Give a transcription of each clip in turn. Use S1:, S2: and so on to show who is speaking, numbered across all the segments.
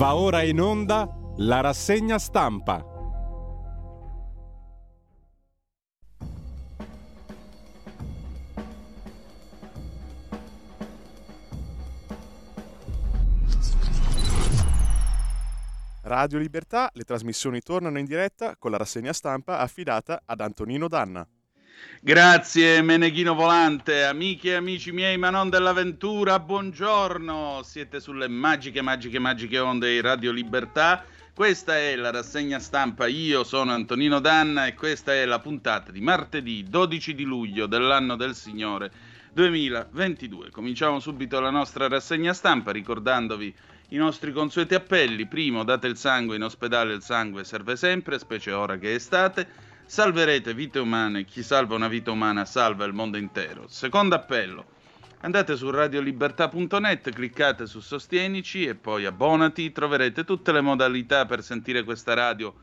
S1: Va ora in onda la rassegna stampa.
S2: Radio Libertà, le trasmissioni tornano in diretta con la rassegna stampa affidata ad Antonino Danna.
S3: Grazie Meneghino Volante, amiche e amici miei, ma non dell'avventura, buongiorno, siete sulle magiche, magiche, magiche onde di Radio Libertà. Questa è la rassegna stampa, io sono Antonino Danna e questa è la puntata di martedì 12 di luglio dell'anno del Signore 2022. Cominciamo subito la nostra rassegna stampa ricordandovi i nostri consueti appelli. Primo, date il sangue in ospedale, il sangue serve sempre, specie ora che è estate. Salverete vite umane, chi salva una vita umana salva il mondo intero. Secondo appello, andate su radiolibertà.net, cliccate su Sostienici e poi abbonati, troverete tutte le modalità per sentire questa radio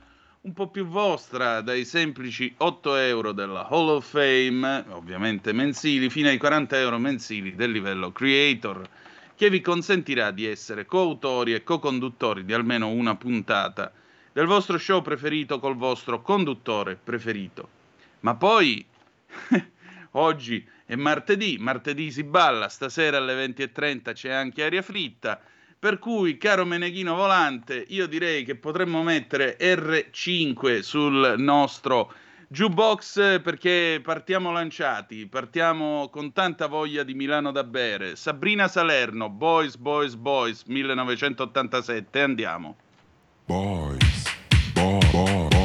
S3: un po' più vostra, dai semplici 8 euro della Hall of Fame, ovviamente mensili, fino ai 40 euro mensili del livello Creator che vi consentirà di essere coautori e co-conduttori di almeno una puntata del vostro show preferito col vostro conduttore preferito. Ma poi, oggi è martedì, martedì si balla, stasera alle 20.30 c'è anche aria fritta, per cui, caro Meneghino Volante, io direi che potremmo mettere R5 sul nostro Jukebox perché partiamo lanciati, partiamo con tanta voglia di Milano da bere. Sabrina Salerno, Boys, Boys, Boys, 1987, andiamo.
S4: Boys, boys,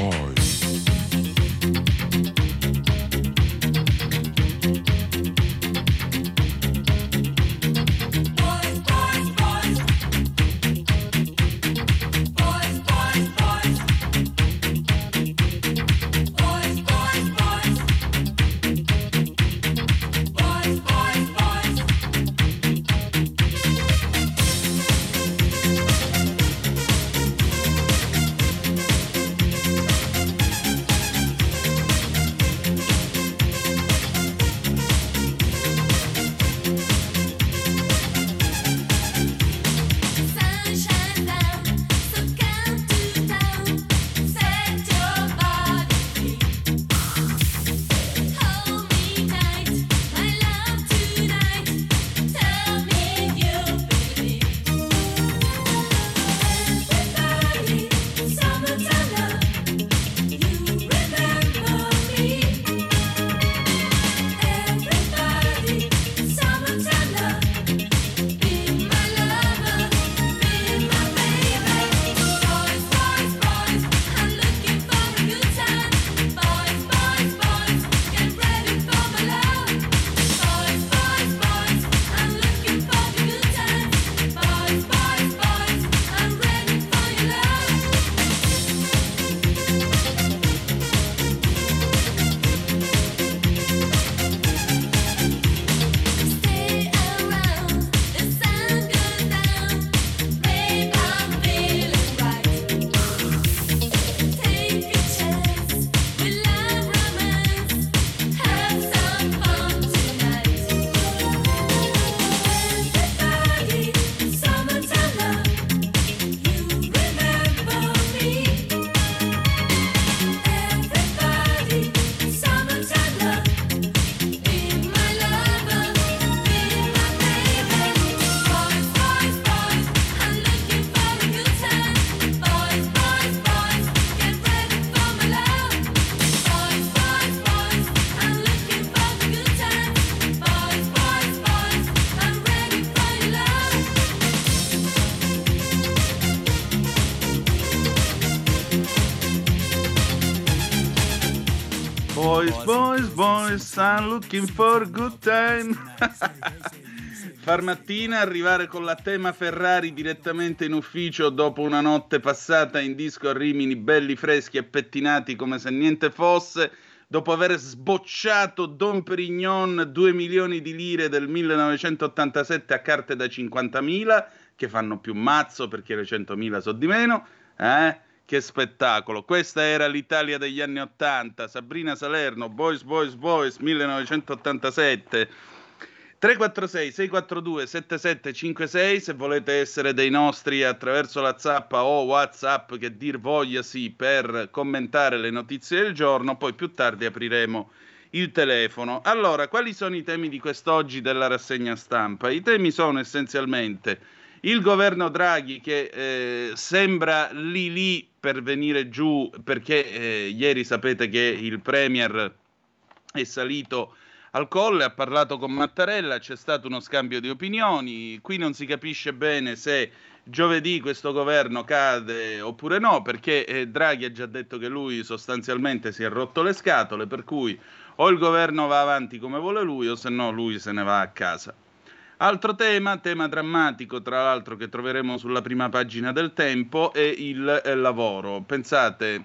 S4: boys,
S3: I'm looking for good time. Far mattina, arrivare con la tema Ferrari direttamente in ufficio dopo una notte passata in disco a Rimini, belli freschi e pettinati come se niente fosse, dopo aver sbocciato Don Perignon 2 milioni di lire del 1987 a carte da 50.000, che fanno più mazzo perché le 100.000 so di meno, eh? Che spettacolo! Questa era l'Italia degli anni Ottanta. Sabrina Salerno, Boys, Boys, Boys, 1987. 346 642 7756 se volete essere dei nostri attraverso la zappa o whatsapp che dir voglia sì per commentare le notizie del giorno poi più tardi apriremo il telefono allora quali sono i temi di quest'oggi della rassegna stampa i temi sono essenzialmente il governo Draghi che eh, sembra lì lì per venire giù perché eh, ieri sapete che il premier è salito al colle, ha parlato con Mattarella, c'è stato uno scambio di opinioni, qui non si capisce bene se giovedì questo governo cade oppure no, perché eh, Draghi ha già detto che lui sostanzialmente si è rotto le scatole, per cui o il governo va avanti come vuole lui o se no lui se ne va a casa. Altro tema, tema drammatico tra l'altro che troveremo sulla prima pagina del Tempo, è il eh, lavoro. Pensate,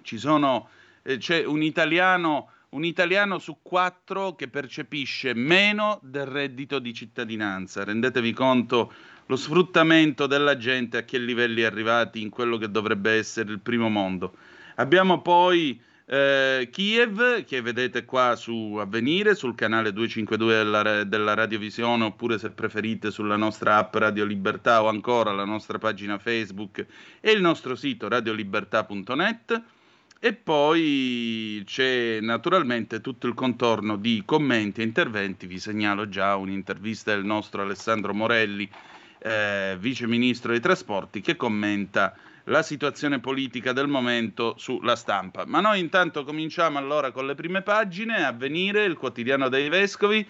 S3: sono, eh, c'è un italiano un italiano su quattro che percepisce meno del reddito di cittadinanza. Rendetevi conto lo sfruttamento della gente a che livelli è arrivati in quello che dovrebbe essere il primo mondo. Abbiamo poi eh, Kiev, che vedete qua su Avvenire, sul canale 252 della, della Radiovisione, oppure se preferite sulla nostra app Radio Libertà o ancora la nostra pagina Facebook e il nostro sito radiolibertà.net. E poi c'è naturalmente tutto il contorno di commenti e interventi. Vi segnalo già un'intervista del nostro Alessandro Morelli, eh, vice ministro dei trasporti, che commenta la situazione politica del momento sulla stampa. Ma noi intanto cominciamo allora con le prime pagine, a venire il quotidiano dei vescovi.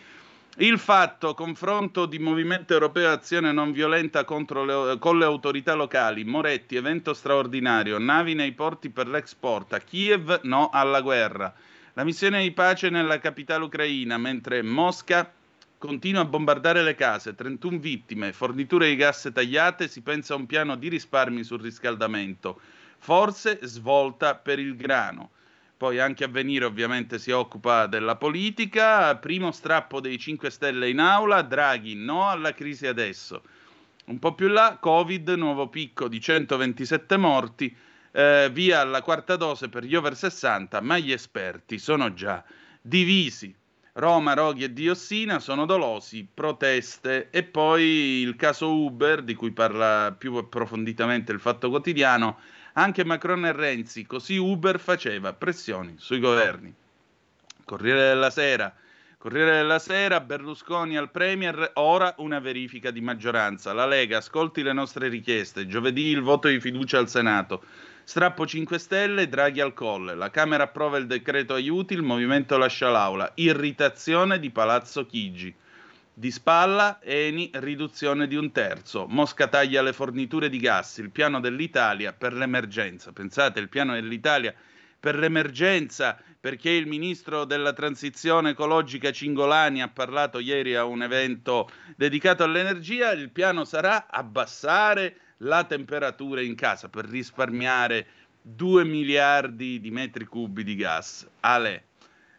S3: Il fatto, confronto di Movimento Europeo Azione Non Violenta le, con le autorità locali, Moretti, evento straordinario, navi nei porti per l'export, a Kiev no alla guerra. La missione di pace nella capitale ucraina, mentre Mosca continua a bombardare le case, 31 vittime, forniture di gas tagliate, si pensa a un piano di risparmi sul riscaldamento. Forse svolta per il grano. Poi anche Avvenire ovviamente si occupa della politica. Primo strappo dei 5 Stelle in aula, Draghi no alla crisi adesso. Un po' più là, Covid, nuovo picco di 127 morti, eh, via la quarta dose per gli over 60, ma gli esperti sono già divisi. Roma, roghi e diossina sono dolosi, proteste e poi il caso Uber, di cui parla più approfonditamente il Fatto Quotidiano, anche Macron e Renzi, così Uber faceva pressioni sui governi. Corriere della Sera. Corriere della Sera, Berlusconi al Premier, ora una verifica di maggioranza. La Lega, ascolti le nostre richieste. Giovedì il voto di fiducia al Senato. Strappo 5 Stelle, Draghi al colle. La Camera approva il decreto aiuti, il movimento lascia l'aula. Irritazione di Palazzo Chigi. Di spalla, Eni, riduzione di un terzo. Mosca taglia le forniture di gas, il piano dell'Italia per l'emergenza. Pensate, il piano dell'Italia per l'emergenza, perché il ministro della transizione ecologica Cingolani ha parlato ieri a un evento dedicato all'energia, il piano sarà abbassare la temperatura in casa per risparmiare 2 miliardi di metri cubi di gas. Ale.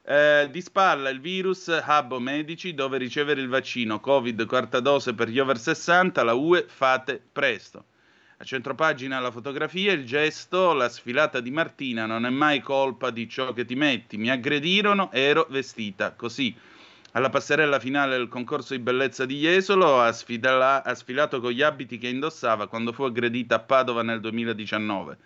S3: Eh, di spalla il virus, hub medici dove ricevere il vaccino Covid quarta dose per gli over 60, la UE fate presto. A centropagina la fotografia, il gesto, la sfilata di Martina, non è mai colpa di ciò che ti metti, mi aggredirono, ero vestita così. Alla passerella finale del concorso di bellezza di Jesolo ha, sfidala, ha sfilato con gli abiti che indossava quando fu aggredita a Padova nel 2019.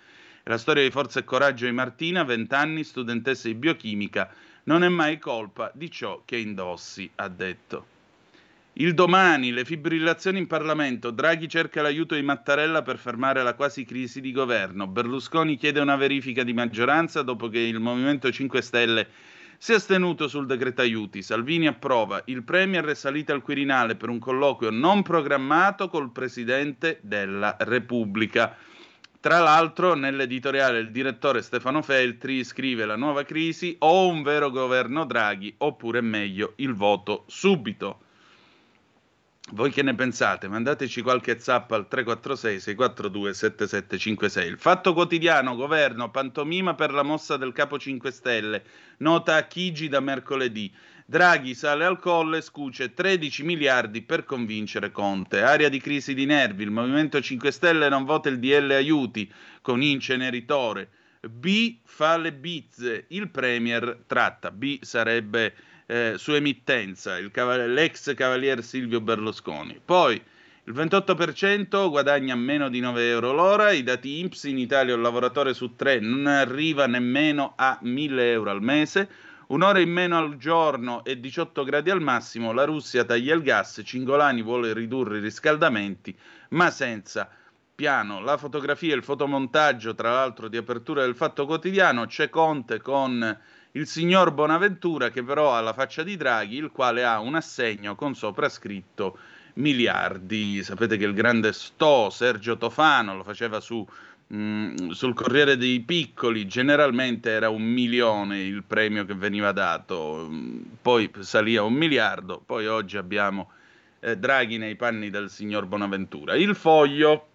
S3: È la storia di forza e coraggio di Martina, 20 anni, studentessa di biochimica, non è mai colpa di ciò che indossi, ha detto. Il domani, le fibrillazioni in Parlamento, Draghi cerca l'aiuto di Mattarella per fermare la quasi crisi di governo, Berlusconi chiede una verifica di maggioranza dopo che il Movimento 5 Stelle si è astenuto sul decreto aiuti, Salvini approva, il Premier è salito al Quirinale per un colloquio non programmato col Presidente della Repubblica. Tra l'altro, nell'editoriale il direttore Stefano Feltri scrive la nuova crisi o un vero governo Draghi oppure meglio il voto subito. Voi che ne pensate? Mandateci qualche zappa al 346 642 7756. Il fatto quotidiano, governo, pantomima per la mossa del capo 5 Stelle. Nota a Chigi da mercoledì. Draghi sale al colle e scuce 13 miliardi per convincere Conte. Area di crisi di nervi, il Movimento 5 Stelle non vota il DL aiuti con inceneritore. B fa le bizze, il Premier tratta. B sarebbe eh, su emittenza, cav- l'ex cavalier Silvio Berlusconi. Poi il 28% guadagna meno di 9 euro l'ora, i dati INPS in Italia un lavoratore su tre non arriva nemmeno a 1000 euro al mese, un'ora in meno al giorno e 18 gradi al massimo, la Russia taglia il gas, Cingolani vuole ridurre i riscaldamenti, ma senza piano. La fotografia e il fotomontaggio, tra l'altro, di apertura del Fatto Quotidiano, c'è Conte con il signor Bonaventura che però ha la faccia di Draghi, il quale ha un assegno con soprascritto miliardi. Sapete che il grande Sto, Sergio Tofano, lo faceva su, mh, mm, sul Corriere dei Piccoli, generalmente era un milione il premio che veniva dato, poi salì a un miliardo, poi oggi abbiamo eh, Draghi nei panni del signor Bonaventura. Il foglio,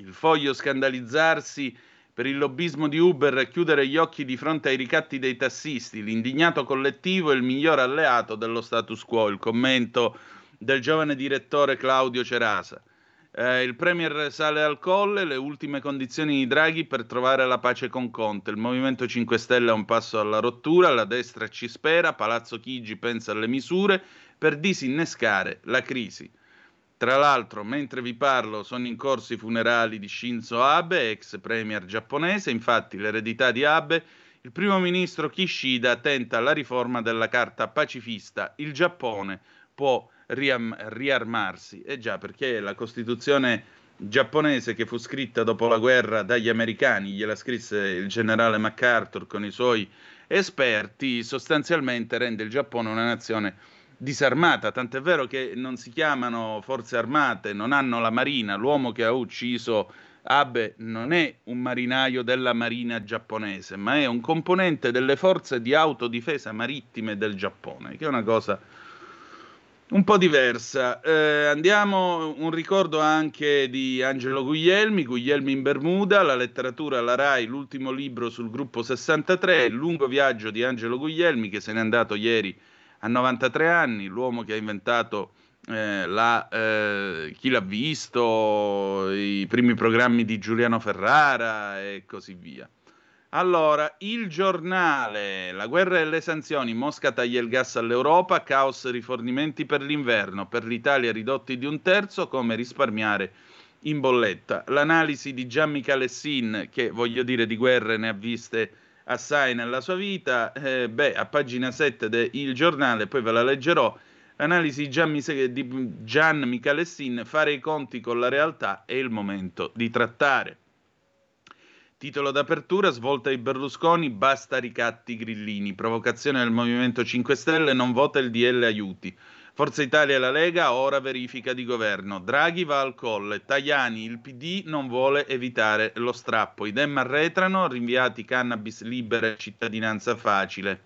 S3: il foglio scandalizzarsi per il lobbismo di Uber chiudere gli occhi di fronte ai ricatti dei tassisti, l'indignato collettivo è il miglior alleato dello status quo, il commento del giovane direttore Claudio Cerasa. Eh, il Premier sale al colle, le ultime condizioni di Draghi per trovare la pace con Conte. Il Movimento 5 Stelle ha un passo alla rottura, la destra ci spera, Palazzo Chigi pensa alle misure per disinnescare la crisi. Tra l'altro, mentre vi parlo, sono in corso i funerali di Shinzo Abe, ex premier giapponese. Infatti, l'eredità di Abe, il primo ministro Kishida tenta la riforma della carta pacifista. Il Giappone può riam- riarmarsi. E eh già, perché la Costituzione giapponese che fu scritta dopo la guerra dagli americani, gliela scrisse il generale MacArthur con i suoi esperti, sostanzialmente rende il Giappone una nazione disarmata, tant'è vero che non si chiamano forze armate, non hanno la marina, l'uomo che ha ucciso Abe non è un marinaio della marina giapponese, ma è un componente delle forze di autodifesa marittime del Giappone, che è una cosa un po' diversa. Eh, andiamo, un ricordo anche di Angelo Guglielmi, Guglielmi in Bermuda, la letteratura alla RAI, l'ultimo libro sul gruppo 63, il lungo viaggio di Angelo Guglielmi che se n'è andato ieri a 93 anni, l'uomo che ha inventato eh, la, eh, chi l'ha visto, i primi programmi di Giuliano Ferrara e così via. Allora, il giornale, la guerra e le sanzioni, Mosca taglia il gas all'Europa, caos rifornimenti per l'inverno, per l'Italia ridotti di un terzo, come risparmiare in bolletta. L'analisi di Gian Michalessin, che voglio dire di guerre ne ha viste assai nella sua vita, eh, beh, a pagina 7 del giornale, poi ve la leggerò, Gian, di Gian Michalessin, fare i conti con la realtà è il momento di trattare. Titolo d'apertura, svolta di Berlusconi, basta ricatti grillini, provocazione del Movimento 5 Stelle, non vota il DL aiuti. Forza Italia e la Lega, ora verifica di governo. Draghi va al colle, Tajani, il PD non vuole evitare lo strappo. I Dem arretrano, rinviati cannabis libera e cittadinanza facile.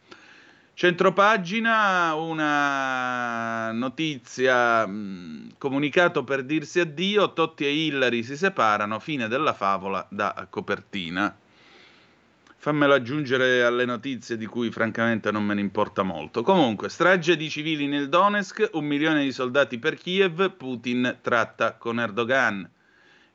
S3: Centropagina, una notizia, mh, comunicato per dirsi addio, Totti e Hillary si separano, fine della favola da copertina. Fammelo aggiungere alle notizie di cui francamente non me ne importa molto. Comunque, strage di civili nel Donetsk, un milione di soldati per Kiev, Putin tratta con Erdogan.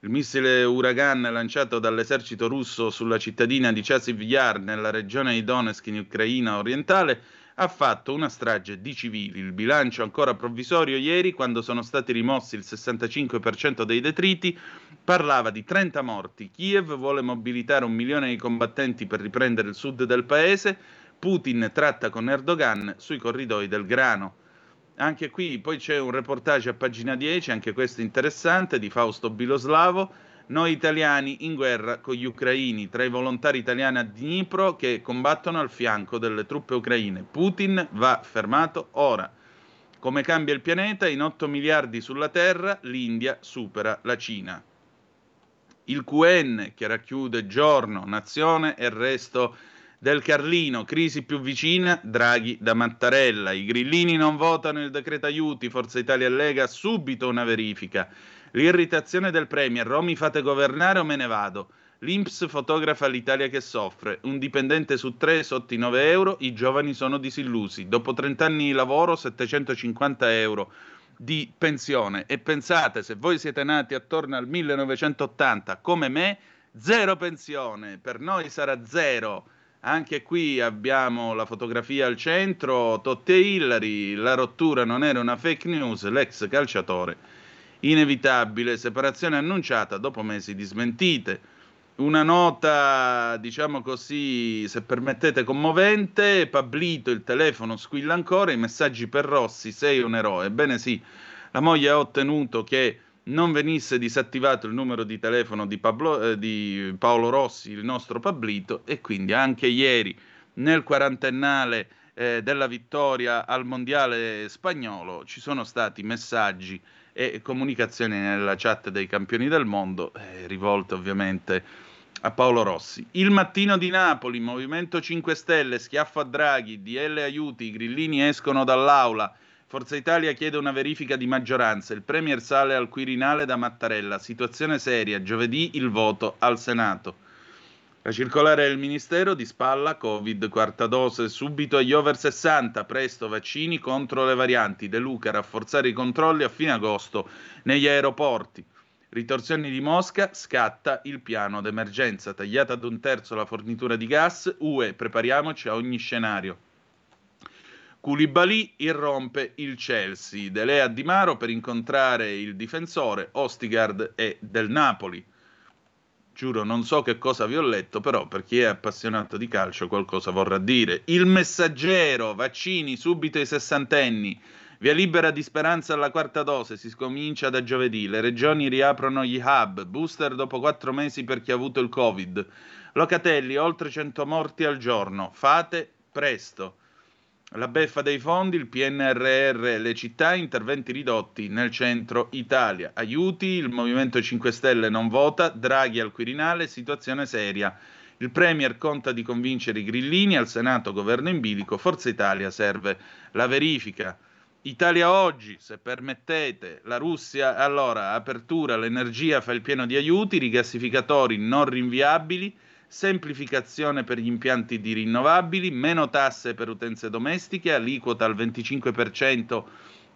S3: Il missile Uragan lanciato dall'esercito russo sulla cittadina di Chasiv Yar nella regione di Donetsk in Ucraina orientale ha fatto una strage di civili. Il bilancio ancora provvisorio ieri, quando sono stati rimossi il 65% dei detriti, parlava di 30 morti. Kiev vuole mobilitare un milione di combattenti per riprendere il sud del paese. Putin tratta con Erdogan sui corridoi del grano. Anche qui poi c'è un reportage a pagina 10, anche questo interessante, di Fausto Biloslavo. Noi italiani in guerra con gli ucraini, tra i volontari italiani a Dnipro che combattono al fianco delle truppe ucraine. Putin va fermato ora. Come cambia il pianeta? In 8 miliardi sulla Terra l'India supera la Cina. Il QN che racchiude giorno, nazione e resto del Carlino, crisi più vicina, Draghi da Mattarella. I grillini non votano il decreto aiuti, Forza Italia e Lega, subito una verifica. L'irritazione del Premier, o mi fate governare o me ne vado. L'Inps fotografa l'Italia che soffre, un dipendente su tre sotto i 9 euro, i giovani sono disillusi. Dopo 30 anni di lavoro, 750 euro di pensione. E pensate, se voi siete nati attorno al 1980 come me, zero pensione, per noi sarà zero Anche qui abbiamo la fotografia al centro, Totti e Hillary, la rottura non era una fake news, l'ex calciatore inevitabile, separazione annunciata dopo mesi di smentite. Una nota, diciamo così, se permettete, commovente. Pablito, il telefono squilla ancora. I messaggi per Rossi, sei un eroe. Ebbene sì, la moglie ha ottenuto che non venisse disattivato il numero di telefono di, Pablo, eh, di Paolo Rossi, il nostro Pablito, e quindi anche ieri nel quarantennale eh, della vittoria al mondiale spagnolo ci sono stati messaggi e comunicazioni nella chat dei campioni del mondo, eh, rivolte ovviamente a Paolo Rossi. Il mattino di Napoli, Movimento 5 Stelle, schiaffo a Draghi, DL aiuti, i grillini escono dall'aula. Forza Italia chiede una verifica di maggioranza. Il Premier sale al Quirinale da Mattarella. Situazione seria. Giovedì il voto al Senato. La circolare del Ministero di spalla, Covid, quarta dose, subito agli over 60, presto vaccini contro le varianti. De Luca, rafforzare i controlli a fine agosto negli aeroporti. Ritorsioni di Mosca, scatta il piano d'emergenza, tagliata ad un terzo la fornitura di gas, UE, prepariamoci a ogni scenario. Koulibaly irrompe il Chelsea, Delea Di Maro per incontrare il difensore Ostigard e del Napoli. Giuro, non so che cosa vi ho letto, però per chi è appassionato di calcio qualcosa vorrà dire. Il messaggero, vaccini subito ai sessantenni. Via libera di speranza alla quarta dose, si scomincia da giovedì. Le regioni riaprono gli hub, booster dopo quattro mesi per chi ha avuto il Covid. Locatelli, oltre 100 morti al giorno. Fate presto. La beffa dei fondi, il PNRR, le città, interventi ridotti nel centro Italia. Aiuti, il Movimento 5 Stelle non vota, Draghi al Quirinale, situazione seria. Il Premier conta di convincere i grillini, al Senato governo in bilico, Forza Italia serve la verifica. Italia oggi, se permettete, la Russia, allora, apertura, l'energia fa il pieno di aiuti, rigassificatori non rinviabili, semplificazione per gli impianti di rinnovabili, meno tasse per utenze domestiche, aliquota al 25%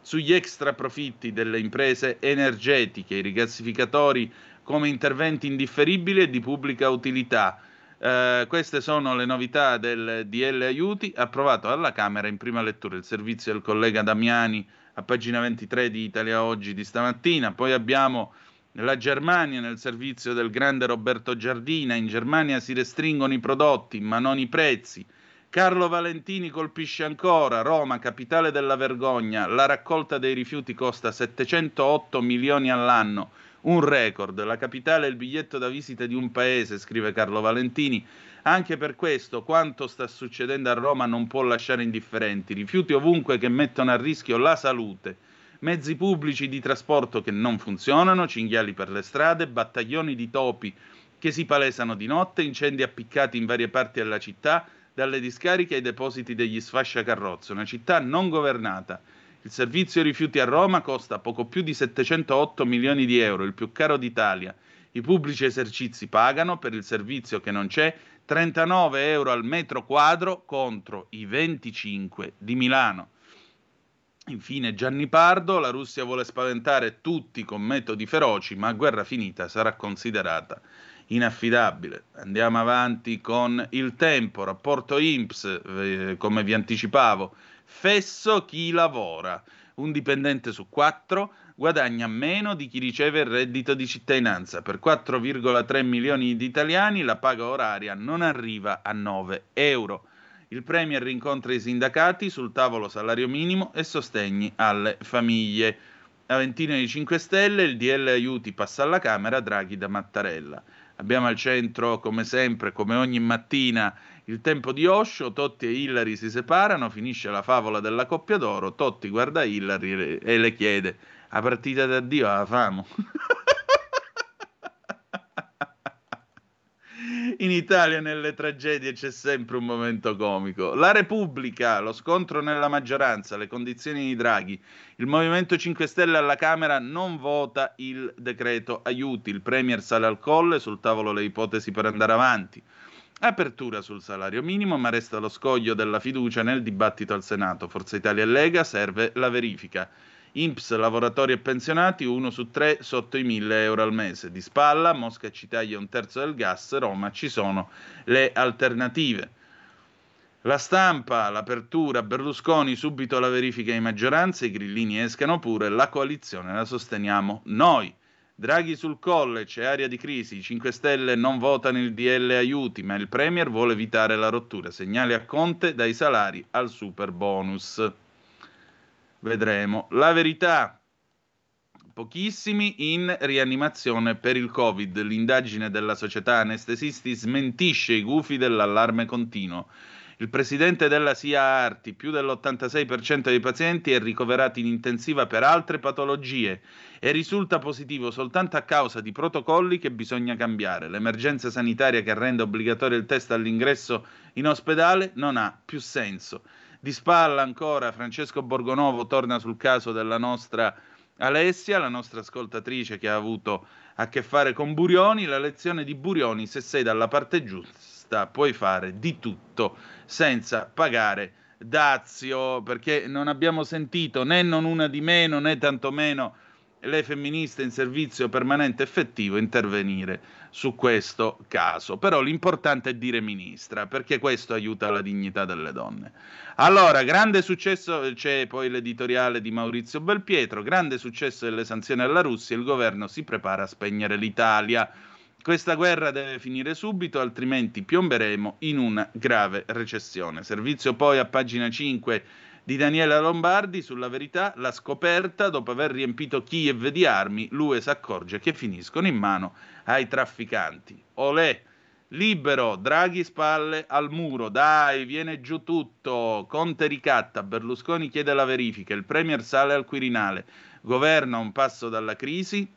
S3: sugli extra profitti delle imprese energetiche, i rigassificatori come interventi indifferibili e di pubblica utilità. Eh, queste sono le novità del DL Aiuti, approvato alla Camera in prima lettura il servizio del collega Damiani a pagina 23 di Italia Oggi di stamattina. Poi abbiamo la Germania nel servizio del grande Roberto Giardina, in Germania si restringono i prodotti ma non i prezzi. Carlo Valentini colpisce ancora, Roma, capitale della vergogna, la raccolta dei rifiuti costa 708 milioni all'anno, un record, la capitale è il biglietto da visita di un paese, scrive Carlo Valentini. Anche per questo quanto sta succedendo a Roma non può lasciare indifferenti, rifiuti ovunque che mettono a rischio la salute mezzi pubblici di trasporto che non funzionano, cinghiali per le strade, battaglioni di topi che si palesano di notte, incendi appiccati in varie parti della città, dalle discariche ai depositi degli sfasciacarrozze, una città non governata. Il servizio rifiuti a Roma costa poco più di 708 milioni di euro, il più caro d'Italia. I pubblici esercizi pagano per il servizio che non c'è 39 euro al metro quadro contro i 25 di Milano. Infine Gianni Pardo, la Russia vuole spaventare tutti con metodi feroci, ma a guerra finita sarà considerata inaffidabile. Andiamo avanti con il tempo, rapporto INPS, eh, come vi anticipavo, fesso chi lavora. Un dipendente su quattro guadagna meno di chi riceve il reddito di cittadinanza. Per 4,3 milioni di italiani la paga oraria non arriva a 9 euro. Il Premier rincontra i sindacati sul tavolo salario minimo e sostegni alle famiglie. Aventino di 5 Stelle, il DL aiuti passa alla Camera, Draghi da Mattarella. Abbiamo al centro, come sempre, come ogni mattina, il tempo di Osho, Totti e Hillary si separano, finisce la favola della coppia d'oro, Totti guarda Hillary e le chiede, a partita d'addio alla famo. In Italia nelle tragedie c'è sempre un momento comico. La Repubblica, lo scontro nella maggioranza, le condizioni di Draghi. Il Movimento 5 Stelle alla Camera non vota il decreto aiuti. Il Premier sale al colle, sul tavolo le ipotesi per andare avanti. Apertura sul salario minimo, ma resta lo scoglio della fiducia nel dibattito al Senato. Forza Italia e Lega serve la verifica. INPS, lavoratori e pensionati, uno su tre sotto i 1000 euro al mese. Di spalla, Mosca ci taglia un terzo del gas, Roma ci sono le alternative. La stampa, l'apertura, Berlusconi, subito la verifica di maggioranza, i grillini escano pure, la coalizione la sosteniamo noi. Draghi sul colle, c'è aria di crisi, i 5 Stelle non votano il DL aiuti, ma il Premier vuole evitare la rottura. Segnali a Conte dai salari al super bonus. Vedremo. La verità, pochissimi in rianimazione per il Covid. L'indagine della società anestesisti smentisce i gufi dell'allarme continuo. Il presidente della SIA Arti, più dell'86% dei pazienti è ricoverato in intensiva per altre patologie e risulta positivo soltanto a causa di protocolli che bisogna cambiare. L'emergenza sanitaria che rende obbligatorio il test all'ingresso in ospedale non ha più senso. Di spalla ancora Francesco Borgonovo torna sul caso della nostra Alessia, la nostra ascoltatrice che ha avuto a che fare con Burioni, la lezione di Burioni, se sei dalla parte giusta puoi fare di tutto senza pagare dazio, perché non abbiamo sentito né non una di meno né tantomeno le femministe in servizio permanente effettivo intervenire su questo caso. Però l'importante è dire ministra, perché questo aiuta la dignità delle donne. Allora, grande successo, c'è poi l'editoriale di Maurizio Belpietro, grande successo delle sanzioni alla Russia, il governo si prepara a spegnere l'Italia. Questa guerra deve finire subito, altrimenti piomberemo in una grave recessione. Servizio poi a pagina 5 di Daniela Lombardi sulla verità, la scoperta, dopo aver riempito Kiev di armi, l'UE si accorge che finiscono in mano ai trafficanti. Olè, libero, Draghi spalle al muro, dai, viene giù tutto, Conte ricatta, Berlusconi chiede la verifica, il Premier sale al Quirinale, governa un passo dalla crisi,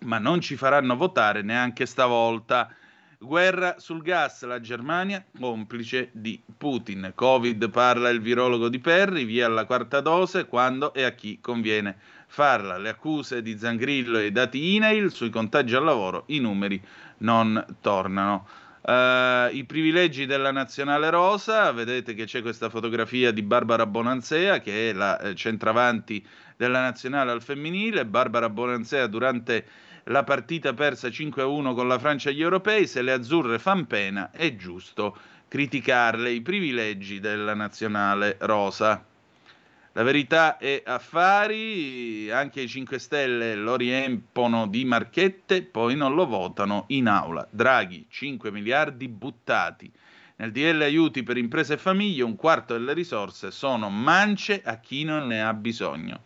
S3: ma non ci faranno votare neanche stavolta. Guerra sul gas, la Germania complice di Putin. Covid parla il virologo di Perri, via la quarta dose quando e a chi conviene farla. Le accuse di Zangrillo e i dati INAIL sui contagi al lavoro, i numeri non tornano. Uh, I privilegi della nazionale rosa, vedete che c'è questa fotografia di Barbara Bonanzea che è la eh, centravanti della nazionale al femminile. Barbara Bonanzea durante la partita persa 5-1 con la Francia agli europei, se le azzurre fan pena è giusto criticarle i privilegi della nazionale rosa. La verità è affari, anche i 5 Stelle lo riempono di marchette, poi non lo votano in aula. Draghi, 5 miliardi buttati. Nel DL aiuti per imprese e famiglie, un quarto delle risorse sono mance a chi non ne ha bisogno.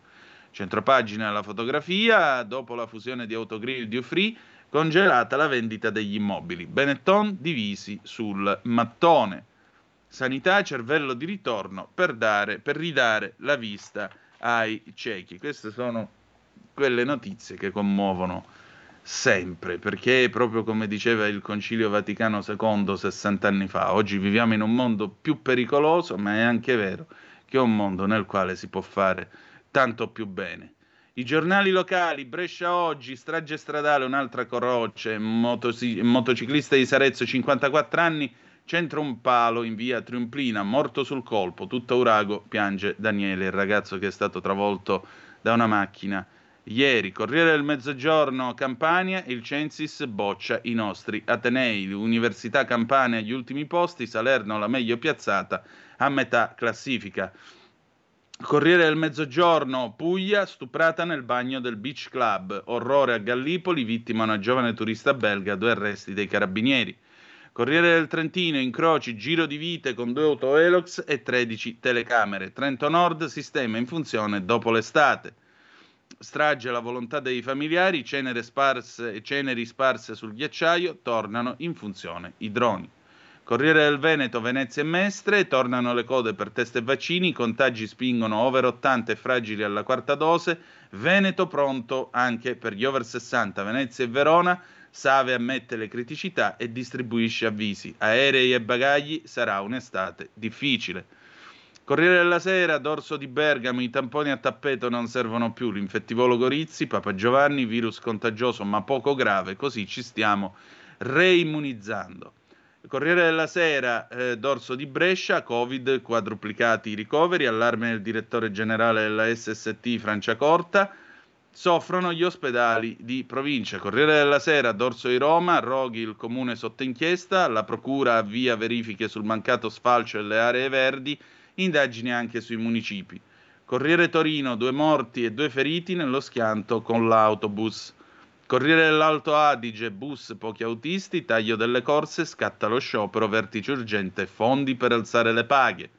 S3: Centropagina la fotografia, dopo la fusione di Autogrill e Dufree, congelata la vendita degli immobili. Benetton divisi sul mattone. Sanità, cervello di ritorno per, dare, per ridare la vista ai ciechi. Queste sono quelle notizie che commuovono sempre, perché proprio come diceva il Concilio Vaticano II 60 anni fa, oggi viviamo in un mondo più pericoloso, ma è anche vero che è un mondo nel quale si può fare tanto più bene. I giornali locali, Brescia oggi, strage stradale, un'altra croce, motosi- motociclista di Sarezzo, 54 anni, centro un palo in via Triumplina, morto sul colpo, tutto urago, piange Daniele, il ragazzo che è stato travolto da una macchina. Ieri, Corriere del Mezzogiorno, Campania, il Censis boccia i nostri Atenei, l'Università Campania agli ultimi posti, Salerno la meglio piazzata a metà classifica. Corriere del Mezzogiorno, Puglia, stuprata nel bagno del Beach Club. Orrore a Gallipoli, vittima una giovane turista belga, due arresti dei carabinieri. Corriere del Trentino, incroci, giro di vite con due autoelox e 13 telecamere. Trento Nord, sistema in funzione dopo l'estate. Strage la volontà dei familiari, ceneri sparse, ceneri sparse sul ghiacciaio, tornano in funzione i droni. Corriere del Veneto, Venezia e Mestre, tornano le code per test e vaccini, i contagi spingono over 80 e fragili alla quarta dose, Veneto pronto anche per gli over 60, Venezia e Verona, Save ammette le criticità e distribuisce avvisi, aerei e bagagli sarà un'estate difficile. Corriere della Sera, dorso di Bergamo, i tamponi a tappeto non servono più, l'infettivologo Rizzi, Papa Giovanni, virus contagioso ma poco grave, così ci stiamo reimmunizzando. Corriere della Sera, eh, dorso di Brescia, Covid, quadruplicati i ricoveri, allarme del direttore generale della SST Francia Corta, soffrono gli ospedali di provincia. Corriere della Sera, Dorso di Roma, Roghi il comune sotto inchiesta, la procura avvia verifiche sul mancato sfalcio delle aree verdi, indagini anche sui municipi. Corriere Torino, due morti e due feriti nello schianto con l'autobus. Corriere dell'Alto Adige, bus pochi autisti, taglio delle corse, scatta lo sciopero, vertice urgente, fondi per alzare le paghe.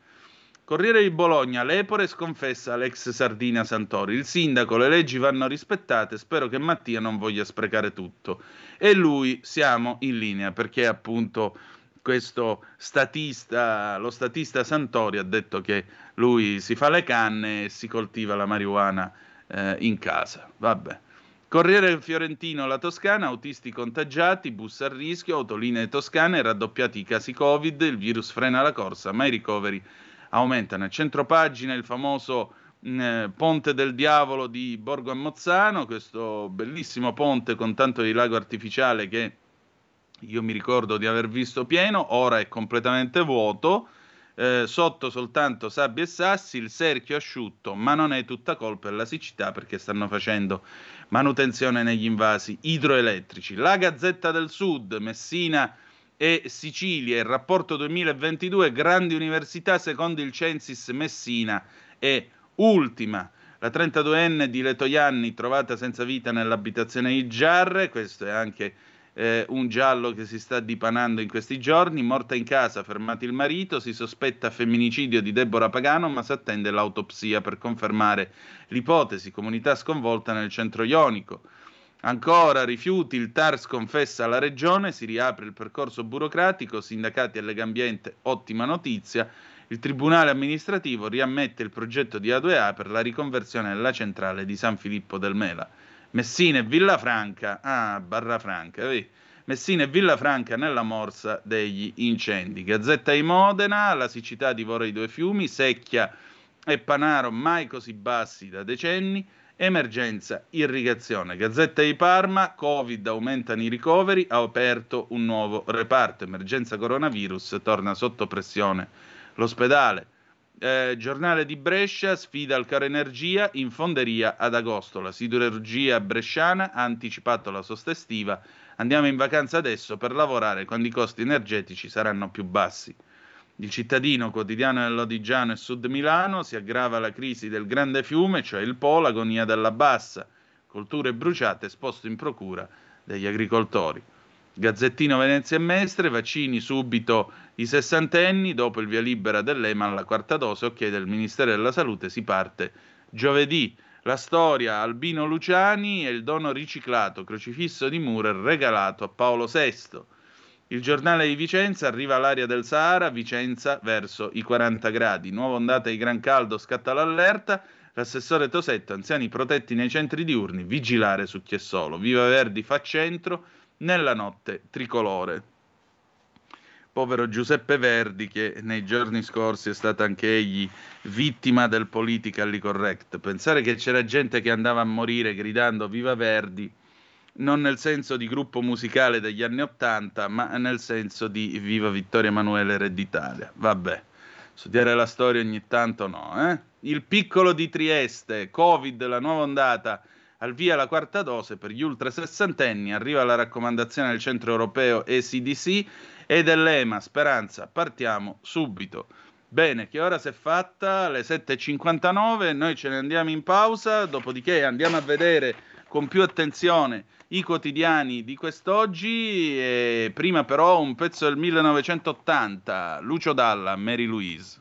S3: Corriere di Bologna, Lepore sconfessa l'ex Sardina Santori. Il sindaco, le leggi vanno rispettate, spero che Mattia non voglia sprecare tutto. E lui siamo in linea perché appunto questo statista, lo statista Santori ha detto che lui si fa le canne e si coltiva la marijuana eh, in casa. Vabbè. Corriere Fiorentino, la Toscana, autisti contagiati, bus a rischio, autolinee toscane, raddoppiati i casi Covid, il virus frena la corsa, ma i ricoveri aumentano. A centropagina il famoso eh, Ponte del Diavolo di Borgo Ammozzano, questo bellissimo ponte con tanto di lago artificiale che io mi ricordo di aver visto pieno, ora è completamente vuoto. Eh, sotto soltanto sabbia e sassi, il cerchio asciutto, ma non è tutta colpa della siccità perché stanno facendo manutenzione negli invasi idroelettrici. La Gazzetta del Sud, Messina e Sicilia, il rapporto 2022, grandi università secondo il Censis Messina è ultima. La 32enne di Letoianni trovata senza vita nell'abitazione di Giarre, questo è anche eh, un giallo che si sta dipanando in questi giorni, morta in casa, fermato il marito, si sospetta femminicidio di Deborah Pagano, ma si attende l'autopsia per confermare l'ipotesi, comunità sconvolta nel centro ionico. Ancora rifiuti, il TAR sconfessa alla regione, si riapre il percorso burocratico, sindacati e Legambiente, ottima notizia. Il Tribunale amministrativo riammette il progetto di A2A per la riconversione della centrale di San Filippo del Mela. Messina e Villafranca, ah, Barra Franca, vedi? Messina e Villafranca nella morsa degli incendi. Gazzetta di Modena, la siccità divora i due fiumi, Secchia e Panaro mai così bassi da decenni. Emergenza irrigazione. Gazzetta di Parma, Covid aumentano i ricoveri, ha aperto un nuovo reparto. Emergenza coronavirus, torna sotto pressione l'ospedale. Eh, giornale di Brescia, sfida al caro energia in fonderia ad agosto. La siderurgia bresciana ha anticipato la sosta estiva. Andiamo in vacanza adesso per lavorare quando i costi energetici saranno più bassi. Il cittadino quotidiano dell'Odigiano e Sud Milano si aggrava la crisi del grande fiume, cioè il Po, l'agonia della bassa, colture bruciate esposto in procura degli agricoltori. Gazzettino Venezia e Mestre, vaccini subito i sessantenni, dopo il via libera dell'EMA alla quarta dose, ok del Ministero della Salute, si parte giovedì. La storia Albino Luciani e il dono riciclato, crocifisso di Murer regalato a Paolo VI. Il giornale di Vicenza arriva all'area del Sahara, Vicenza verso i 40 gradi. Nuova ondata di gran caldo, scatta l'allerta. L'assessore Tosetto, anziani protetti nei centri diurni, vigilare su chi è solo. Viva Verdi fa centro nella notte tricolore. Povero Giuseppe Verdi che nei giorni scorsi è stato anche egli vittima del politically correct. Pensare che c'era gente che andava a morire gridando Viva Verdi non nel senso di gruppo musicale degli anni Ottanta, ma nel senso di Viva Vittorio Emanuele Re d'Italia. Vabbè, studiare la storia ogni tanto no, eh? Il piccolo di Trieste, Covid, la nuova ondata, al via la quarta dose per gli ultra sessantenni, arriva la raccomandazione del centro europeo ECDC e dell'EMA, Speranza, partiamo subito. Bene, che ora si è fatta? Alle 7.59, noi ce ne andiamo in pausa, dopodiché andiamo a vedere con più attenzione i quotidiani di quest'oggi. Prima però un pezzo del 1980, Lucio Dalla, Mary Louise.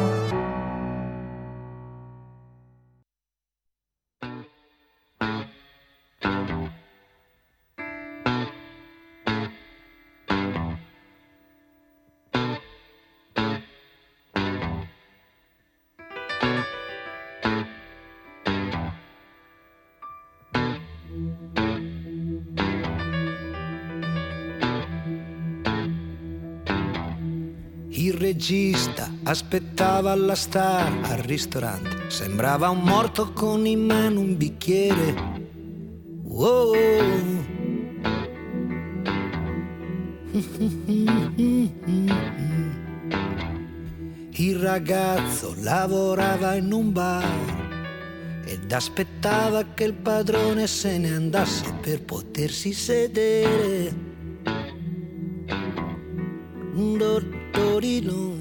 S5: Regista aspettava la star al ristorante. Sembrava un morto con in mano un bicchiere. Wow. Il ragazzo lavorava in un bar ed aspettava che il padrone se ne andasse per potersi sedere. Torino. Il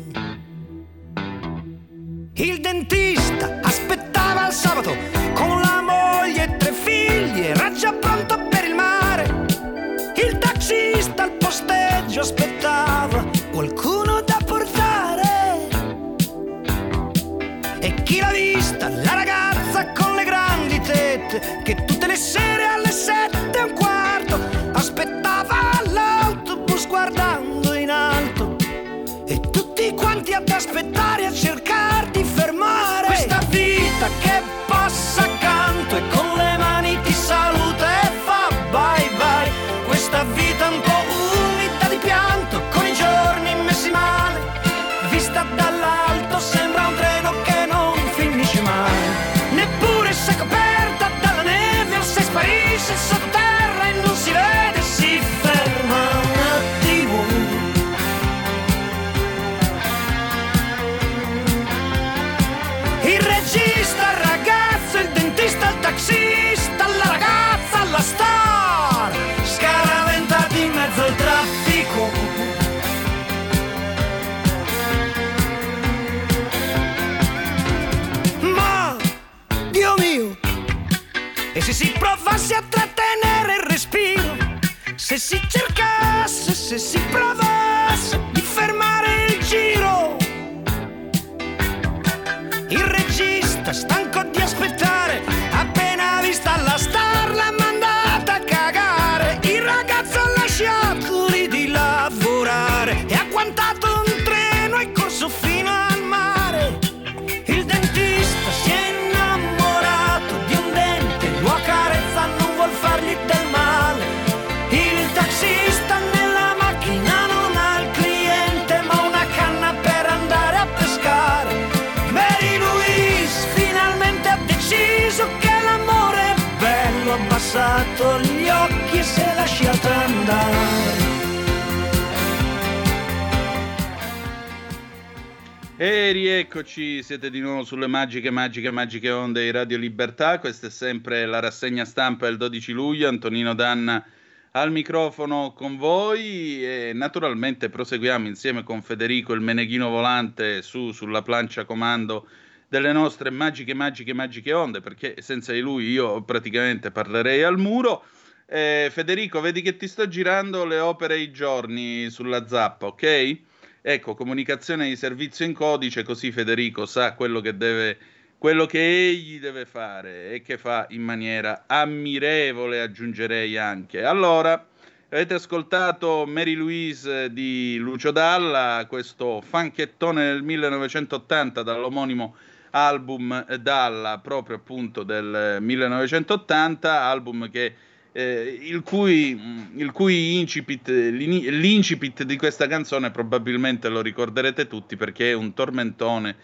S3: rieccoci, siete di nuovo sulle magiche, magiche, magiche onde di Radio Libertà. Questa è sempre la rassegna stampa del 12 luglio. Antonino Danna al microfono con voi e naturalmente proseguiamo insieme con Federico il meneghino volante su, sulla plancia comando delle nostre magiche, magiche, magiche onde, perché senza di lui io praticamente parlerei al muro. Eh, Federico, vedi che ti sto girando le opere i giorni sulla zappa, ok? Ecco, comunicazione di servizio in codice, così Federico sa quello che deve, quello che egli deve fare e che fa in maniera ammirevole, aggiungerei anche. Allora, avete ascoltato Mary Louise di Lucio Dalla, questo fanchettone del 1980 dall'omonimo album Dalla, proprio appunto del 1980, album che eh, il, cui, il cui incipit, l'incipit di questa canzone probabilmente lo ricorderete tutti perché è un tormentone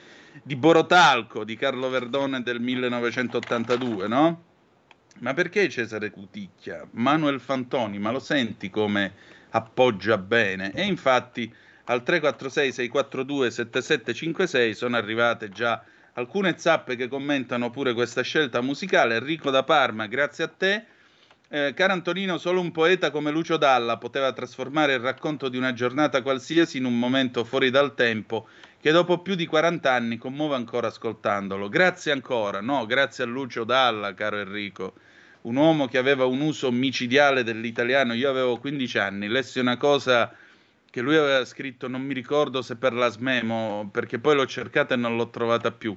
S3: di Borotalco di Carlo Verdone del 1982, no? Ma perché Cesare Cuticchia? Manuel Fantoni, ma lo senti come appoggia bene? E infatti al 346 642 7756 sono arrivate già alcune zappe che commentano pure questa scelta musicale. Enrico da Parma, grazie a te. Eh, caro Antonino, solo un poeta come Lucio Dalla poteva trasformare il racconto di una giornata qualsiasi in un momento fuori dal tempo che dopo più di 40 anni commuove ancora ascoltandolo. Grazie ancora, no, grazie a Lucio Dalla, caro Enrico, un uomo che aveva un uso micidiale dell'italiano. Io avevo 15 anni, lessi una cosa che lui aveva scritto, non mi ricordo se per la Smemo, perché poi l'ho cercata e non l'ho trovata più,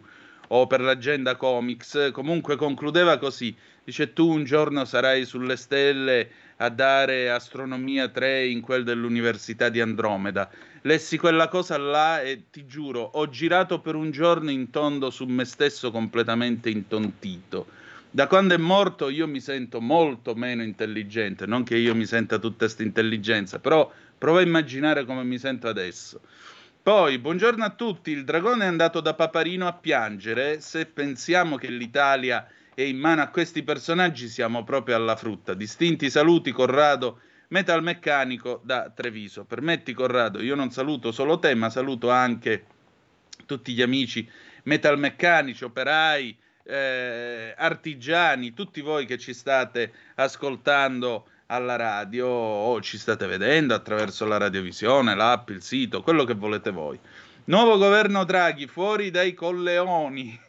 S3: o per l'agenda comics, comunque concludeva così. Dice tu un giorno sarai sulle stelle a dare astronomia 3 in quel dell'Università di Andromeda. Lessi quella cosa là e ti giuro, ho girato per un giorno in tondo su me stesso completamente intontito. Da quando è morto io mi sento molto meno intelligente, non che io mi senta tutta questa intelligenza, però prova a immaginare come mi sento adesso. Poi, buongiorno a tutti, il dragone è andato da Paparino a piangere, se pensiamo che l'Italia è in mano a questi personaggi siamo proprio alla frutta. Distinti saluti Corrado metalmeccanico da Treviso. Permetti Corrado, io non saluto solo te, ma saluto anche tutti gli amici metalmeccanici, operai, eh, artigiani, tutti voi che ci state ascoltando alla radio o ci state vedendo attraverso la radiovisione, l'app, il sito, quello che volete voi. Nuovo governo Draghi, fuori dai colleoni,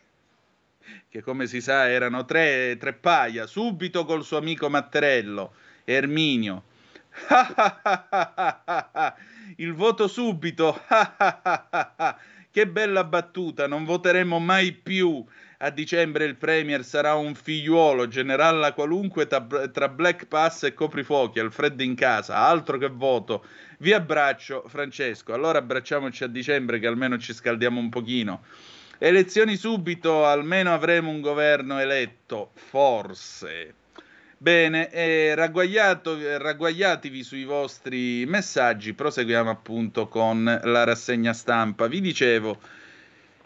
S3: che come si sa erano tre, tre paia, subito col suo amico Matterello, Erminio. il voto subito, che bella battuta, non voteremo mai più a dicembre il Premier sarà un figliuolo, generalla qualunque tra Black Pass e coprifuochi, al freddo in casa, altro che voto. Vi abbraccio, Francesco. Allora abbracciamoci a dicembre che almeno ci scaldiamo un pochino. Elezioni subito, almeno avremo un governo eletto, forse. Bene, ragguagliatevi sui vostri messaggi, proseguiamo appunto con la rassegna stampa. Vi dicevo,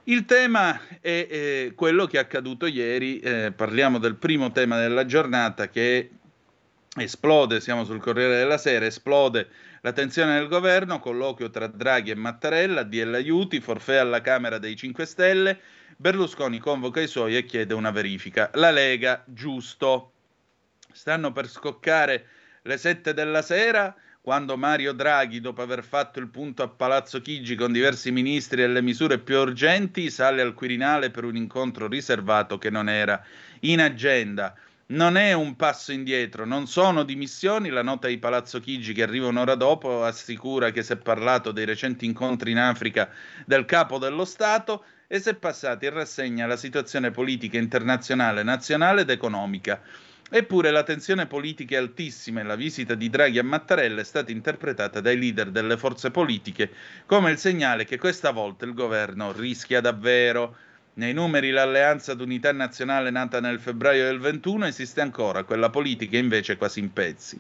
S3: il tema è eh, quello che è accaduto ieri, eh, parliamo del primo tema della giornata che esplode, siamo sul Corriere della Sera, esplode la tensione del governo, colloquio tra Draghi e Mattarella, DL aiuti, forfè alla Camera dei 5 Stelle, Berlusconi convoca i suoi e chiede una verifica. La Lega, giusto. Stanno per scoccare le 7 della sera, quando Mario Draghi, dopo aver fatto il punto a Palazzo Chigi con diversi ministri e le misure più urgenti, sale al Quirinale per un incontro riservato che non era in agenda. Non è un passo indietro, non sono dimissioni. La nota di Palazzo Chigi, che arriva un'ora dopo, assicura che si è parlato dei recenti incontri in Africa del capo dello Stato e si è passati in rassegna la situazione politica internazionale, nazionale ed economica. Eppure la tensione politica è altissima e la visita di Draghi a Mattarella è stata interpretata dai leader delle forze politiche come il segnale che questa volta il governo rischia davvero. Nei numeri l'alleanza d'unità nazionale nata nel febbraio del 21 esiste ancora, quella politica invece quasi in pezzi.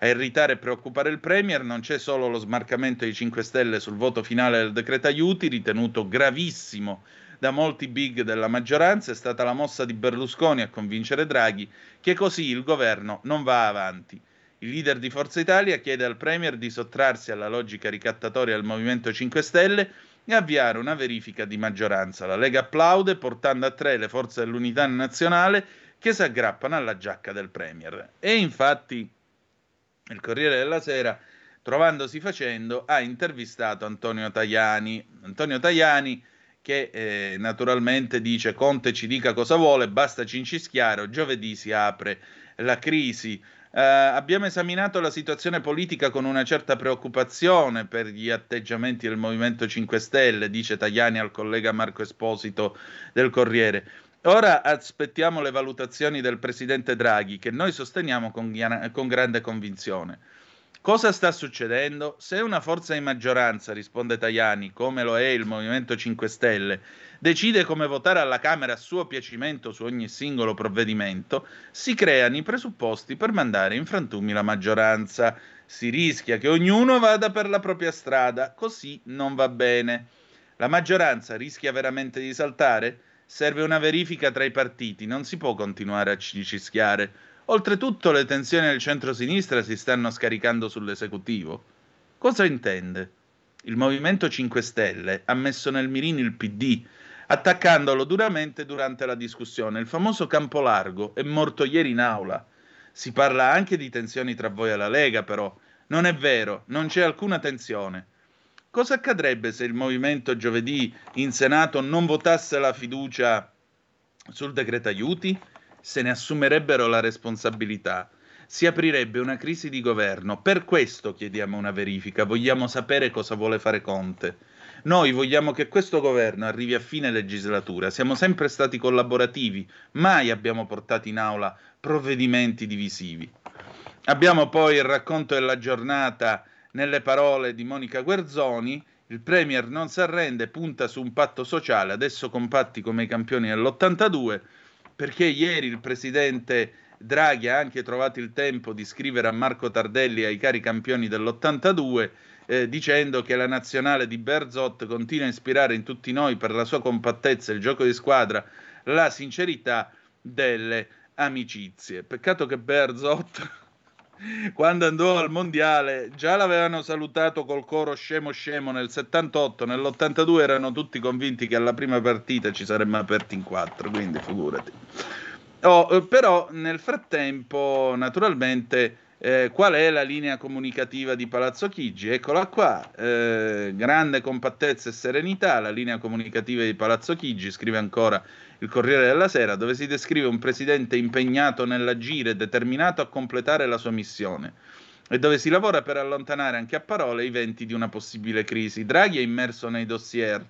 S3: A irritare e preoccupare il Premier non c'è solo lo smarcamento dei 5 Stelle sul voto finale del decreto aiuti, ritenuto gravissimo da molti big della maggioranza, è stata la mossa di Berlusconi a convincere Draghi che così il governo non va avanti. Il leader di Forza Italia chiede al Premier di sottrarsi alla logica ricattatoria del Movimento 5 Stelle e avviare una verifica di maggioranza. La Lega applaude portando a tre le forze dell'unità nazionale che si aggrappano alla giacca del Premier. E infatti il Corriere della Sera, trovandosi facendo, ha intervistato Antonio Tajani. Antonio Tajani che eh, naturalmente dice Conte ci dica cosa vuole, basta cincischiare, giovedì si apre la crisi. Eh, abbiamo esaminato la situazione politica con una certa preoccupazione per gli atteggiamenti del Movimento 5 Stelle, dice Tajani al collega Marco Esposito del Corriere. Ora aspettiamo le valutazioni del presidente Draghi, che noi sosteniamo con, con grande convinzione. Cosa sta succedendo? Se una forza di maggioranza, risponde Tajani, come lo è il Movimento 5 Stelle, decide come votare alla Camera a suo piacimento su ogni singolo provvedimento, si creano i presupposti per mandare in frantumi la maggioranza. Si rischia che ognuno vada per la propria strada, così non va bene. La maggioranza rischia veramente di saltare? Serve una verifica tra i partiti, non si può continuare a cischiare. Oltretutto le tensioni del centro-sinistra si stanno scaricando sull'esecutivo. Cosa intende? Il Movimento 5 Stelle ha messo nel mirino il PD, attaccandolo duramente durante la discussione. Il famoso campo largo è morto ieri in aula. Si parla anche di tensioni tra voi e la Lega, però. Non è vero, non c'è alcuna tensione. Cosa accadrebbe se il movimento giovedì in Senato non votasse la fiducia sul decreto aiuti? Se ne assumerebbero la responsabilità, si aprirebbe una crisi di governo. Per questo chiediamo una verifica, vogliamo sapere cosa vuole fare Conte. Noi vogliamo che questo governo arrivi a fine legislatura, siamo sempre stati collaborativi, mai abbiamo portato in aula provvedimenti divisivi. Abbiamo poi il racconto della giornata nelle parole di Monica Guerzoni, il Premier non si arrende, punta su un patto sociale, adesso compatti come i campioni dell'82, perché ieri il presidente Draghi ha anche trovato il tempo di scrivere a Marco Tardelli e ai cari campioni dell'82 eh, dicendo che la nazionale di Berzot continua a ispirare in tutti noi per la sua compattezza, il gioco di squadra, la sincerità delle amicizie. Peccato che Berzot quando andò al mondiale già l'avevano salutato col coro scemo scemo nel 78, nell'82 erano tutti convinti che alla prima partita ci saremmo aperti in quattro, quindi figurati. Oh, eh, però nel frattempo, naturalmente, eh, qual è la linea comunicativa di Palazzo Chigi? Eccola qua, eh, grande compattezza e serenità, la linea comunicativa di Palazzo Chigi, scrive ancora il Corriere della Sera, dove si descrive un presidente impegnato nell'agire determinato a completare la sua missione e dove si lavora per allontanare anche a parole i venti di una possibile crisi. Draghi è immerso nei dossier.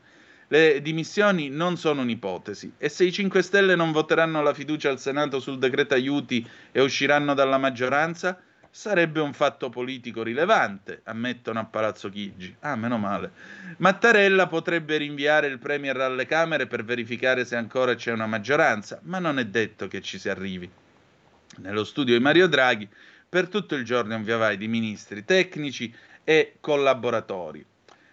S3: Le dimissioni non sono un'ipotesi e se i 5 Stelle non voteranno la fiducia al Senato sul decreto aiuti e usciranno dalla maggioranza, sarebbe un fatto politico rilevante, ammettono a Palazzo Chigi. Ah, meno male. Mattarella potrebbe rinviare il Premier alle Camere per verificare se ancora c'è una maggioranza, ma non è detto che ci si arrivi. Nello studio di Mario Draghi, per tutto il giorno è un via vai di ministri, tecnici e collaboratori.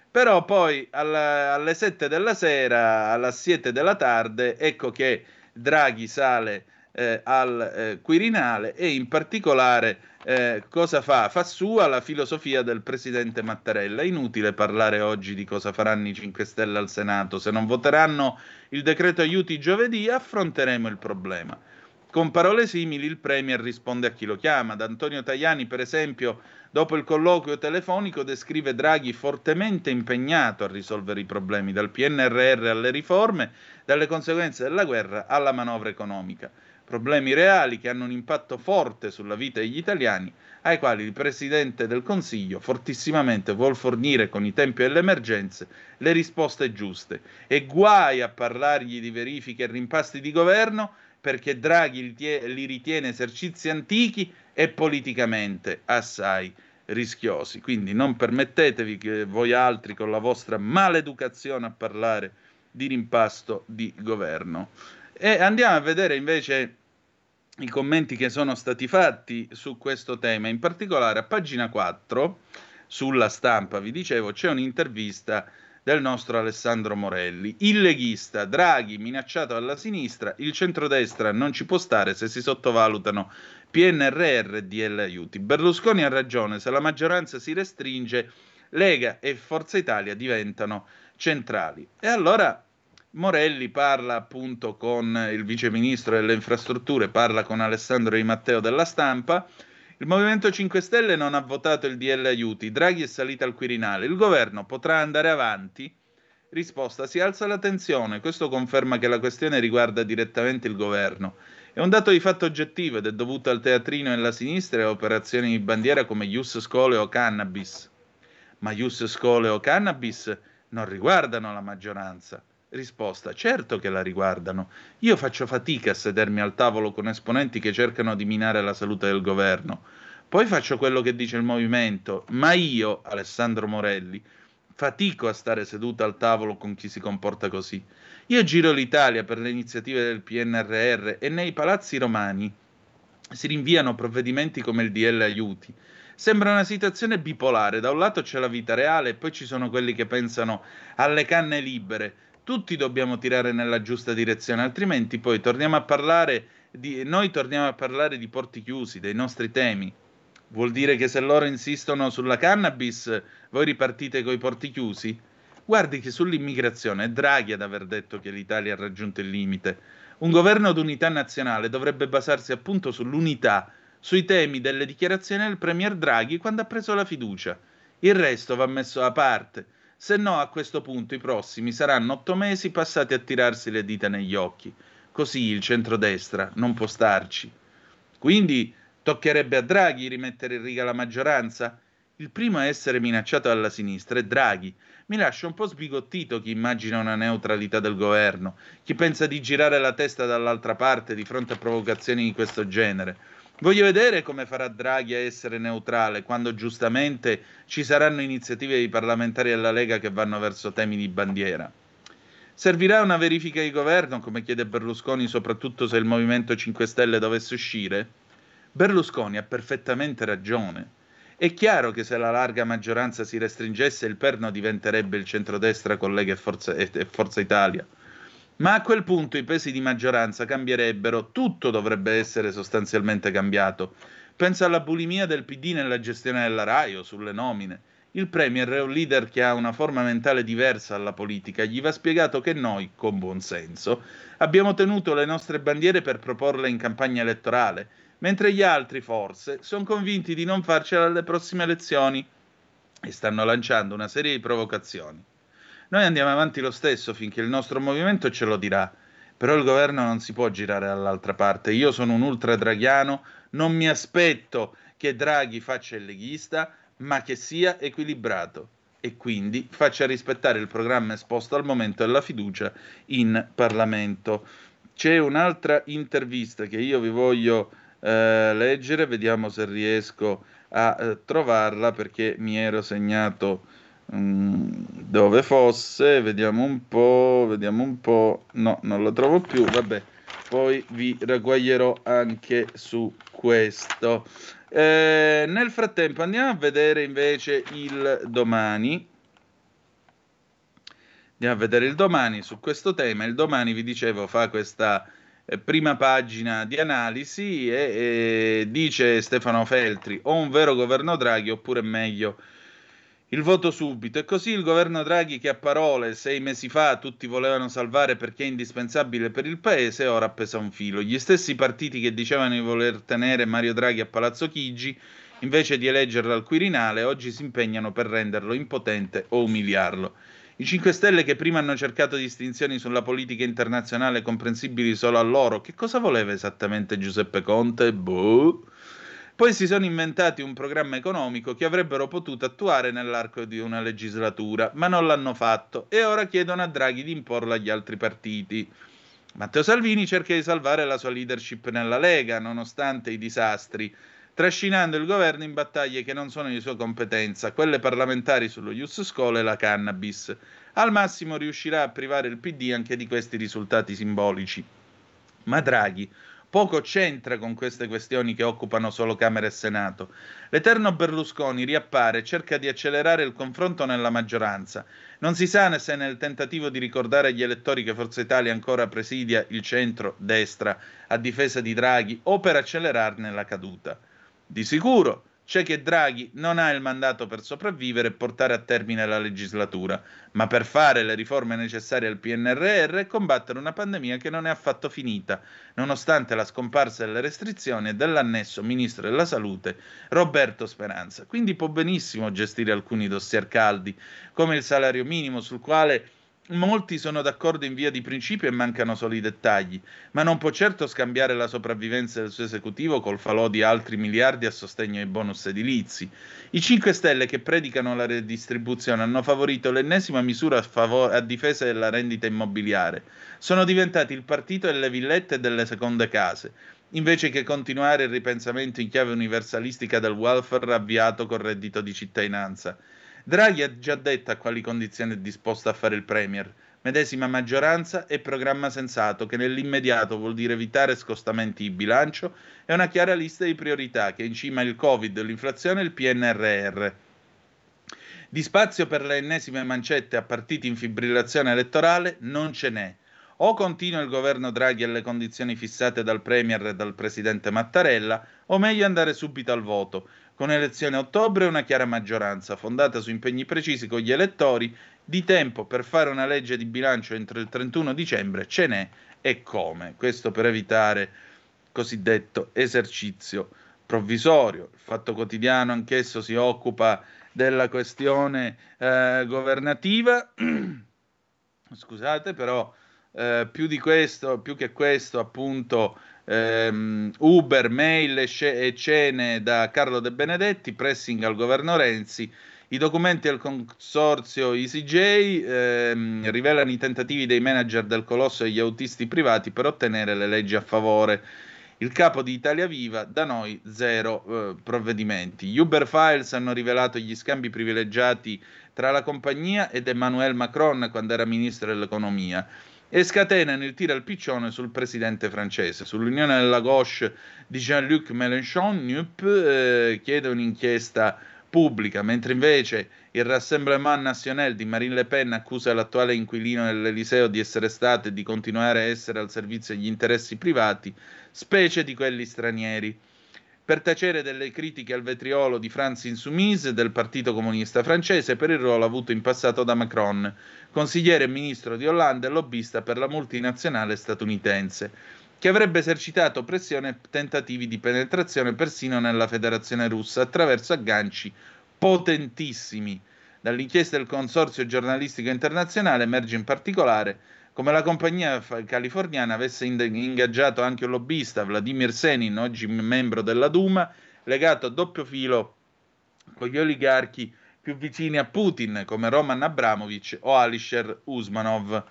S3: Però poi alla, alle 7 della sera, alle 7 della tarde, ecco che Draghi sale eh, al eh, Quirinale e in particolare eh, cosa fa? Fa sua la filosofia del presidente Mattarella. Inutile parlare oggi di cosa faranno i 5 Stelle al Senato. Se non voteranno il decreto aiuti giovedì, affronteremo il problema. Con parole simili il Premier risponde a chi lo chiama. Da Antonio Tajani, per esempio, dopo il colloquio telefonico, descrive Draghi fortemente impegnato a risolvere i problemi, dal PNRR alle riforme, dalle conseguenze della guerra alla manovra economica problemi reali che hanno un impatto forte sulla vita degli italiani, ai quali il Presidente del Consiglio fortissimamente vuol fornire con i tempi delle emergenze le risposte giuste. E guai a parlargli di verifiche e rimpasti di governo perché Draghi li ritiene esercizi antichi e politicamente assai rischiosi. Quindi non permettetevi che voi altri con la vostra maleducazione a parlare di rimpasto di governo. E andiamo a vedere invece i commenti che sono stati fatti su questo tema, in particolare a pagina 4 sulla stampa, vi dicevo, c'è un'intervista del nostro Alessandro Morelli. Il leghista Draghi minacciato alla sinistra, il centrodestra non ci può stare se si sottovalutano PNRR e DL aiuti. Berlusconi ha ragione, se la maggioranza si restringe, Lega e Forza Italia diventano centrali. E allora Morelli parla appunto con il viceministro delle infrastrutture, parla con Alessandro Di Matteo della stampa. Il Movimento 5 Stelle non ha votato il DL aiuti, Draghi è salito al Quirinale, il governo potrà andare avanti? Risposta, si alza la tensione, questo conferma che la questione riguarda direttamente il governo. È un dato di fatto oggettivo ed è dovuto al teatrino e alla sinistra e a operazioni di bandiera come Ius Scole o Cannabis. Ma Ius Scole o Cannabis non riguardano la maggioranza. Risposta: certo che la riguardano. Io faccio fatica a sedermi al tavolo con esponenti che cercano di minare la salute del governo. Poi faccio quello che dice il movimento, ma io, Alessandro Morelli, fatico a stare seduto al tavolo con chi si comporta così. Io giro l'Italia per le iniziative del PNRR e nei palazzi romani si rinviano provvedimenti come il DL aiuti. Sembra una situazione bipolare, da un lato c'è la vita reale e poi ci sono quelli che pensano alle canne libere, tutti dobbiamo tirare nella giusta direzione, altrimenti poi torniamo a parlare di, noi torniamo a parlare di porti chiusi, dei nostri temi. Vuol dire che se loro insistono sulla cannabis, voi ripartite coi porti chiusi? Guardi che sull'immigrazione è Draghi ad aver detto che l'Italia ha raggiunto il limite. Un governo d'unità nazionale dovrebbe basarsi appunto sull'unità, sui temi delle dichiarazioni del Premier Draghi quando ha preso la fiducia. Il resto va messo da parte se no a questo punto i prossimi saranno otto mesi passati a tirarsi le dita negli occhi. Così il centrodestra non può starci. Quindi toccherebbe a Draghi rimettere in riga la maggioranza? Il primo a essere minacciato dalla sinistra è Draghi. Mi lascia un po' sbigottito chi immagina una neutralità del governo, chi pensa di girare la testa dall'altra parte di fronte a provocazioni di questo genere. Voglio vedere come farà Draghi a essere neutrale quando giustamente ci saranno iniziative dei parlamentari della Lega che vanno verso temi di bandiera. Servirà una verifica di governo, come chiede Berlusconi, soprattutto se il Movimento 5 Stelle dovesse uscire? Berlusconi ha perfettamente ragione. È chiaro che se la larga maggioranza si restringesse il perno diventerebbe il centrodestra con Lega e Forza, e Forza Italia. Ma a quel punto i pesi di maggioranza cambierebbero, tutto dovrebbe essere sostanzialmente cambiato. Pensa alla bulimia del PD nella gestione della RAI o sulle nomine. Il Premier è un leader che ha una forma mentale diversa alla politica. Gli va spiegato che noi, con buon senso, abbiamo tenuto le nostre bandiere per proporle in campagna elettorale mentre gli altri forse sono convinti di non farcela alle prossime elezioni e stanno lanciando una serie di provocazioni. Noi andiamo avanti lo stesso finché il nostro movimento ce lo dirà, però il governo non si può girare dall'altra parte. Io sono un ultra draghiano, non mi aspetto che Draghi faccia il leghista, ma che sia equilibrato e quindi faccia rispettare il programma esposto al momento della fiducia in Parlamento. C'è un'altra intervista che io vi voglio eh, leggere, vediamo se riesco a eh, trovarla perché mi ero segnato dove fosse, vediamo un po', vediamo un po', no, non la trovo più, vabbè, poi vi ragguaglierò anche su questo. Eh, nel frattempo andiamo a vedere invece il domani. Andiamo a vedere il domani su questo tema. Il domani vi dicevo fa questa eh, prima pagina di analisi e, e dice Stefano Feltri o un vero governo Draghi oppure meglio il voto subito. E così il governo Draghi, che a parole sei mesi fa tutti volevano salvare perché è indispensabile per il paese, ora pesa un filo. Gli stessi partiti che dicevano di voler tenere Mario Draghi a Palazzo Chigi, invece di eleggerlo al Quirinale, oggi si impegnano per renderlo impotente o umiliarlo. I 5 Stelle che prima hanno cercato distinzioni sulla politica internazionale comprensibili solo a loro, che cosa voleva esattamente Giuseppe Conte? Boh. Poi si sono inventati un programma economico che avrebbero potuto attuare nell'arco di una legislatura, ma non l'hanno fatto e ora chiedono a Draghi di imporlo agli altri partiti. Matteo Salvini cerca di salvare la sua leadership nella Lega, nonostante i disastri trascinando il governo in battaglie che non sono di sua competenza, quelle parlamentari sullo Ius School e la cannabis. Al massimo riuscirà a privare il PD anche di questi risultati simbolici. Ma Draghi poco c'entra con queste questioni che occupano solo Camera e Senato. L'eterno Berlusconi riappare e cerca di accelerare il confronto nella maggioranza. Non si sa se nel tentativo di ricordare agli elettori che Forza Italia ancora presidia il centro-destra a difesa di Draghi o per accelerarne la caduta. Di sicuro c'è che Draghi non ha il mandato per sopravvivere e portare a termine la legislatura, ma per fare le riforme necessarie al PNRR e combattere una pandemia che non è affatto finita, nonostante la scomparsa delle restrizioni e dell'annesso ministro della salute Roberto Speranza. Quindi può benissimo gestire alcuni dossier caldi, come il salario minimo sul quale Molti sono d'accordo in via di principio e mancano solo i dettagli, ma non può certo scambiare la sopravvivenza del suo esecutivo col falò di altri miliardi a sostegno ai bonus edilizi. I 5 Stelle che predicano la redistribuzione hanno favorito l'ennesima misura a, favore, a difesa della rendita immobiliare. Sono diventati il partito delle villette e delle seconde case, invece che continuare il ripensamento in chiave universalistica del welfare avviato col reddito di cittadinanza. Draghi ha già detto a quali condizioni è disposto a fare il Premier. Medesima maggioranza e programma sensato che nell'immediato vuol dire evitare scostamenti di bilancio e una chiara lista di priorità che in cima il Covid, l'inflazione e il PNRR. Di spazio per le ennesime mancette a partiti in fibrillazione elettorale non ce n'è. O continua il governo Draghi alle condizioni fissate dal Premier e dal Presidente Mattarella, o meglio andare subito al voto con elezione a ottobre e una chiara maggioranza, fondata su impegni precisi con gli elettori, di tempo per fare una legge di bilancio entro il 31 dicembre ce n'è e come. Questo per evitare cosiddetto esercizio provvisorio. Il Fatto Quotidiano anch'esso si occupa della questione eh, governativa. Scusate, però eh, più di questo, più che questo, appunto, ehm, Uber, mail e cene da Carlo De Benedetti, pressing al governo Renzi. I documenti del consorzio EasyJ ehm, rivelano i tentativi dei manager del colosso e degli autisti privati per ottenere le leggi a favore. Il capo di Italia Viva, da noi zero eh, provvedimenti. Gli Uber Files hanno rivelato gli scambi privilegiati tra la compagnia ed Emmanuel Macron quando era ministro dell'economia e scatenano il tiro al piccione sul presidente francese. Sull'unione della gauche di Jean-Luc Mélenchon, NUP eh, chiede un'inchiesta pubblica, mentre invece il Rassemblement National di Marine Le Pen accusa l'attuale inquilino dell'Eliseo di essere stato e di continuare a essere al servizio degli interessi privati, specie di quelli stranieri. Per tacere delle critiche al vetriolo di France Insoumise del Partito Comunista francese per il ruolo avuto in passato da Macron, consigliere e ministro di Hollande e lobbista per la multinazionale statunitense, che avrebbe esercitato pressione e tentativi di penetrazione persino nella Federazione russa attraverso agganci potentissimi. Dall'inchiesta del Consorzio giornalistico internazionale emerge in particolare come la compagnia californiana avesse ingaggiato anche un lobbista, Vladimir Senin, oggi membro della Duma, legato a doppio filo con gli oligarchi più vicini a Putin, come Roman Abramovich o Alisher Usmanov.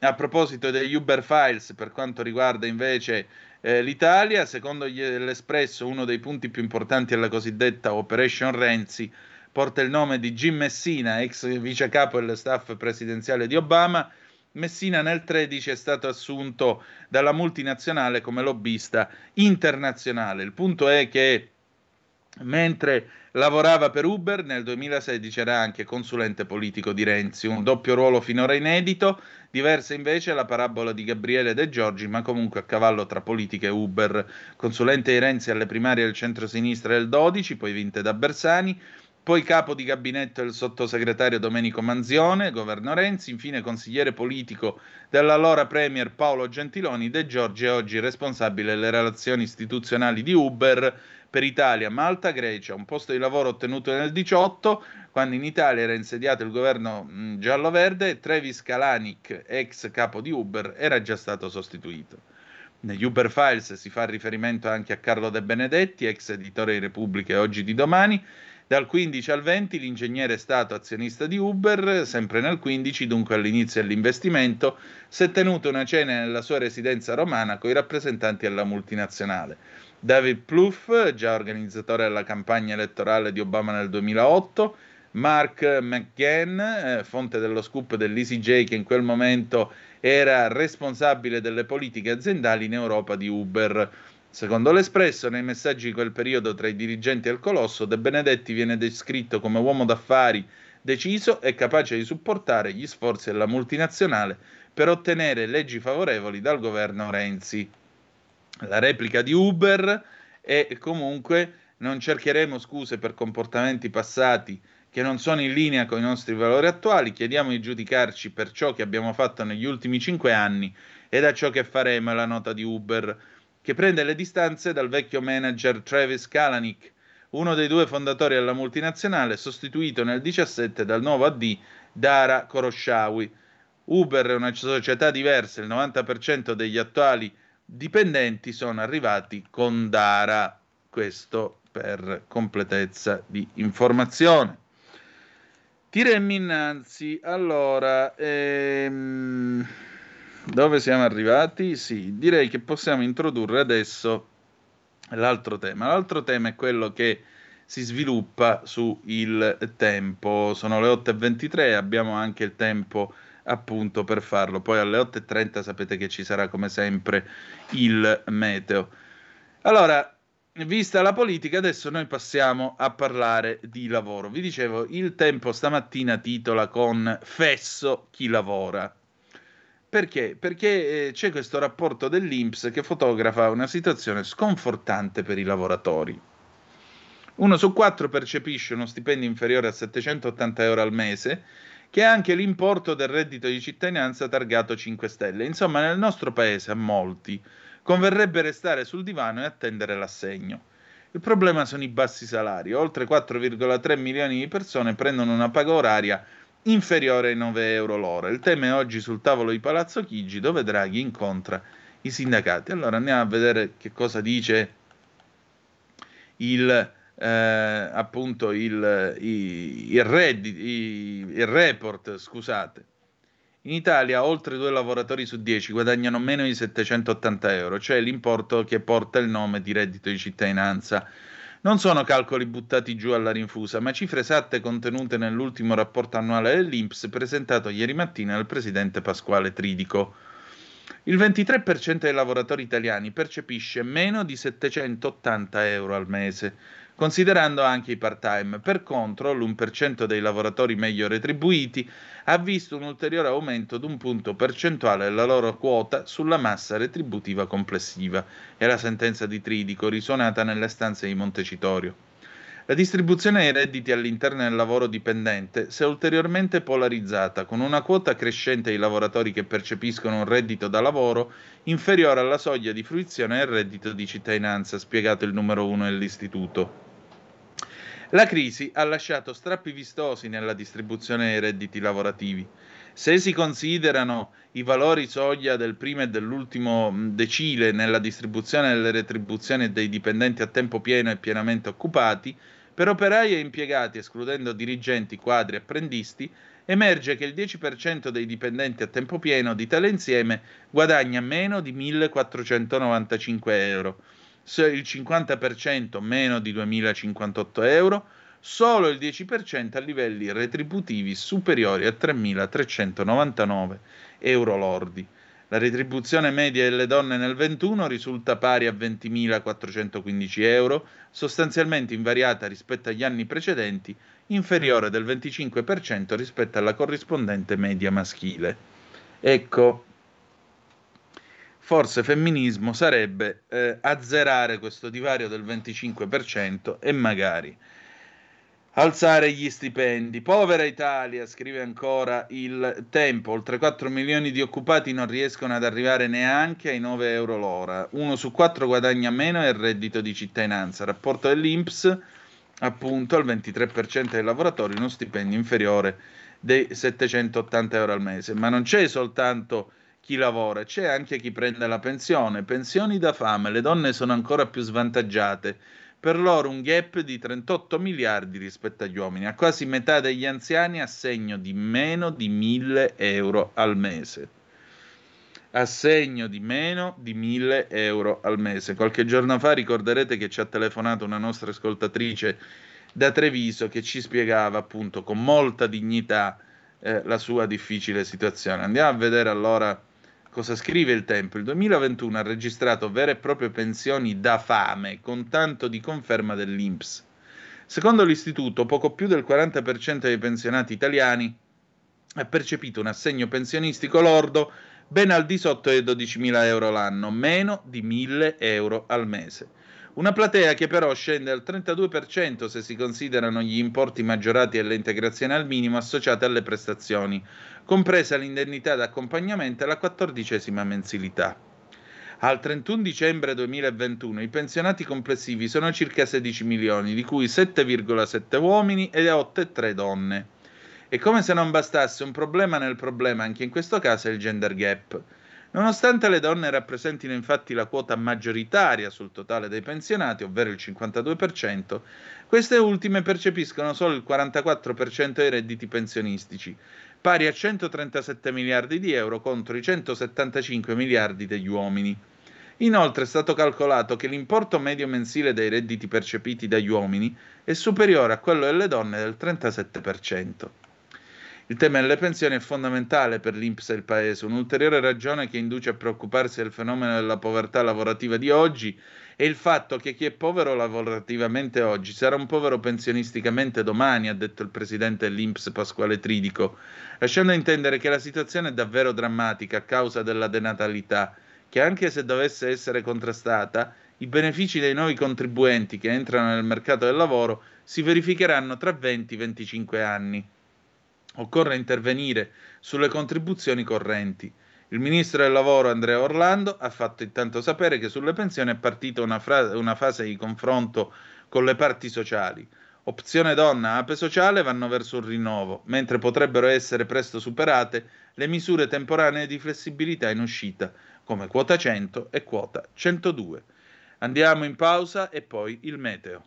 S3: A proposito degli Uber Files, per quanto riguarda invece eh, l'Italia, secondo l'Espresso, uno dei punti più importanti della cosiddetta Operation Renzi porta il nome di Jim Messina, ex vice capo del staff presidenziale di Obama. Messina nel 2013 è stato assunto dalla multinazionale come lobbista internazionale. Il punto è che mentre lavorava per Uber, nel 2016 era anche consulente politico di Renzi, un doppio ruolo finora inedito, diversa invece la parabola di Gabriele De Giorgi, ma comunque a cavallo tra politica e Uber, consulente di Renzi alle primarie del centro-sinistra del 12, poi vinte da Bersani, poi capo di gabinetto del sottosegretario Domenico Manzione, governo Renzi, infine consigliere politico dell'allora premier Paolo Gentiloni, De Giorgi è oggi responsabile delle relazioni istituzionali di Uber per Italia, Malta, Grecia, un posto di lavoro ottenuto nel 2018, quando in Italia era insediato il governo giallo-verde e Travis Kalanick, ex capo di Uber, era già stato sostituito. Negli Uber Files si fa riferimento anche a Carlo De Benedetti, ex editore di Repubblica e Oggi di Domani, dal 15 al 20 l'ingegnere è stato azionista di Uber, sempre nel 15, dunque all'inizio dell'investimento, si è tenuto una cena nella sua residenza romana con i rappresentanti della multinazionale. David Plouffe, già organizzatore della campagna elettorale di Obama nel 2008, Mark McGann, eh, fonte dello scoop dell'EasyJ che in quel momento era responsabile delle politiche aziendali in Europa di Uber. Secondo l'Espresso, nei messaggi di quel periodo tra i dirigenti e il colosso, De Benedetti viene descritto come uomo d'affari deciso e capace di supportare gli sforzi della multinazionale per ottenere leggi favorevoli dal governo Renzi. La replica di Uber e comunque non cercheremo scuse per comportamenti passati che non sono in linea con i nostri valori attuali, chiediamo di giudicarci per ciò che abbiamo fatto negli ultimi cinque anni e da ciò che faremo è la nota di Uber che prende le distanze dal vecchio manager Travis Kalanick, uno dei due fondatori della multinazionale, sostituito nel 2017 dal nuovo AD Dara Koroshawi. Uber è una società diversa, il 90% degli attuali dipendenti sono arrivati con Dara. Questo per completezza di informazione. Tiremmi innanzi, allora, ehm, dove siamo arrivati? Sì, direi che possiamo introdurre adesso l'altro tema. L'altro tema è quello che si sviluppa sul tempo. Sono le 8.23, abbiamo anche il tempo appunto per farlo. Poi alle 8.30 sapete che ci sarà come sempre il meteo. Allora, vista la politica, adesso noi passiamo a parlare di lavoro. Vi dicevo, il tempo stamattina titola con Fesso chi lavora. Perché? Perché eh, c'è questo rapporto dell'Inps che fotografa una situazione sconfortante per i lavoratori. Uno su quattro percepisce uno stipendio inferiore a 780 euro al mese, che è anche l'importo del reddito di cittadinanza targato 5 stelle. Insomma, nel nostro paese a molti converrebbe restare sul divano e attendere l'assegno. Il problema sono i bassi salari. Oltre 4,3 milioni di persone prendono una paga oraria inferiore ai 9 euro l'ora. Il tema è oggi sul tavolo di Palazzo Chigi dove Draghi incontra i sindacati. Allora andiamo a vedere che cosa dice il, eh, appunto il, il, il, reddit, il report, scusate. In Italia oltre due lavoratori su 10 guadagnano meno di 780 euro, cioè l'importo che porta il nome di reddito di cittadinanza. Non sono calcoli buttati giù alla rinfusa, ma cifre esatte contenute nell'ultimo rapporto annuale dell'Inps presentato ieri mattina dal presidente Pasquale Tridico. Il 23% dei lavoratori italiani percepisce meno di 780 euro al mese, considerando anche i part-time. Per contro, l'1% dei lavoratori meglio retribuiti ha visto un ulteriore aumento di un punto percentuale della loro quota sulla massa retributiva complessiva. È la sentenza di Tridico risuonata nelle stanze di Montecitorio. La distribuzione dei redditi all'interno del lavoro dipendente si è ulteriormente polarizzata, con una quota crescente di lavoratori che percepiscono un reddito da lavoro inferiore alla soglia di fruizione del reddito di cittadinanza, spiegato il numero uno dell'istituto. La crisi ha lasciato strappi vistosi nella distribuzione dei redditi lavorativi. Se si considerano i valori soglia del primo e dell'ultimo decile nella distribuzione delle retribuzioni dei dipendenti a tempo pieno e pienamente occupati, per operai e impiegati, escludendo dirigenti, quadri e apprendisti, emerge che il 10% dei dipendenti a tempo pieno di tale insieme guadagna meno di 1.495 euro, il 50% meno di 2.058 euro, solo il 10% a livelli retributivi superiori a 3.399 euro lordi. La retribuzione media delle donne nel 21 risulta pari a 20.415 euro, sostanzialmente invariata rispetto agli anni precedenti, inferiore del 25% rispetto alla corrispondente media maschile. Ecco, forse femminismo sarebbe eh, azzerare questo divario del 25% e magari alzare gli stipendi. Povera Italia, scrive ancora il Tempo, oltre 4 milioni di occupati non riescono ad arrivare neanche ai 9 euro l'ora. Uno su quattro guadagna meno e il reddito di cittadinanza. Rapporto dell'Inps, appunto, al 23% dei lavoratori uno stipendio inferiore dei 780 euro al mese. Ma non c'è soltanto chi lavora, c'è anche chi prende la pensione. Pensioni da fame, le donne sono ancora più svantaggiate per loro un gap di 38 miliardi rispetto agli uomini, a quasi metà degli anziani a segno di meno di 1000 euro al mese. A segno di meno di 1000 euro al mese. Qualche giorno fa ricorderete che ci ha telefonato una nostra ascoltatrice da Treviso che ci spiegava appunto con molta dignità eh, la sua difficile situazione. Andiamo a vedere allora Cosa scrive il Tempo? Il 2021 ha registrato vere e proprie pensioni da fame, con tanto di conferma dell'INPS. Secondo l'istituto, poco più del 40% dei pensionati italiani ha percepito un assegno pensionistico lordo ben al di sotto dei 12.000 euro l'anno, meno di 1.000 euro al mese. Una platea che però scende al 32% se si considerano gli importi maggiorati e integrazioni al minimo associate alle prestazioni, compresa l'indennità d'accompagnamento e la quattordicesima mensilità. Al 31 dicembre 2021 i pensionati complessivi sono circa 16 milioni, di cui 7,7 uomini e 8,3 donne. E come se non bastasse un problema nel problema, anche in questo caso è il gender gap. Nonostante le donne rappresentino infatti la quota maggioritaria sul totale dei pensionati, ovvero il 52%, queste ultime percepiscono solo il 44% dei redditi pensionistici, pari a 137 miliardi di euro contro i 175 miliardi degli uomini. Inoltre è stato calcolato che l'importo medio mensile dei redditi percepiti dagli uomini è superiore a quello delle donne del 37%. Il tema delle pensioni è fondamentale per l'Inps e il Paese. Un'ulteriore ragione che induce a preoccuparsi del fenomeno della povertà lavorativa di oggi è il fatto che chi è povero lavorativamente oggi sarà un povero pensionisticamente domani, ha detto il presidente dell'Inps Pasquale Tridico, lasciando intendere che la situazione è davvero drammatica a causa della denatalità, che anche se dovesse essere contrastata, i benefici dei nuovi contribuenti che entrano nel mercato del lavoro si verificheranno tra 20-25 anni. Occorre intervenire sulle contribuzioni correnti. Il ministro del lavoro Andrea Orlando ha fatto intanto sapere che sulle pensioni è partita una, fra- una fase di confronto con le parti sociali. Opzione donna ape sociale vanno verso un rinnovo, mentre potrebbero essere presto superate le misure temporanee di flessibilità in uscita, come quota 100 e quota 102. Andiamo in pausa e poi il meteo.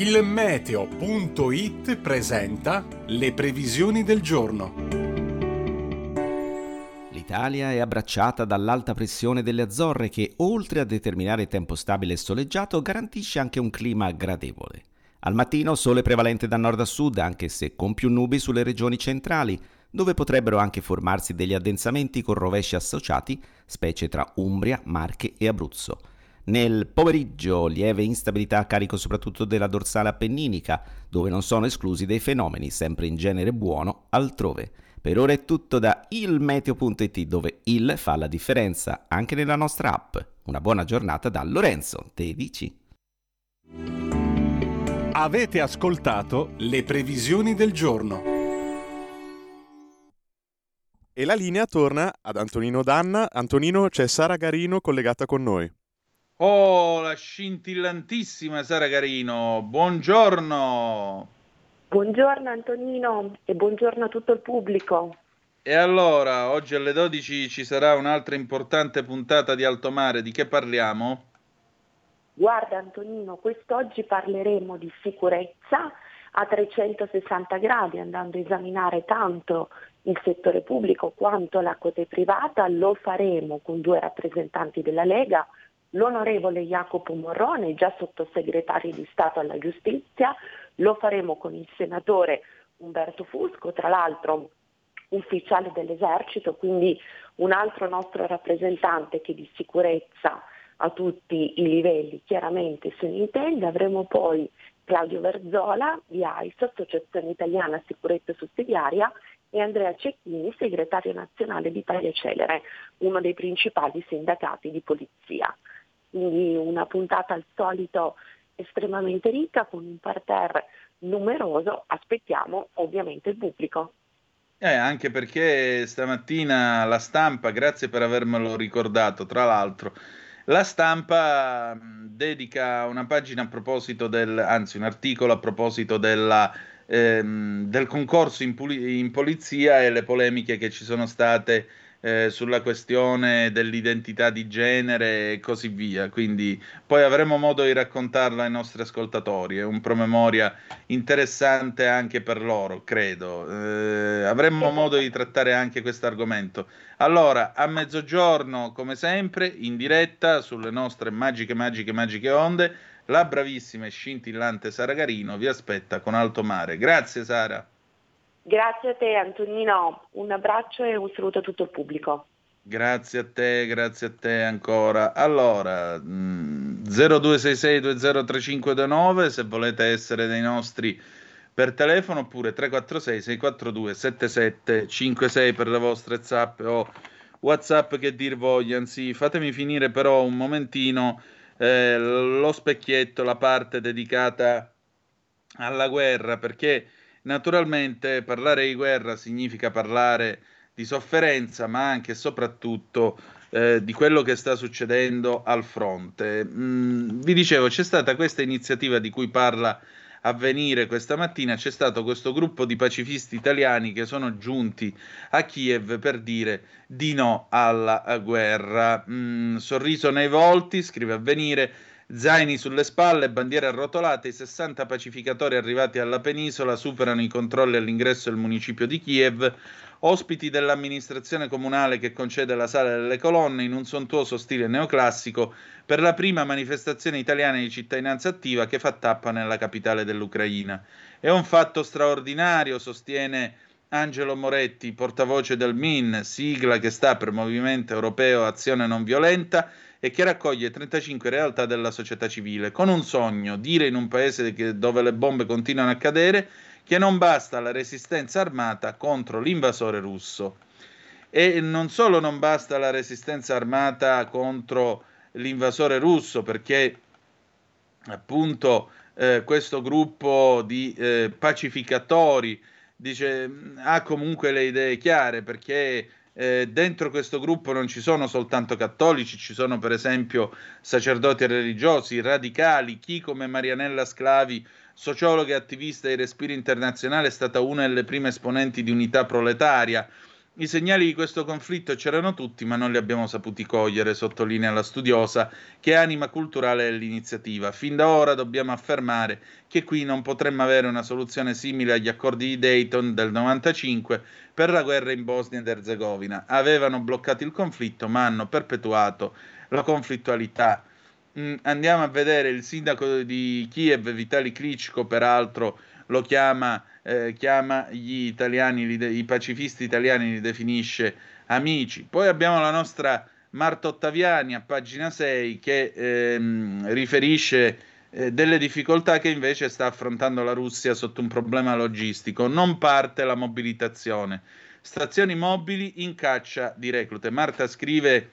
S1: Il meteo.it presenta le previsioni del giorno.
S6: L'Italia è abbracciata dall'alta pressione delle Azzorre che, oltre a determinare tempo stabile e soleggiato, garantisce anche un clima gradevole. Al mattino sole prevalente da nord a sud, anche se con più nubi sulle regioni centrali, dove potrebbero anche formarsi degli addensamenti con rovesci associati, specie tra Umbria, Marche e Abruzzo. Nel pomeriggio lieve instabilità a carico soprattutto della dorsale appenninica, dove non sono esclusi dei fenomeni sempre in genere buono altrove. Per ora è tutto da ilmeteo.it dove il fa la differenza anche nella nostra app. Una buona giornata da Lorenzo, te dici?
S1: Avete ascoltato le previsioni del giorno.
S2: E la linea torna ad Antonino Danna. Antonino, c'è Sara Garino collegata con noi.
S3: Oh, la scintillantissima Sara Garino, buongiorno.
S7: Buongiorno Antonino e buongiorno a tutto il pubblico.
S3: E allora, oggi alle 12 ci sarà un'altra importante puntata di Alto Mare, di che parliamo?
S7: Guarda Antonino, quest'oggi parleremo di sicurezza a 360 gradi, andando a esaminare tanto il settore pubblico quanto la cote privata. Lo faremo con due rappresentanti della Lega, l'onorevole Jacopo Morrone, già sottosegretario di Stato alla Giustizia, lo faremo con il senatore Umberto Fusco, tra l'altro ufficiale dell'esercito, quindi un altro nostro rappresentante che di sicurezza a tutti i livelli chiaramente se ne intende. Avremo poi Claudio Verzola di AIS, Associazione Italiana Sicurezza Sussidiaria, e Andrea Cecchini, segretario nazionale di Italia Celere, uno dei principali sindacati di polizia quindi una puntata al solito estremamente ricca con un parterre numeroso, aspettiamo ovviamente il pubblico.
S3: Eh, anche perché stamattina la stampa, grazie per avermelo ricordato, tra l'altro, la stampa dedica una pagina a proposito del, anzi un articolo a proposito della, ehm, del concorso in, puli- in polizia e le polemiche che ci sono state eh, sulla questione dell'identità di genere e così via. Quindi poi avremo modo di raccontarla ai nostri ascoltatori. È un promemoria interessante anche per loro, credo. Eh, avremo modo di trattare anche questo argomento. Allora, a mezzogiorno, come sempre, in diretta sulle nostre magiche, magiche, magiche onde. La bravissima e scintillante Sara Garino vi aspetta con alto mare. Grazie Sara.
S7: Grazie a te Antonino, un abbraccio e un saluto a tutto il pubblico.
S3: Grazie a te, grazie a te ancora. Allora, 0266203529 se volete essere dei nostri per telefono oppure 346 642 7756 per le vostre zap o whatsapp che dir voglia. Anzi, fatemi finire però un momentino eh, lo specchietto, la parte dedicata alla guerra perché Naturalmente parlare di guerra significa parlare di sofferenza, ma anche e soprattutto eh, di quello che sta succedendo al fronte. Mm, vi dicevo, c'è stata questa iniziativa di cui parla Avvenire questa mattina, c'è stato questo gruppo di pacifisti italiani che sono giunti a Kiev per dire di no alla guerra. Mm, sorriso nei volti, scrive Avvenire Zaini sulle spalle, bandiere arrotolate, i 60 pacificatori arrivati alla penisola superano i controlli all'ingresso del municipio di Kiev, ospiti dell'amministrazione comunale che concede la sala delle colonne in un sontuoso stile neoclassico per la prima manifestazione italiana di cittadinanza attiva che fa tappa nella capitale dell'Ucraina. È un fatto straordinario, sostiene Angelo Moretti, portavoce del MIN, sigla che sta per Movimento Europeo Azione Non Violenta, e che raccoglie 35 realtà della società civile, con un sogno, dire in un paese che, dove le bombe continuano a cadere che non basta la resistenza armata contro l'invasore russo. E non solo non basta la resistenza armata contro l'invasore russo, perché appunto eh, questo gruppo di eh, pacificatori dice, ha comunque le idee chiare, perché eh, dentro questo gruppo non ci sono soltanto cattolici, ci sono per esempio sacerdoti religiosi, radicali, chi come Marianella Sclavi, sociologa e attivista di Respiro Internazionale, è stata una delle prime esponenti di unità proletaria. I segnali di questo conflitto c'erano tutti, ma non li abbiamo saputi cogliere, sottolinea la studiosa, che anima culturale dell'iniziativa. Fin da ora dobbiamo affermare che qui non potremmo avere una soluzione simile agli accordi di Dayton del 95 per la guerra in Bosnia ed Erzegovina. Avevano bloccato il conflitto, ma hanno perpetuato la conflittualità. Mm, andiamo a vedere il sindaco di Kiev, Vitali Klitschko, peraltro lo chiama eh, chiama gli italiani, i pacifisti italiani li definisce amici. Poi abbiamo la nostra Marta Ottaviani a pagina 6 che ehm, riferisce eh, delle difficoltà che invece sta affrontando la Russia sotto un problema logistico. Non parte la mobilitazione. Stazioni mobili in caccia di reclute. Marta scrive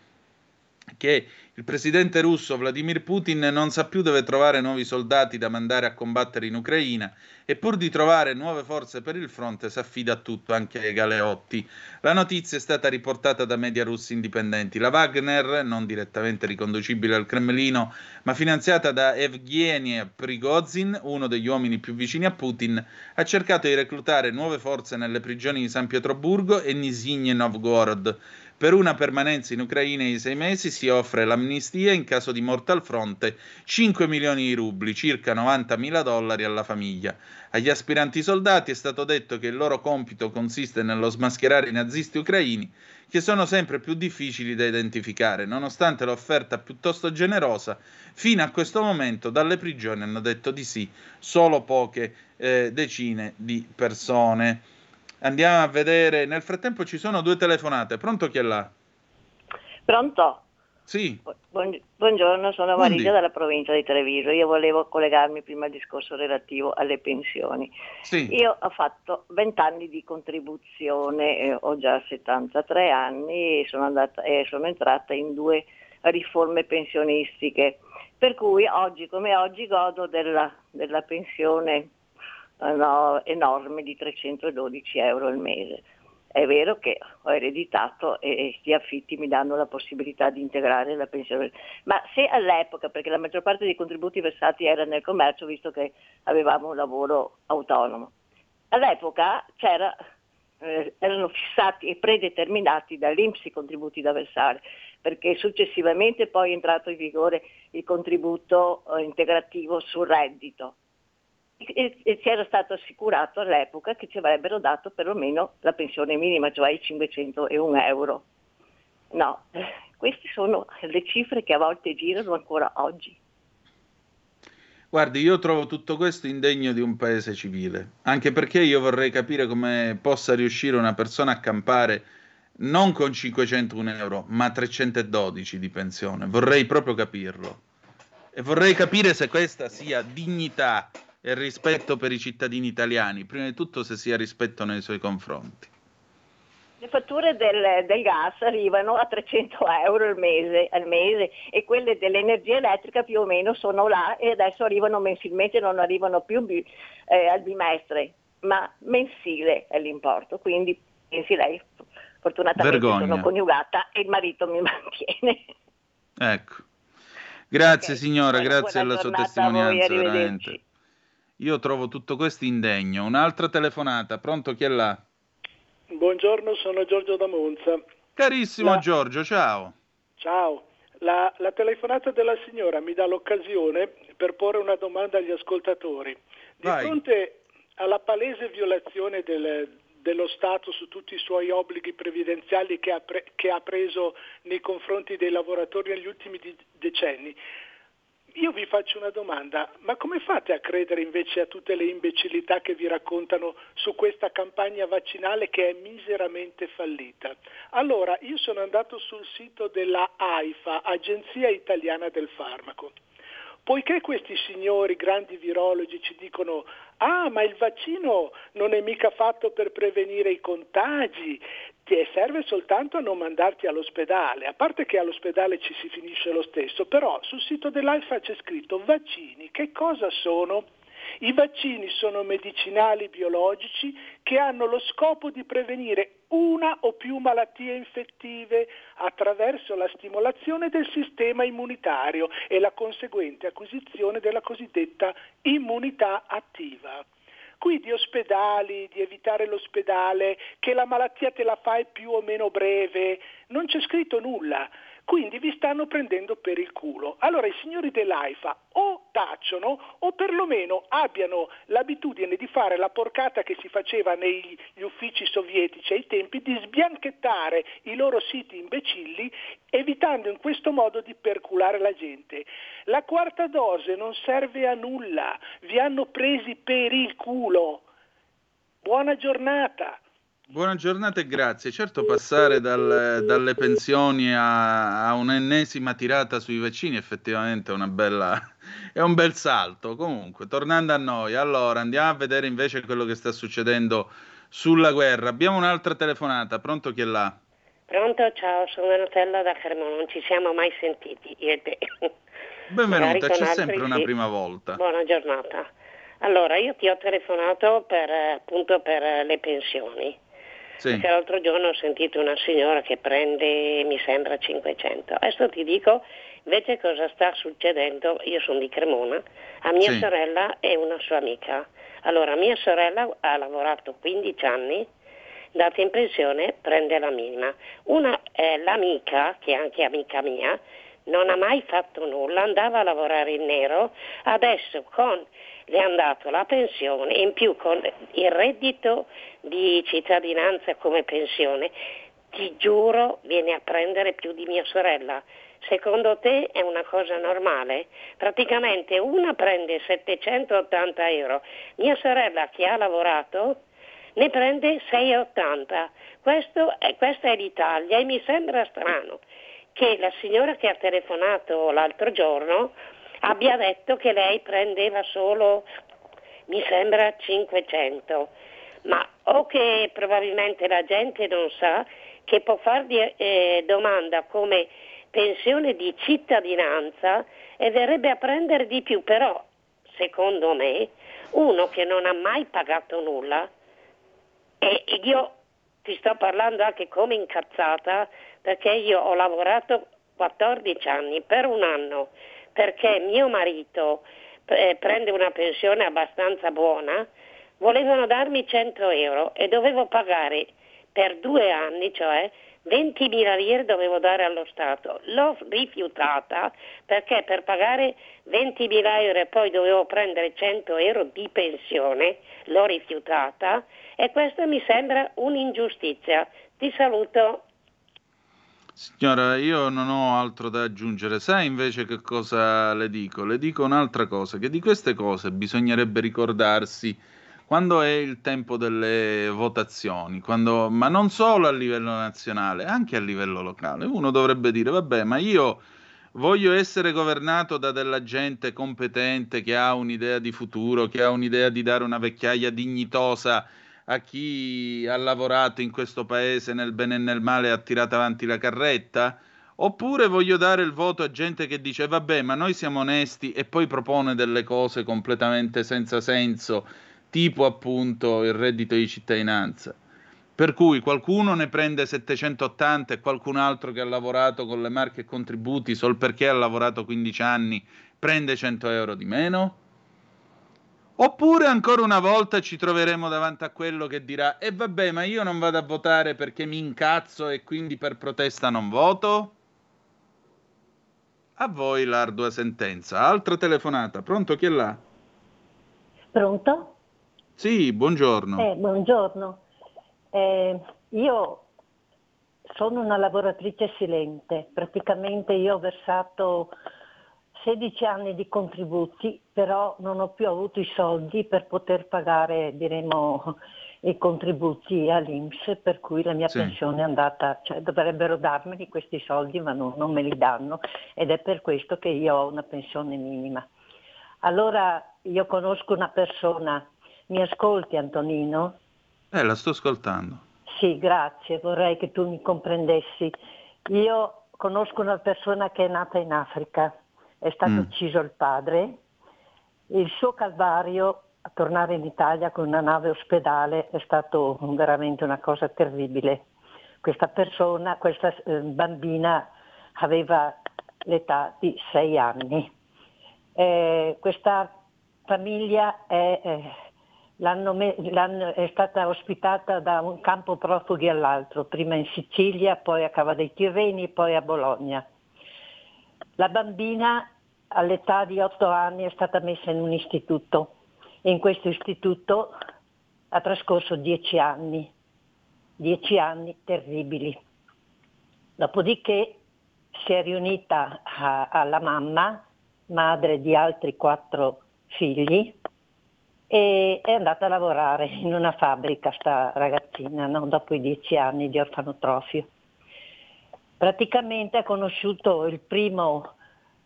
S3: che il presidente russo Vladimir Putin non sa più dove trovare nuovi soldati da mandare a combattere in Ucraina e pur di trovare nuove forze per il fronte si affida a tutto, anche ai galeotti. La notizia è stata riportata da media russi indipendenti. La Wagner, non direttamente riconducibile al Cremlino, ma finanziata da Evgeny Prigozhin, uno degli uomini più vicini a Putin, ha cercato di reclutare nuove forze nelle prigioni di San Pietroburgo e Nizhny Novgorod per una permanenza in Ucraina di sei mesi si offre l'amnistia in caso di morte al fronte 5 milioni di rubli, circa 90 mila dollari alla famiglia. Agli aspiranti soldati è stato detto che il loro compito consiste nello smascherare i nazisti ucraini, che sono sempre più difficili da identificare, nonostante l'offerta piuttosto generosa. Fino a questo momento dalle prigioni hanno detto di sì solo poche eh, decine di persone. Andiamo a vedere. Nel frattempo ci sono due telefonate. Pronto chi è là?
S8: Pronto?
S3: Sì.
S8: Buongiorno, sono Marisa dalla provincia di Treviso. Io volevo collegarmi prima al discorso relativo alle pensioni.
S3: Sì.
S8: Io ho fatto 20 anni di contribuzione, eh, ho già 73 anni e sono, andata, eh, sono entrata in due riforme pensionistiche. Per cui oggi come oggi godo della, della pensione no, enorme di 312 euro al mese. È vero che ho ereditato e gli affitti mi danno la possibilità di integrare la pensione, ma se all'epoca, perché la maggior parte dei contributi versati era nel commercio, visto che avevamo un lavoro autonomo, all'epoca eh, erano fissati e predeterminati dall'Inps i contributi da versare, perché successivamente poi è entrato in vigore il contributo eh, integrativo sul reddito e, e era stato assicurato all'epoca che ci avrebbero dato perlomeno la pensione minima, cioè i 501 euro. No, queste sono le cifre che a volte girano ancora oggi.
S3: Guardi, io trovo tutto questo indegno di un paese civile, anche perché io vorrei capire come possa riuscire una persona a campare non con 501 euro, ma 312 di pensione. Vorrei proprio capirlo. E vorrei capire se questa sia dignità e rispetto per i cittadini italiani, prima di tutto se sia rispetto nei suoi confronti.
S8: Le fatture del, del, gas arrivano a 300 euro al mese, al mese, e quelle dell'energia elettrica più o meno sono là e adesso arrivano mensilmente, non arrivano più eh, al bimestre, ma mensile è l'importo. Quindi pensi lei, fortunatamente
S3: Vergogna.
S8: sono coniugata e il marito mi mantiene.
S3: Ecco. Grazie okay. signora, grazie alla sua testimonianza, veramente. Io trovo tutto questo indegno. Un'altra telefonata, pronto chi è là?
S9: Buongiorno, sono Giorgio da Monza.
S3: Carissimo la... Giorgio, ciao.
S9: Ciao. La, la, telefonata della signora mi dà l'occasione per porre una domanda agli ascoltatori. Di
S3: Vai.
S9: fronte alla palese violazione del, dello Stato su tutti i suoi obblighi previdenziali che ha, pre, che ha preso nei confronti dei lavoratori negli ultimi decenni, io vi faccio una domanda, ma come fate a credere invece a tutte le imbecillità che vi raccontano su questa campagna vaccinale che è miseramente fallita? Allora, io sono andato sul sito della AIFA, Agenzia Italiana del Farmaco. Poiché questi signori grandi virologi ci dicono ah ma il vaccino non è mica fatto per prevenire i contagi, ti serve soltanto a non mandarti all'ospedale, a parte che all'ospedale ci si finisce lo stesso, però sul sito dell'AIFA c'è scritto vaccini, che cosa sono? I vaccini sono medicinali biologici che hanno lo scopo di prevenire una o più malattie infettive attraverso la stimolazione del sistema immunitario e la conseguente acquisizione della cosiddetta immunità attiva. Qui di ospedali, di evitare l'ospedale, che la malattia te la fai più o meno breve, non c'è scritto nulla quindi vi stanno prendendo per il culo. Allora i signori dell'AIFA o tacciono o perlomeno abbiano l'abitudine di fare la porcata che si faceva negli uffici sovietici ai tempi di sbianchettare i loro siti imbecilli evitando in questo modo di perculare la gente. La quarta dose non serve a nulla, vi hanno presi per il culo. Buona giornata.
S3: Buona giornata e grazie. Certo, passare dal, dalle pensioni a, a, un'ennesima tirata sui vaccini effettivamente è, una bella, è un bel salto. Comunque, tornando a noi, allora andiamo a vedere invece quello che sta succedendo sulla guerra. Abbiamo un'altra telefonata. Pronto chi è là?
S10: Pronto, ciao, sono Nutella da Cremona. Non ci siamo mai sentiti io e te.
S3: Benvenuta, c'è sempre una sì. prima volta.
S10: Buona giornata. Allora, io ti ho telefonato per, appunto per le pensioni sì. Perché l'altro giorno ho sentito una signora che prende, mi sembra, 500. Adesso ti dico invece cosa sta succedendo. Io sono di Cremona, a mia sì. sorella e una sua amica. Allora, mia sorella ha lavorato 15 anni, data in pensione, prende la minima. Una, eh, l'amica, che è anche amica mia, non ha mai fatto nulla, andava a lavorare in nero, adesso con le hanno dato la pensione in più con il reddito di cittadinanza come pensione, ti giuro viene a prendere più di mia sorella. Secondo te è una cosa normale? Praticamente una prende 780 euro, mia sorella che ha lavorato ne prende 680. Questo è, questa è l'Italia e mi sembra strano che la signora che ha telefonato l'altro giorno abbia detto che lei prendeva solo, mi sembra, 500, ma o che probabilmente la gente non sa che può fargli eh, domanda come pensione di cittadinanza e verrebbe a prendere di più, però secondo me uno che non ha mai pagato nulla e io ti sto parlando anche come incazzata perché io ho lavorato 14 anni per un anno perché mio marito eh, prende una pensione abbastanza buona, volevano darmi 100 euro e dovevo pagare per due anni, cioè 20.000 lire dovevo dare allo Stato. L'ho rifiutata perché per pagare 20.000 euro e poi dovevo prendere 100 euro di pensione, l'ho rifiutata e questo mi sembra un'ingiustizia. Ti saluto.
S3: Signora, io non ho altro da aggiungere. Sai invece che cosa le dico? Le dico un'altra cosa, che di queste cose bisognerebbe ricordarsi quando è il tempo delle votazioni, quando, ma non solo a livello nazionale, anche a livello locale. Uno dovrebbe dire, vabbè, ma io voglio essere governato da della gente competente che ha un'idea di futuro, che ha un'idea di dare una vecchiaia dignitosa a chi ha lavorato in questo paese nel bene e nel male e ha tirato avanti la carretta? Oppure voglio dare il voto a gente che dice vabbè ma noi siamo onesti e poi propone delle cose completamente senza senso, tipo appunto il reddito di cittadinanza. Per cui qualcuno ne prende 780 e qualcun altro che ha lavorato con le marche e contributi solo perché ha lavorato 15 anni prende 100 euro di meno? Oppure ancora una volta ci troveremo davanti a quello che dirà e eh vabbè ma io non vado a votare perché mi incazzo e quindi per protesta non voto? A voi l'ardua sentenza. Altra telefonata. Pronto chi è là?
S11: Pronto?
S3: Sì, buongiorno.
S11: Eh, buongiorno. Eh, io sono una lavoratrice silente. Praticamente io ho versato 16 anni di contributi, però non ho più avuto i soldi per poter pagare diremo, i contributi all'Inps, per cui la mia sì. pensione è andata, cioè dovrebbero darmeli questi soldi, ma non, non me li danno ed è per questo che io ho una pensione minima. Allora io conosco una persona, mi ascolti Antonino?
S3: Eh, la sto ascoltando.
S11: Sì, grazie, vorrei che tu mi comprendessi. Io conosco una persona che è nata in Africa, è stato mm. ucciso il padre, il suo calvario a tornare in Italia con una nave ospedale è stato veramente una cosa terribile. Questa persona, questa eh, bambina aveva l'età di sei anni. Eh, questa famiglia è eh, l'hanno me- l'hanno- è stata ospitata da un campo profughi all'altro, prima in Sicilia, poi a Cava dei Tirreni, poi a Bologna. La bambina all'età di otto anni è stata messa in un istituto e in questo istituto ha trascorso dieci anni, dieci anni terribili. Dopodiché si è riunita a- alla mamma, madre di altri quattro figli, e è andata a lavorare in una fabbrica sta ragazzina, no? dopo i dieci anni di orfanotrofio. Praticamente ha conosciuto il primo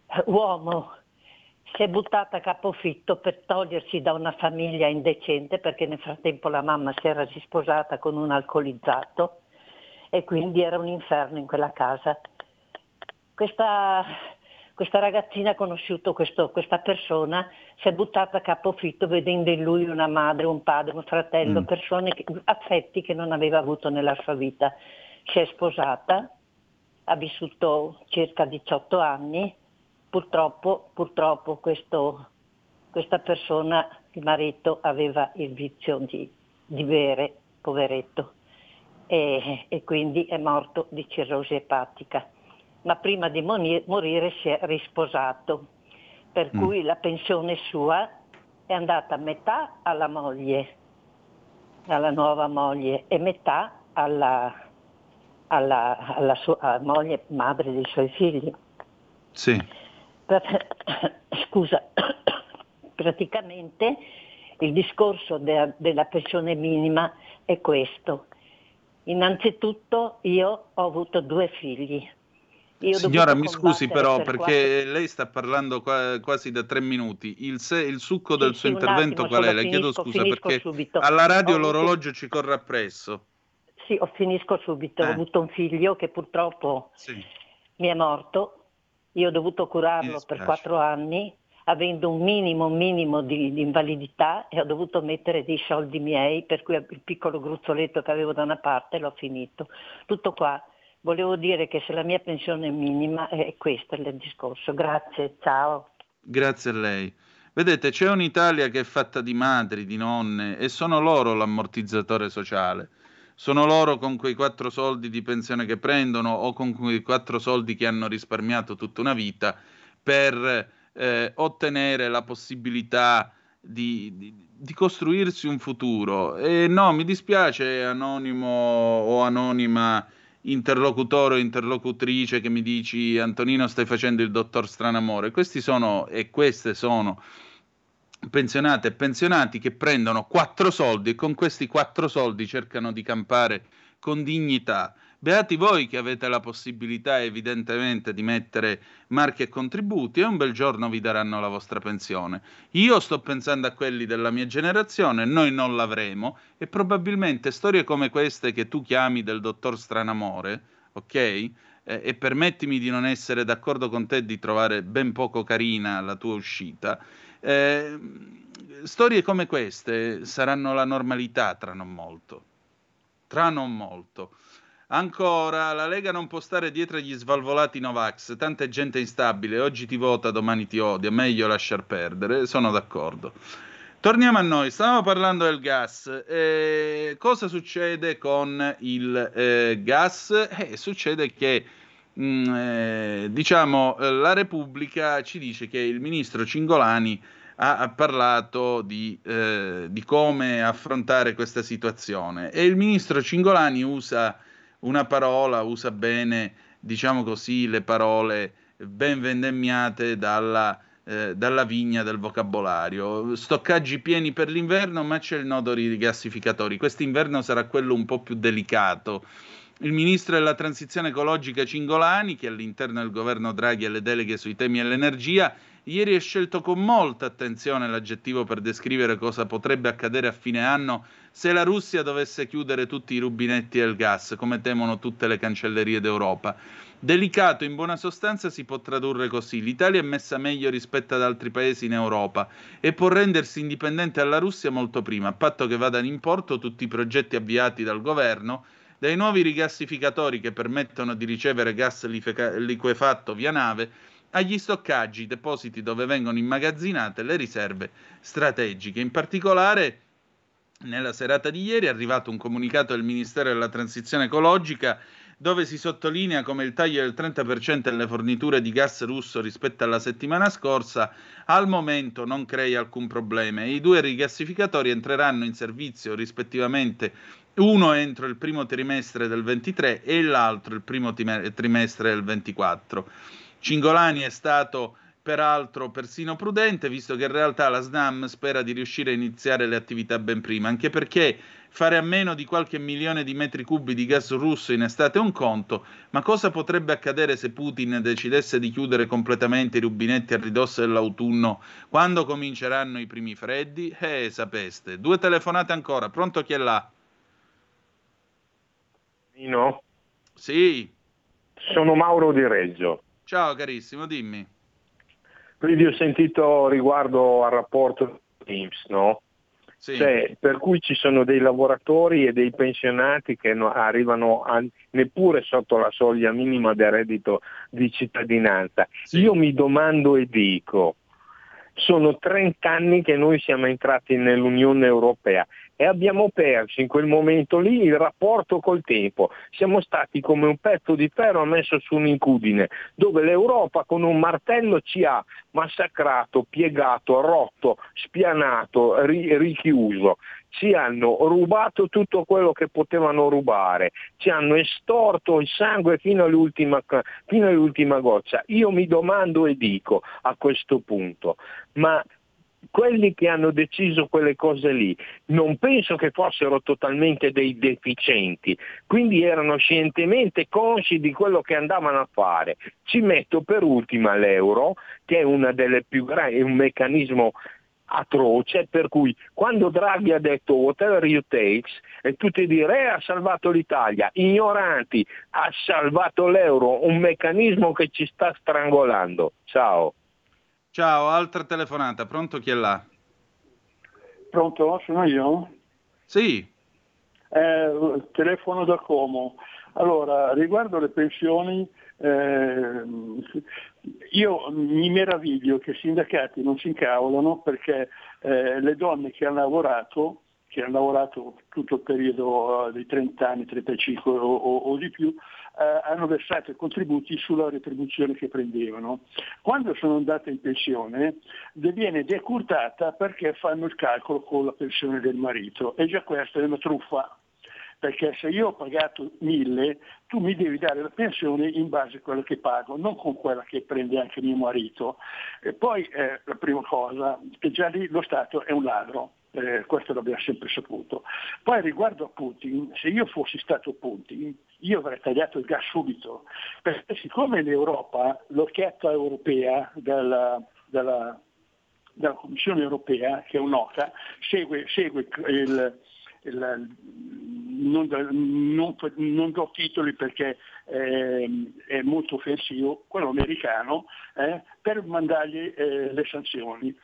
S11: eh, uomo, si è buttata a capofitto per togliersi da una famiglia indecente perché nel frattempo la mamma si era risposata con un alcolizzato e quindi era un inferno in quella casa. Questa questa ragazzina ha conosciuto questo, questa persona, si è buttata a capofitto vedendo in lui una madre, un padre, un fratello, mm. persone, che, affetti che non aveva avuto nella sua vita. Si è sposata, ha vissuto circa 18 anni, purtroppo, purtroppo questo, questa persona, il marito, aveva il vizio di, di bere, poveretto, e, e quindi è morto di cirrosi epatica ma prima di morire si è risposato, per mm. cui la pensione sua è andata a metà alla moglie, alla nuova moglie, e metà alla, alla, alla sua alla moglie madre dei suoi figli.
S3: Sì.
S11: Scusa, praticamente il discorso de, della pensione minima è questo. Innanzitutto io ho avuto due figli,
S3: io Signora, mi scusi però per perché quattro... lei sta parlando qua, quasi da tre minuti. Il, se, il succo del suo intervento attimo, qual è? Le chiedo scusa perché subito. alla radio ho l'orologio avuto... ci corre appresso.
S11: Sì, ho finisco subito. Eh. Ho avuto un figlio che purtroppo sì. mi è morto. Io ho dovuto curarlo per quattro anni, avendo un minimo, minimo di, di, invalidità e ho dovuto mettere dei soldi miei, per cui il piccolo gruzzoletto che avevo da una parte l'ho finito. Tutto qua volevo dire che se la mia pensione è minima è questo il discorso. Grazie, ciao.
S3: Grazie a lei. Vedete, c'è un'Italia che è fatta di madri, di nonne e sono loro l'ammortizzatore sociale. Sono loro con quei quattro soldi di pensione che prendono o con quei quattro soldi che hanno risparmiato tutta una vita per eh, ottenere la possibilità di, di, di, costruirsi un futuro. E no, mi dispiace, anonimo o anonima interlocutore o interlocutrice che mi dici Antonino stai facendo il dottor Stranamore. Questi sono e queste sono pensionate e pensionati che prendono quattro soldi e con questi quattro soldi cercano di campare con dignità. Beati voi che avete la possibilità evidentemente di mettere marchi e contributi e un bel giorno vi daranno la vostra pensione. Io sto pensando a quelli della mia generazione, noi non l'avremo e probabilmente storie come queste che tu chiami del dottor Stranamore, ok? Eh, e permettimi di non essere d'accordo con te di trovare ben poco carina la tua uscita. Eh, storie come queste saranno la normalità tra non molto. Tra non molto. Ancora, la Lega non può stare dietro agli svalvolati Novax, tanta gente instabile, oggi ti vota, domani ti odia, meglio lasciar perdere, sono d'accordo. Torniamo a noi, stavamo parlando del gas. Eh, cosa succede con il eh, gas? Eh, succede che, mm, eh, diciamo, la Repubblica ci dice che il ministro Cingolani ha, parlato di, eh, di come affrontare questa situazione e il ministro Cingolani usa una parola, usa bene, diciamo così, le parole ben vendemmiate dalla, eh, dalla vigna del vocabolario. Stoccaggi pieni per l'inverno, ma c'è il nodo rigassificatori. Quest'inverno sarà quello un po' più delicato. Il ministro della transizione ecologica Cingolani, che all'interno del governo Draghi ha le deleghe sui temi dell'energia, ieri ha scelto con molta attenzione l'aggettivo per descrivere cosa potrebbe accadere a fine anno se la Russia dovesse chiudere tutti i rubinetti del gas, come temono tutte le cancellerie d'Europa. Delicato, in buona sostanza si può tradurre così. L'Italia è messa meglio rispetto ad altri paesi in Europa e può rendersi indipendente dalla Russia molto prima, a patto che vadano in porto tutti i progetti avviati dal governo, dai nuovi rigassificatori che permettono di ricevere gas liquefatto via nave, agli stoccaggi, depositi dove vengono immagazzinate le riserve strategiche. In particolare Nella serata di ieri è arrivato un comunicato del Ministero della Transizione Ecologica dove si sottolinea come il taglio del 30% delle forniture di gas russo rispetto alla settimana scorsa al momento non crei alcun problema. I due rigassificatori entreranno in servizio rispettivamente uno entro il primo trimestre del 23 e l'altro il primo trimestre del 24. Cingolani è stato peraltro persino prudente, visto che in realtà la SNAM spera di riuscire a iniziare le attività ben prima, anche perché fare a meno di qualche milione di metri cubi di gas russo in estate è un conto, ma cosa potrebbe accadere se Putin decidesse di chiudere completamente i rubinetti a ridosso dell'autunno quando cominceranno i primi freddi? Eh, sapeste. Due telefonate ancora, pronto chi è là?
S12: Nino?
S3: Sì.
S12: Sono Mauro di Reggio.
S3: Ciao carissimo, dimmi.
S12: Quindi ho sentito riguardo al rapporto Teams, no? Sì. Cioè, per cui ci sono dei lavoratori e dei pensionati che no, arrivano a, neppure sotto la soglia minima del reddito di cittadinanza. Sì. Io mi domando e dico, sono 30 anni che noi siamo entrati nell'Unione Europea e abbiamo perso in quel momento lì il rapporto col tempo. Siamo stati come un pezzo di ferro messo su un'incudine, dove l'Europa con un martello ci ha massacrato, piegato, rotto, spianato, ri- richiuso. Ci hanno rubato tutto quello che potevano rubare, ci hanno estorto il sangue fino all'ultima, fino all'ultima goccia. Io mi domando e dico a questo punto, ma quelli che hanno deciso quelle cose lì non penso che fossero totalmente dei deficienti, quindi erano scientemente consci di quello che andavano a fare. Ci metto per ultima l'euro, che è grandi, è un meccanismo atroce, per cui quando Draghi ha detto whatever you takes e tutti dire eh, ha salvato l'Italia, ignoranti, ha salvato l'euro, un meccanismo che ci sta strangolando. Ciao.
S3: Ciao, altra telefonata, pronto chi è là?
S13: Pronto, sono io?
S3: Sì.
S13: Eh, telefono da Como. Allora, riguardo le pensioni, eh, io mi meraviglio che i sindacati non si incavolano perché eh, le donne che hanno lavorato, che hanno lavorato tutto il periodo uh, dei 30 anni, 35 o, o, o di più, eh, hanno versato i contributi sulla retribuzione che prendevano. Quando sono andate in pensione viene decurtata perché fanno il calcolo con la pensione del marito e già questa è una truffa perché se io ho pagato 1000 tu mi devi dare la pensione in base a quello che pago, non con quella che prende anche mio marito. E poi eh, la prima cosa, che già lì lo Stato è un ladro, eh, questo l'abbiamo sempre saputo. Poi riguardo a Putin, se io fossi stato Putin, io avrei tagliato il gas subito, perché siccome l'Europa, l'orchetta europea della, della, della Commissione europea, che è un'OCA, segue, segue il, il, non, non, non, do titoli perché eh, è molto offensivo, quello americano, eh, per mandargli eh, le sanzioni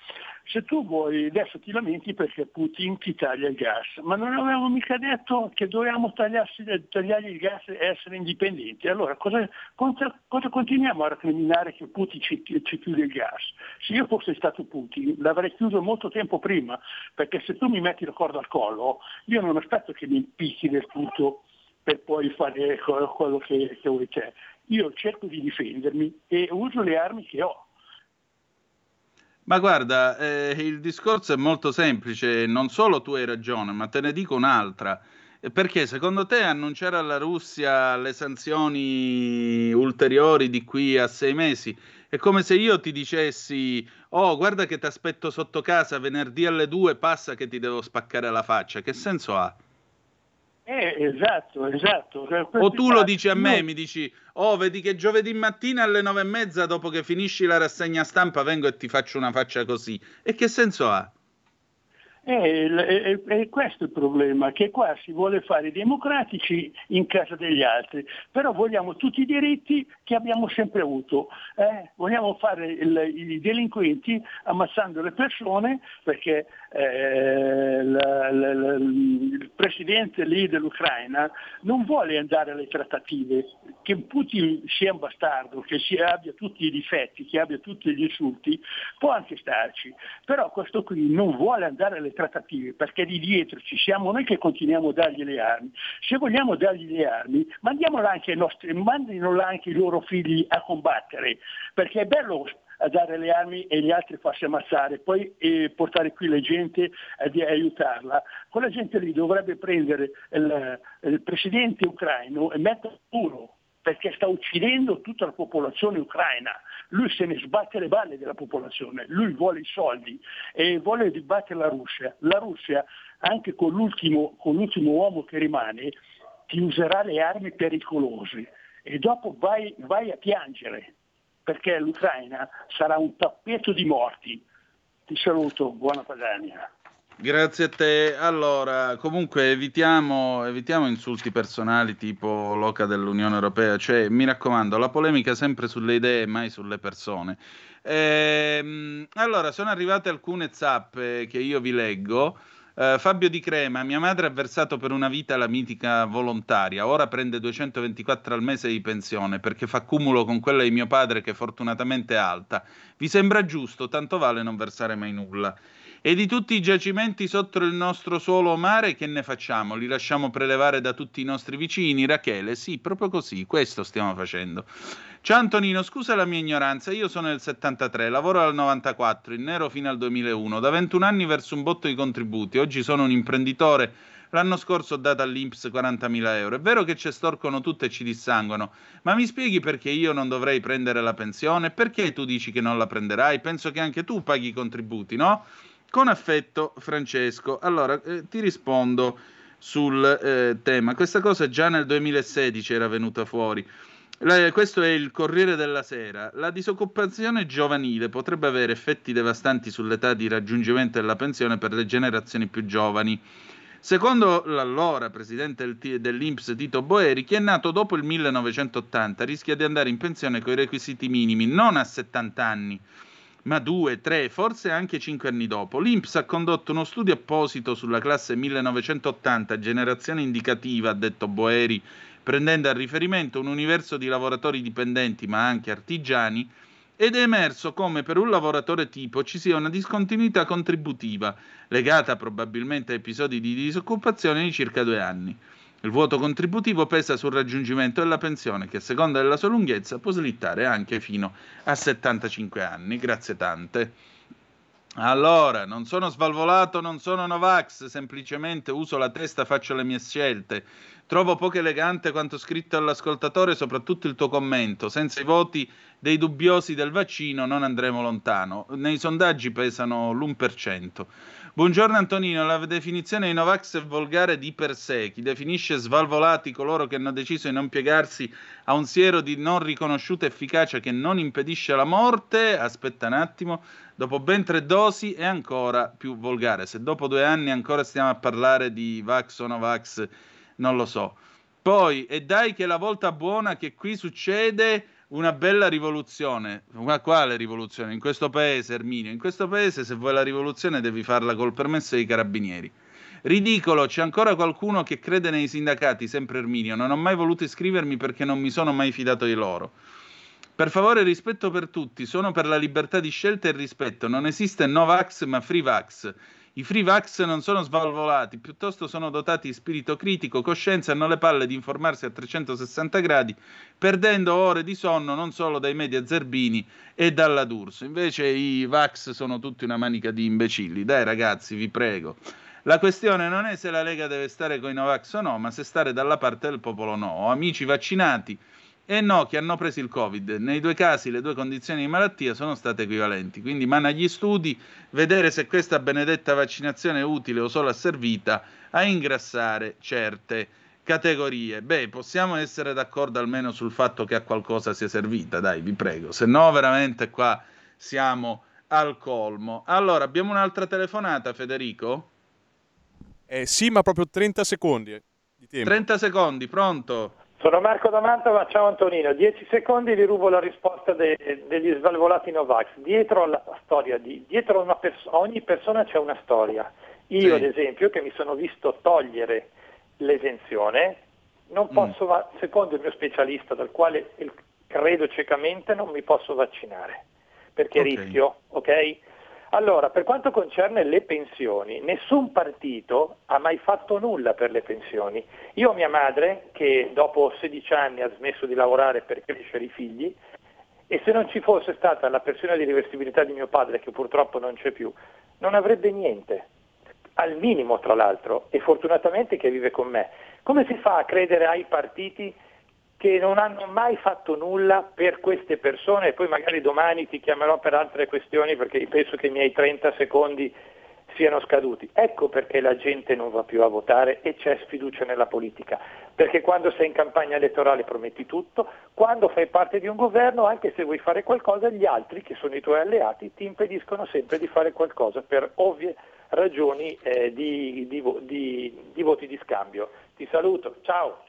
S13: se tu vuoi adesso ti lamenti perché Putin ti taglia il gas, ma non avevamo mica detto che dovevamo tagliargli il gas e essere indipendenti. Allora cosa, cosa, cosa continuiamo a recriminare che Putin ci, ci, chiude il gas? Se io fossi stato Putin l'avrei chiuso molto tempo prima, perché se tu mi metti la corda al collo, io non aspetto che mi impicchi del tutto per poi fare quello che, che vuoi te. Io cerco di difendermi e uso le armi che ho
S3: ma guarda, eh, il discorso è molto semplice, non solo tu hai ragione, ma te ne dico un'altra. Perché secondo te annunciare alla Russia le sanzioni ulteriori di qui a sei mesi è come se io ti dicessi: Oh, guarda che ti aspetto sotto casa venerdì alle due, passa che ti devo spaccare la faccia. Che senso ha?
S13: Eh, esatto, esatto.
S3: O tu lo dici a me, mi dici, oh, vedi che giovedì mattina alle nove e mezza, dopo che finisci la rassegna stampa, vengo e ti faccio una faccia così. E che senso ha?
S13: È, è, è, questo il problema, che qua si vuole fare i democratici in casa degli altri, però vogliamo tutti i diritti che abbiamo sempre avuto. Eh? Vogliamo fare il, i delinquenti ammazzando le persone perché eh, la, la, la, il presidente lì dell'Ucraina non vuole andare alle trattative, che Putin sia un bastardo, che sia, abbia tutti i difetti, che abbia tutti gli insulti, può anche starci, però questo qui non vuole andare alle trattative trattative, perché di dietro ci siamo noi che continuiamo a dargli le armi. Se vogliamo dargli le armi, mandiamola anche ai nostri, mandino anche i loro figli a combattere, perché è bello a dare le armi e gli altri farsi ammazzare, poi eh, portare qui la gente eh, aiutarla. Quella gente lì dovrebbe prendere il, il presidente ucraino e metterlo puro perché sta uccidendo tutta la popolazione ucraina. Lui se ne sbatte le balle della popolazione, lui vuole i soldi e vuole dibattere la Russia. La Russia, anche con l'ultimo, con l'ultimo uomo che rimane, ti userà le armi pericolose e dopo vai, vai a piangere perché l'Ucraina sarà un tappeto di morti. Ti saluto, buona Padania.
S3: Grazie a te. Allora, comunque evitiamo, evitiamo, insulti personali tipo loca dell'Unione Europea, cioè mi raccomando, la polemica sempre sulle idee mai sulle persone. Ehm, allora, sono arrivate alcune zappe che io vi leggo. Uh, Fabio Di Crema, mia madre ha versato per una vita la mitica volontaria, ora prende 224 al mese di pensione perché fa cumulo con quella di mio padre che fortunatamente è alta. Vi sembra giusto? Tanto vale non versare mai nulla. E di tutti i giacimenti sotto il nostro suolo o mare che ne facciamo? Li lasciamo prelevare da tutti i nostri vicini? Rachele, sì, proprio così, questo stiamo facendo. Ciao Antonino, scusa la mia ignoranza, io sono del 73, lavoro dal 94, in nero fino al 2001, da 21 anni verso un botto di contributi, oggi sono un imprenditore, l'anno scorso ho dato all'Inps 40.000 euro, è vero che ci storcono tutto e ci dissanguano, ma mi spieghi perché io non dovrei prendere la pensione? Perché tu dici che non la prenderai? Penso che anche tu paghi i contributi, no? Con affetto Francesco, allora eh, ti rispondo sul eh, tema, questa cosa già nel 2016 era venuta fuori. La, questo è il Corriere della Sera. La disoccupazione giovanile potrebbe avere effetti devastanti sull'età di raggiungimento della pensione per le generazioni più giovani. Secondo l'allora presidente dell'Inps Tito Boeri, chi è nato dopo il 1980 rischia di andare in pensione con i requisiti minimi non a 70 anni, ma due, tre, forse anche cinque anni dopo. L'Inps ha condotto uno studio apposito sulla classe 1980, generazione indicativa, ha detto Boeri, prendendo a riferimento un universo di lavoratori dipendenti ma anche artigiani, ed è emerso come per un lavoratore tipo ci sia una discontinuità contributiva, legata probabilmente a episodi di disoccupazione di circa due anni. Il vuoto contributivo pesa sul raggiungimento della pensione, che a seconda della sua lunghezza può slittare anche fino a 75 anni. Grazie tante. Allora, non sono svalvolato, non sono Novax, semplicemente uso la testa, faccio le mie scelte. Trovo poco elegante quanto scritto all'ascoltatore, soprattutto il tuo commento. Senza i voti dei dubbiosi del vaccino non andremo lontano. Nei sondaggi pesano l'1%. Buongiorno Antonino, la definizione di Novax è volgare di per sé. Chi definisce svalvolati coloro che hanno deciso di non piegarsi a un siero di non riconosciuta efficacia che non impedisce la morte, aspetta un attimo, dopo ben tre dosi è ancora più volgare. Se dopo due anni ancora stiamo a parlare di Vax o Novax non lo so. Poi, e dai che la volta buona che qui succede una bella rivoluzione. Ma quale rivoluzione? In questo paese, Erminio, in questo paese se vuoi la rivoluzione devi farla col permesso dei carabinieri. Ridicolo, c'è ancora qualcuno che crede nei sindacati, sempre Erminio. Non ho mai voluto iscrivermi perché non mi sono mai fidato di loro. Per favore, rispetto per tutti, sono per la libertà di scelta e rispetto. Non esiste Novax ma Free Vax. I free vax non sono svalvolati, piuttosto sono dotati di spirito critico, coscienza e hanno le palle di informarsi a 360 gradi, perdendo ore di sonno non solo dai media zerbini e dalla D'Urso. Invece i vax sono tutti una manica di imbecilli. Dai ragazzi, vi prego. La questione non è se la Lega deve stare con i Novax o no, ma se stare dalla parte del popolo o no. Amici vaccinati e no, che hanno preso il Covid. Nei due casi le due condizioni di malattia sono state equivalenti, quindi mano agli studi vedere se questa benedetta vaccinazione è utile o solo asservita a ingrassare certe categorie. Beh, possiamo essere d'accordo almeno sul fatto che a qualcosa sia servita, dai, vi prego, se no veramente qua siamo al colmo. Allora, abbiamo un'altra telefonata, Federico?
S2: Eh sì, ma proprio 30 secondi di tempo.
S3: 30 secondi, pronto?
S14: Sono Marco da Mantova, ciao Antonino. Dieci secondi vi rubo la risposta de- degli svalvolati Novax. Dietro alla storia, di, dietro a pers- ogni persona c'è una storia. Io sì. ad esempio che mi sono visto togliere l'esenzione, non mm. posso, mm. secondo il mio specialista, dal quale credo ciecamente, non mi posso vaccinare, perché okay. rischio, ok? Allora, per quanto concerne le pensioni, nessun partito ha mai fatto nulla per le pensioni. Io ho mia madre che dopo 16 anni ha smesso di lavorare per crescere i figli e se non ci fosse stata la pensione di reversibilità di mio padre, che purtroppo non c'è più, non avrebbe niente, al minimo tra l'altro, e fortunatamente che vive con me. Come si fa a credere ai partiti che non hanno mai fatto nulla per queste persone e poi magari domani ti chiamerò per altre questioni perché penso che i miei 30 secondi siano scaduti. Ecco perché la gente non va più a votare e c'è sfiducia nella politica, perché quando sei in campagna elettorale prometti tutto, quando fai parte di un governo, anche se vuoi fare qualcosa, gli altri, che sono i tuoi alleati, ti impediscono sempre di fare qualcosa per ovvie ragioni eh, di, di, di, di voti di scambio. Ti saluto, ciao!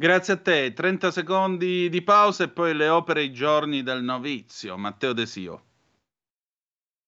S3: Grazie a te. 30 secondi di pausa e poi le opere i giorni del novizio. Matteo Desio.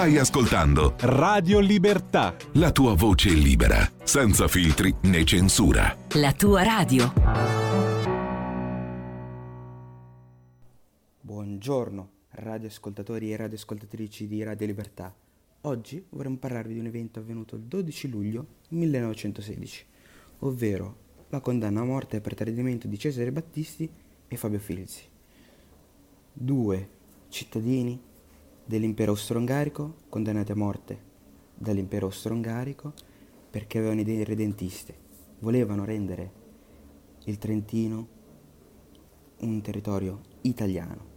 S4: Stai ascoltando
S1: Radio Libertà.
S4: La tua voce libera, senza filtri né censura.
S15: La tua radio.
S16: Buongiorno, radioascoltatori e radioascoltatrici di Radio Libertà. Oggi vorremmo parlarvi di un evento avvenuto il 12 luglio 1916, ovvero la condanna a morte per tradimento di Cesare Battisti e Fabio Filzi. Due cittadini dell'impero austro-ungarico condannati a morte dall'impero austro-ungarico perché avevano idee redentiste, volevano rendere il Trentino un territorio italiano.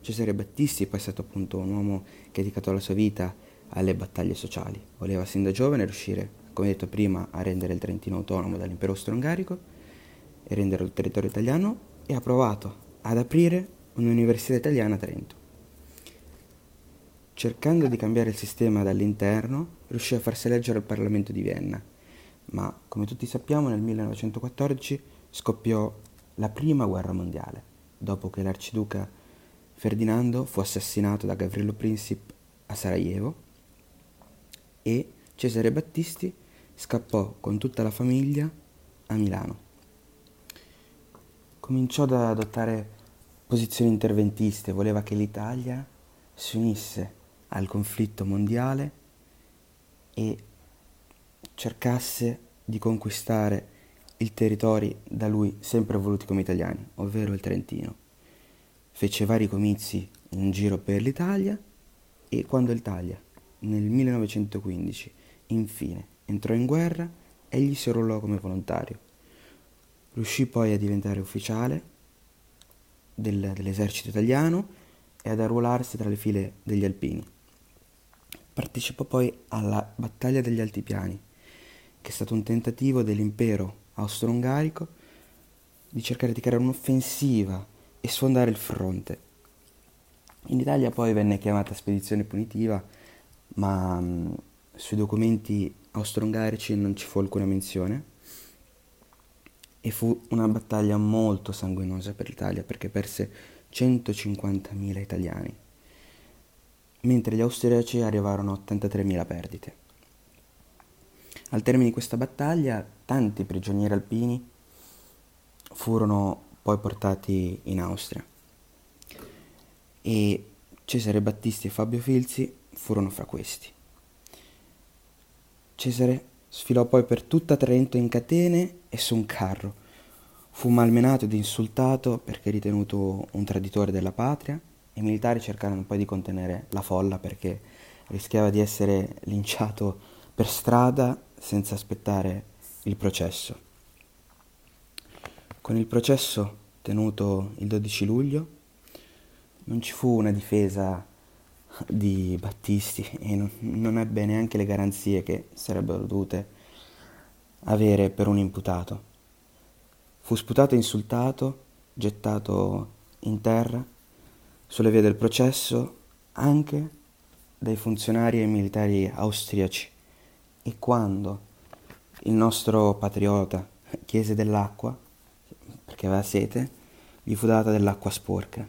S16: Cesare Battisti poi è stato appunto un uomo che ha dedicato la sua vita alle battaglie sociali, voleva sin da giovane riuscire, come detto prima, a rendere il Trentino autonomo dall'impero austro-ungarico e renderlo il territorio italiano e ha provato ad aprire un'università italiana a Trento. Cercando di cambiare il sistema dall'interno, riuscì a farsi eleggere al Parlamento di Vienna, ma come tutti sappiamo nel 1914 scoppiò la prima guerra mondiale, dopo che l'arciduca Ferdinando fu assassinato da Gavrilo Princip a Sarajevo e Cesare Battisti scappò con tutta la famiglia a Milano. Cominciò ad adottare posizioni interventiste, voleva che l'Italia si unisse al conflitto mondiale e cercasse di conquistare i territori da lui sempre voluti come italiani, ovvero il Trentino. Fece vari comizi in giro per l'Italia e quando l'Italia nel 1915 infine entrò in guerra, egli si arruolò come volontario. Riuscì poi a diventare ufficiale del, dell'esercito italiano e ad arruolarsi tra le file degli alpini. Partecipò poi alla battaglia degli Altipiani, che è stato un tentativo dell'impero austro-ungarico di cercare di creare un'offensiva e sfondare il fronte. In Italia poi venne chiamata spedizione punitiva, ma mh, mm, sui documenti austro-ungarici non ci fu alcuna menzione e fu una battaglia molto sanguinosa per l'Italia perché perse 150.000 italiani mentre gli austriaci arrivarono a 83.000 perdite. Al termine di questa battaglia tanti prigionieri alpini furono poi portati in Austria e Cesare Battisti e Fabio Filzi furono fra questi. Cesare sfilò poi per tutta Trento in catene e su un carro. Fu malmenato ed insultato perché ritenuto un traditore della patria i militari cercarono poi di contenere la folla perché rischiava di essere linciato per strada senza aspettare il processo. Con il processo tenuto il 12 luglio non ci fu una difesa di Battisti e non, non ebbe neanche le garanzie che sarebbero dovute avere per un imputato. Fu sputato e insultato, gettato in terra sulle vie del processo anche dai funzionari e militari austriaci e quando il nostro patriota chiese dell'acqua, perché aveva sete, gli fu data dell'acqua sporca.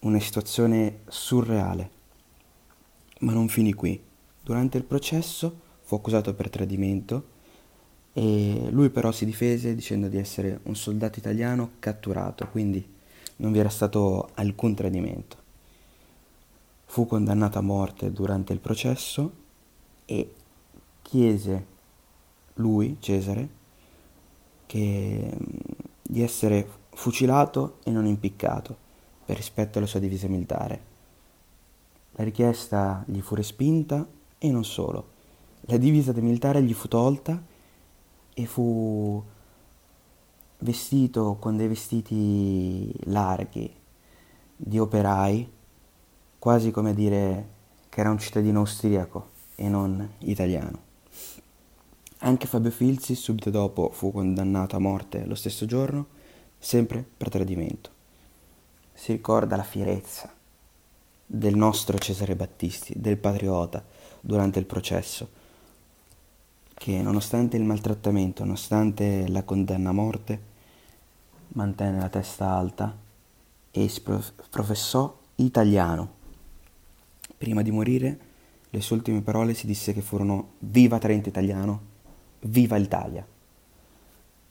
S16: Una situazione surreale. Ma non finì qui. Durante il processo fu accusato per tradimento e lui però si difese dicendo di essere un soldato italiano catturato, quindi non vi era stato alcun tradimento. Fu condannato a morte durante il processo e chiese lui, Cesare, che, di essere fucilato e non impiccato per rispetto alla sua divisa militare. La richiesta gli fu respinta e non solo. La divisa militare gli fu tolta e fu vestito con dei vestiti larghi di operai, quasi come dire che era un cittadino austriaco e non italiano. Anche Fabio Filzi subito dopo fu condannato a morte lo stesso giorno, sempre per tradimento. Si ricorda la fierezza del nostro Cesare Battisti, del patriota, durante il processo, che nonostante il maltrattamento, nonostante la condanna a morte, mantenne la testa alta e professò italiano. Prima di morire, le sue ultime parole si disse che furono Viva Trento italiano, Viva l'Italia!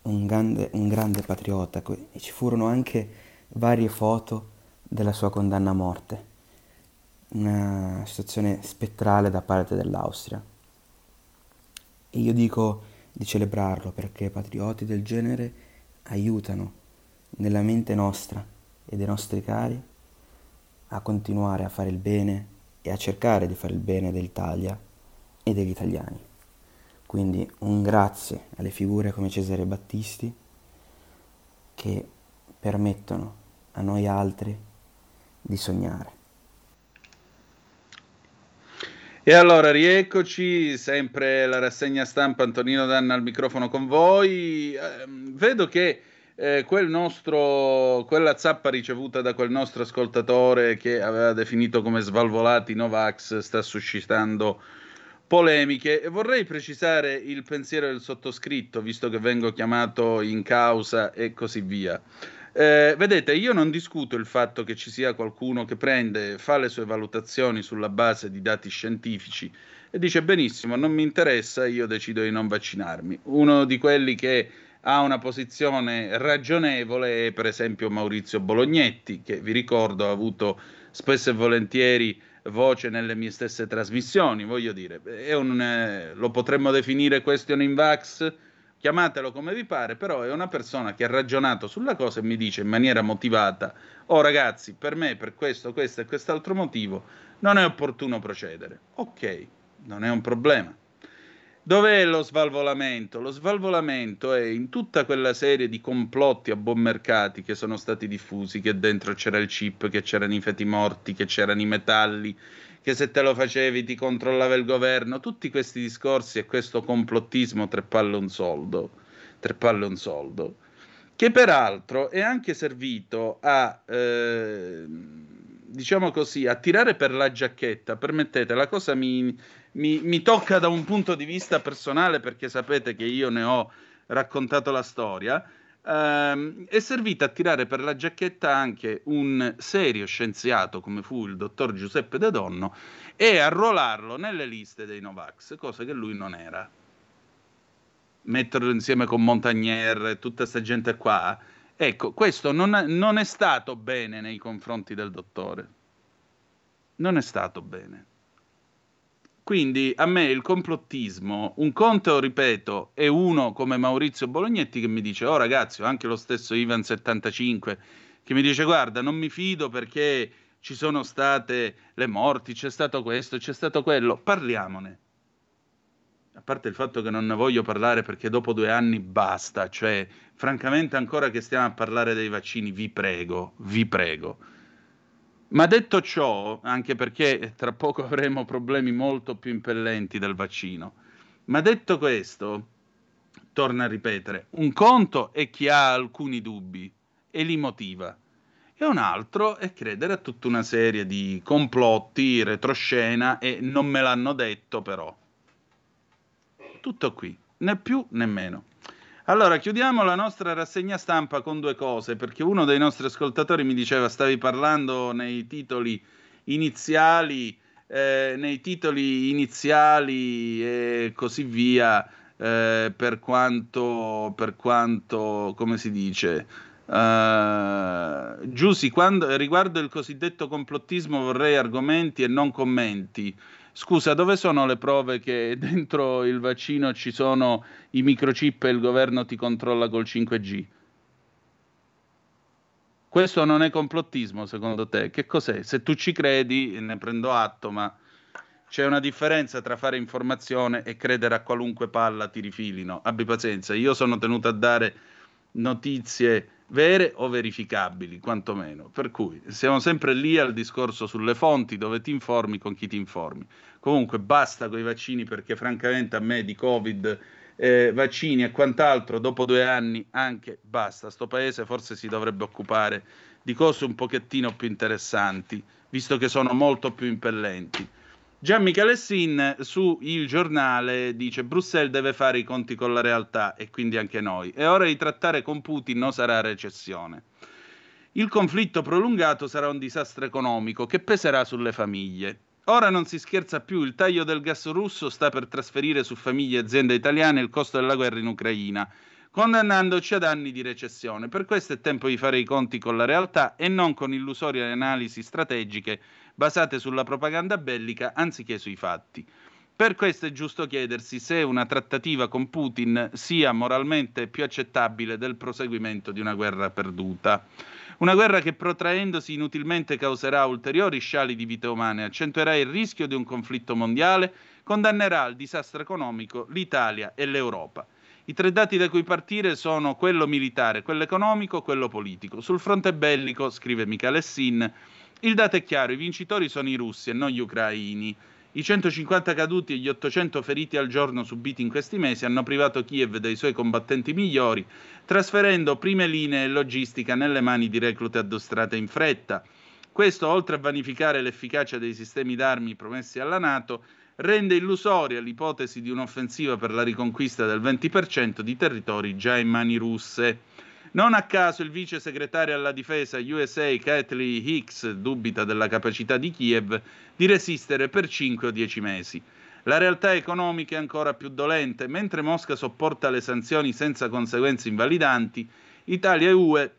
S16: Un grande, un grande patriota e ci furono anche varie foto della sua condanna a morte. Una situazione spettrale da parte dell'Austria. E io dico di celebrarlo perché patrioti del genere aiutano nella mente nostra e dei nostri cari a continuare a fare il bene e a cercare di fare il bene dell'Italia e degli italiani. Quindi un grazie alle figure come Cesare Battisti che permettono a noi altri di sognare.
S3: E allora rieccoci, sempre la rassegna stampa Antonino Danna al microfono con voi. Eh, vedo che eh, quel nostro, quella zappa ricevuta da quel nostro ascoltatore che aveva definito come svalvolati Novax sta suscitando polemiche. Vorrei precisare il pensiero del sottoscritto, visto che vengo chiamato in causa e così via. Eh, vedete, io non discuto il fatto che ci sia qualcuno che prende, fa le sue valutazioni sulla base di dati scientifici e dice benissimo, non mi interessa, io decido di non vaccinarmi. Uno di quelli che ha una posizione ragionevole è per esempio Maurizio Bolognetti, che vi ricordo ha avuto spesso e volentieri voce nelle mie stesse trasmissioni, voglio dire, un, eh, lo potremmo definire question in vax, chiamatelo come vi pare, però è una persona che ha ragionato sulla cosa e mi dice in maniera motivata, oh ragazzi, per me, per questo, questo e quest'altro motivo, non è opportuno procedere. Ok, non è un problema. Dov'è lo svalvolamento? Lo svalvolamento è in tutta quella serie di complotti a buon mercati che sono stati diffusi, che dentro c'era il chip, che c'erano i feti morti, che c'erano i metalli, che se te lo facevi ti controllava il governo, tutti questi discorsi e questo complottismo tre palle un soldo, tre palle un soldo, che peraltro è anche servito a, eh, diciamo così, a tirare per la giacchetta, permettete, la cosa mi mi, mi tocca da un punto di vista personale perché sapete che io ne ho raccontato la storia. Uh, è servita a tirare per la giacchetta anche un serio scienziato come fu il dottor Giuseppe De Donno e arruolarlo nelle liste dei Novax, cosa che lui non era. Metterlo insieme con Montagnier e tutta questa gente qua, ecco, questo non, non è stato bene nei confronti del dottore. Non è stato bene. Quindi a me il complottismo, un conto, ripeto, è uno come Maurizio Bolognetti che mi dice, oh ragazzi, anche lo stesso Ivan 75, che mi dice, guarda, non mi fido perché ci sono state le morti, c'è stato questo, c'è stato quello, parliamone. A parte il fatto che non ne voglio parlare perché dopo due anni basta, cioè, francamente, ancora che stiamo a parlare dei vaccini, vi prego, vi prego ma detto ciò, anche perché tra poco avremo problemi molto più impellenti del vaccino, ma detto questo, torna a ripetere, un conto è chi ha alcuni dubbi e li motiva. e un altro è credere a tutta una serie di complotti, retroscena e non me l'hanno detto però. Tutto qui, né più né meno. Allora, chiudiamo la nostra rassegna stampa con due cose, perché uno dei nostri ascoltatori mi diceva stavi parlando nei titoli iniziali, eh, nei titoli iniziali e così via, eh, per quanto, per quanto, come si dice, Uh, Giussi, quando, riguardo il cosiddetto complottismo vorrei argomenti e non commenti. Scusa, dove sono le prove che dentro il vaccino ci sono i microchip e il governo ti controlla col 5G? Questo non è complottismo secondo te? Che cos'è? Se tu ci credi, ne prendo atto, ma c'è una differenza tra fare informazione e credere a qualunque palla ti rifilino. Abbi pazienza, io sono tenuto a dare notizie vere o verificabili, quantomeno. Per cui siamo sempre lì al discorso sulle fonti dove ti informi con chi ti informi. Comunque basta con i vaccini perché francamente a me di Covid, eh, vaccini e quant'altro, dopo due anni anche basta. Sto paese forse si dovrebbe occupare di cose un pochettino più interessanti, visto che sono molto più impellenti. Gian Michele Sin su Il Giornale dice Bruxelles deve fare i conti con la realtà e quindi anche noi. È ora di trattare con Putin, non sarà recessione. Il conflitto prolungato sarà un disastro economico che peserà sulle famiglie. Ora non si scherza più, il taglio del gas russo sta per trasferire su famiglie e aziende italiane il costo della guerra in Ucraina, condannandoci ad anni di recessione. Per questo è tempo di fare i conti con la realtà e non con illusorie analisi strategiche basate sulla propaganda bellica anziché sui fatti. Per questo è giusto chiedersi se una trattativa con Putin sia moralmente più accettabile del proseguimento di una guerra perduta. Una guerra che protraendosi inutilmente causerà ulteriori sciali di vite umane, accentuerà il rischio di un conflitto mondiale, condannerà al disastro economico l'Italia e l'Europa. I tre dati da cui partire sono quello militare, quello economico, quello politico. Sul fronte bellico, scrive Michele Sin, il dato è chiaro, i vincitori sono i russi e non gli ucraini. I 150 caduti e gli 800 feriti al giorno subiti in questi mesi hanno privato Kiev dei suoi combattenti migliori, trasferendo prime linee e logistica nelle mani di reclute addostrate in fretta. Questo, oltre a vanificare l'efficacia dei sistemi d'armi promessi alla Nato, rende illusoria l'ipotesi di un'offensiva per la riconquista del 20% di territori già in mani russe. Non a caso il vice segretario alla difesa USA Kathleen Hicks dubita della capacità di Kiev di resistere per 5 o 10 mesi. La realtà economica è ancora più dolente. Mentre Mosca sopporta le sanzioni senza conseguenze invalidanti, Italia e UE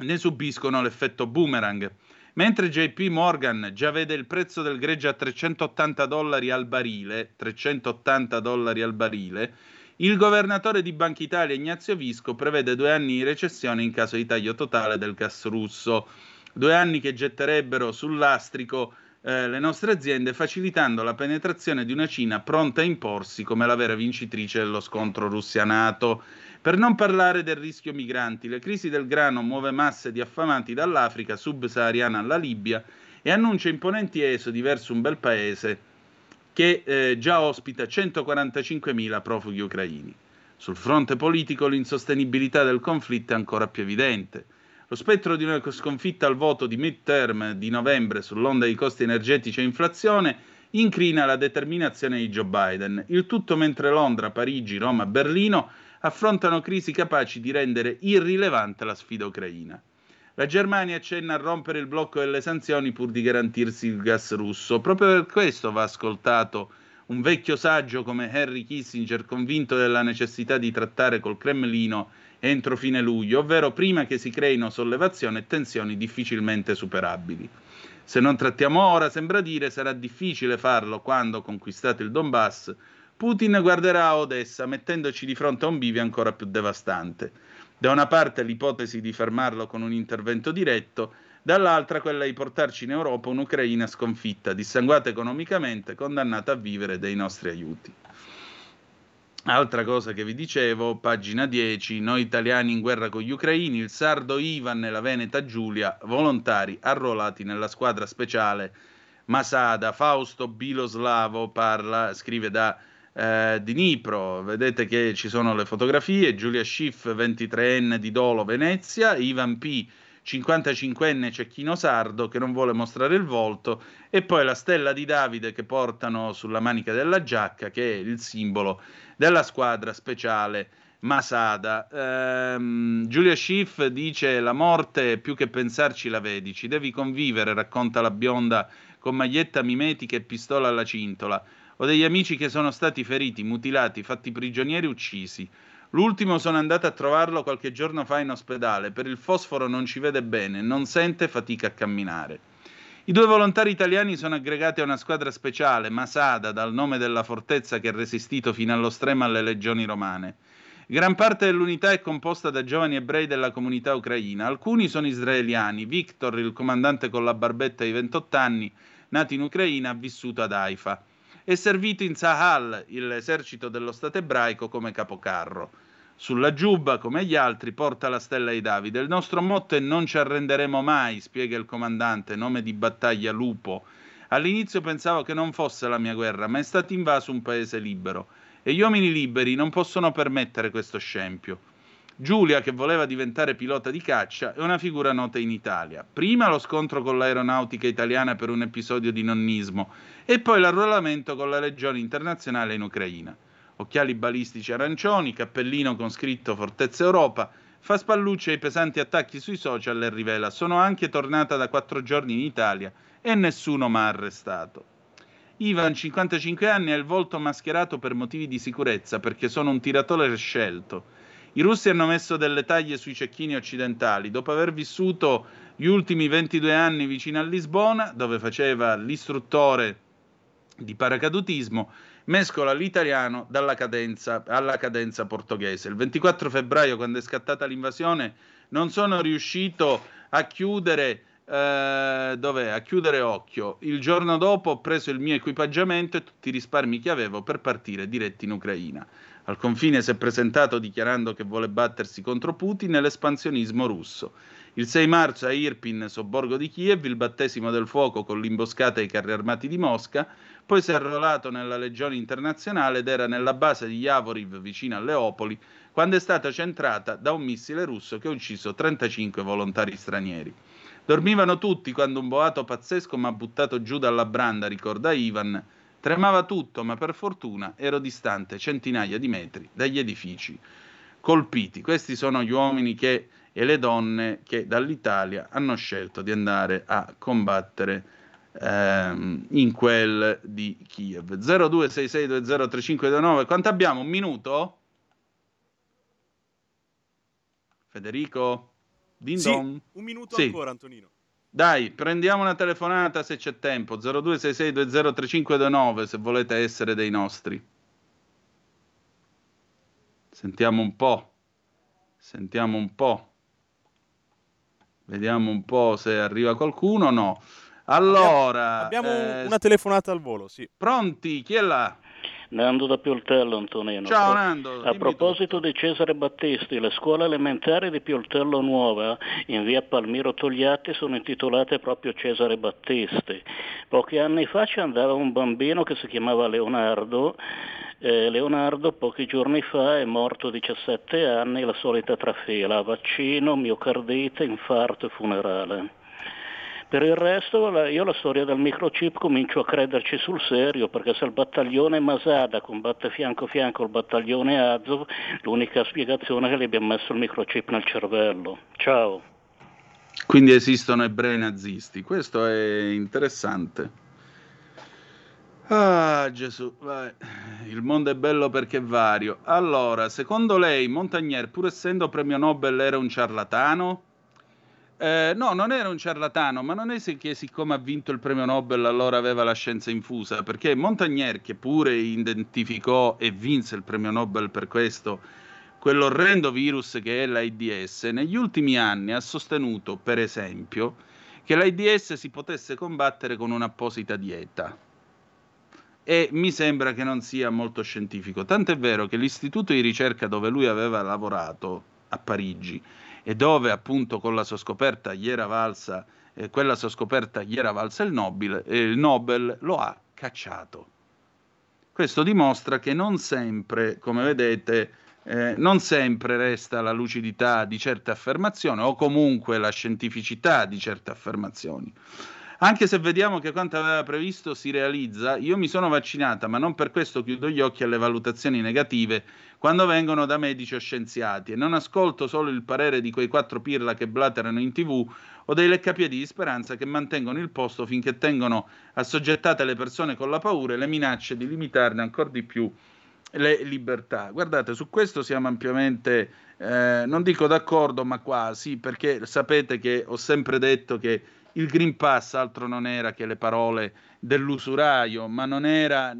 S3: ne subiscono l'effetto boomerang. Mentre JP Morgan già vede il prezzo del greggio a 380 dollari al barile, 380 dollari al barile, il governatore di Banca Italia Ignazio Visco prevede due anni di recessione in caso di taglio totale del gas russo, due anni che getterebbero sul lastrico eh, le nostre aziende facilitando la penetrazione di una Cina pronta a imporsi come la vera vincitrice dello scontro Russia-Nato. Per non parlare del rischio migranti, la crisi del grano muove masse di affamati dall'Africa subsahariana alla Libia e annuncia imponenti esodi verso un bel paese che eh, già ospita 145.000 profughi ucraini. Sul fronte politico l'insostenibilità del conflitto è ancora più evidente. Lo spettro di una sconfitta al voto di midterm di novembre sull'onda di costi energetici e inflazione incrina la determinazione di Joe Biden, il tutto mentre Londra, Parigi, Roma e Berlino affrontano crisi capaci di rendere irrilevante la sfida ucraina. La Germania accenna a rompere il blocco delle sanzioni pur di garantirsi il gas russo. Proprio per questo va ascoltato un vecchio saggio come Henry Kissinger, convinto della necessità di trattare col Cremlino entro fine luglio, ovvero prima che si creino sollevazioni e tensioni difficilmente superabili. Se non trattiamo ora, sembra dire, sarà difficile farlo quando, conquistato il Donbass, Putin guarderà a Odessa mettendoci di fronte a un bivio ancora più devastante. Da una parte l'ipotesi di fermarlo con un intervento diretto, dall'altra quella di portarci in Europa un'Ucraina sconfitta, dissanguata economicamente, condannata a vivere dei nostri aiuti. Altra cosa che vi dicevo, pagina 10, noi italiani in guerra con gli ucraini, il sardo Ivan e la veneta Giulia, volontari arruolati nella squadra speciale Masada, Fausto Biloslavo parla, scrive da eh, di Nipro. Vedete che ci sono le fotografie, Giulia Schiff, 23enne di Dolo, Venezia, Ivan P., 55enne cecchino sardo che non vuole mostrare il volto e poi la stella di Davide che portano sulla manica della giacca che è il simbolo della squadra speciale Masada. Ehm, Giulia Schiff dice la morte più che pensarci la vedi, ci devi convivere, racconta la bionda con maglietta mimetica e pistola alla cintola. Ho degli amici che sono stati feriti, mutilati, fatti prigionieri, uccisi. L'ultimo sono andato a trovarlo qualche giorno fa in ospedale. Per il fosforo non ci vede bene, non sente fatica a camminare. I due volontari italiani sono aggregati a una squadra speciale, Masada, dal nome della fortezza che ha resistito fino allo stremo alle legioni romane. Gran parte dell'unità è composta da giovani ebrei della comunità ucraina. Alcuni sono israeliani. Victor, il comandante con la barbetta di 28 anni, nato in Ucraina, ha vissuto ad Haifa è servito in Sahal, l'esercito dello Stato ebraico, come capocarro. Sulla giubba, come gli altri, porta la stella di Davide. Il nostro motto è non ci arrenderemo mai, spiega il comandante, nome di battaglia Lupo. All'inizio pensavo che non fosse la mia guerra, ma è stato invaso un paese libero. E gli uomini liberi non possono permettere questo scempio. Giulia, che voleva diventare pilota di caccia, è una figura nota in Italia. Prima lo scontro con l'aeronautica italiana per un episodio di nonnismo e poi l'arruolamento con la Legione internazionale in Ucraina. Occhiali balistici arancioni, cappellino con scritto Fortezza Europa, fa spallucce ai pesanti attacchi sui social e rivela sono anche tornata da quattro giorni in Italia e nessuno mi ha arrestato. Ivan, 55 anni, ha il volto mascherato per motivi di sicurezza perché sono un tiratore scelto i russi hanno messo delle taglie sui cecchini occidentali. Dopo aver vissuto gli ultimi 22 anni vicino a Lisbona, dove faceva l'istruttore di paracadutismo, mescola l'italiano cadenza, alla cadenza portoghese. Il 24 febbraio, quando è scattata l'invasione, non sono riuscito a chiudere, eh, a chiudere occhio. Il giorno dopo ho preso il mio equipaggiamento e tutti i risparmi che avevo per partire diretti in Ucraina. Al confine si è presentato dichiarando che vuole battersi contro Putin e l'espansionismo russo. Il 6 marzo a Irpin, sobborgo di Kiev, il battesimo del fuoco con l'imboscata ai carri armati di Mosca, poi si è arruolato nella Legione internazionale ed era nella base di Yavoriv vicino a Leopoli quando è stata centrata da un missile russo che ha ucciso 35 volontari stranieri. Dormivano tutti quando un boato pazzesco mi ha buttato giù dalla branda, ricorda Ivan, Tremava tutto, ma per fortuna ero distante centinaia di metri dagli edifici colpiti. Questi sono gli uomini che, e le donne che dall'Italia hanno scelto di andare a combattere ehm, in quel di Kiev. 0266203529. Quanto abbiamo? Un minuto? Federico?
S2: Din sì, un minuto sì. ancora, Antonino.
S3: Dai, prendiamo una telefonata se c'è tempo. 0266203529 se volete essere dei nostri. Sentiamo un po'. Sentiamo un po'. Vediamo un po' se arriva qualcuno o no. Allora,
S2: abbiamo, abbiamo eh, una telefonata al volo, sì.
S3: Pronti? Chi è là?
S17: Nando da Pioltello, Antonino.
S3: Ciao Nando.
S17: A proposito di Cesare Battisti, le scuole elementari di Pioltello Nuova in via Palmiro Togliatti sono intitolate proprio Cesare Battisti. Pochi anni fa ci andava un bambino che si chiamava Leonardo eh, Leonardo pochi giorni fa è morto a 17 anni, la solita trafila, vaccino, miocardite, infarto e funerale. Per il resto io la storia del microchip comincio a crederci sul serio perché se il battaglione Masada combatte fianco a fianco il battaglione Azov, l'unica spiegazione è che gli abbiamo messo il microchip nel cervello. Ciao.
S3: Quindi esistono ebrei nazisti, questo è interessante. Ah Gesù, vai. il mondo è bello perché è vario. Allora, secondo lei Montagnier, pur essendo premio Nobel, era un ciarlatano? Eh, no, non era un ciarlatano, ma non è che siccome ha vinto il premio Nobel allora aveva la scienza infusa, perché Montagnier, che pure identificò e vinse il premio Nobel per questo, quell'orrendo virus che è l'AIDS, negli ultimi anni ha sostenuto, per esempio, che l'AIDS si potesse combattere con un'apposita dieta. E mi sembra che non sia molto scientifico. Tant'è vero che l'istituto di ricerca dove lui aveva lavorato a Parigi, e dove appunto con la sua scoperta gli era valsa, eh, quella sua scoperta gli era valsa il Nobel, e il Nobel lo ha cacciato. Questo dimostra che non sempre, come vedete, eh, non sempre resta la lucidità di certe affermazioni o comunque la scientificità di certe affermazioni. Anche se vediamo che quanto aveva previsto si realizza, io mi sono vaccinata, ma non per questo chiudo gli occhi alle valutazioni negative quando vengono da medici o scienziati e non ascolto solo il parere di quei quattro pirla che blaterano in tv o dei leccapiedi di speranza che mantengono il posto finché tengono assoggettate le persone con la paura e le minacce di limitarne ancora di più le libertà. Guardate, su questo siamo ampiamente, eh, non dico d'accordo, ma quasi, perché sapete che ho sempre detto che il Green Pass altro non era che le parole dell'usuraio, ma non era,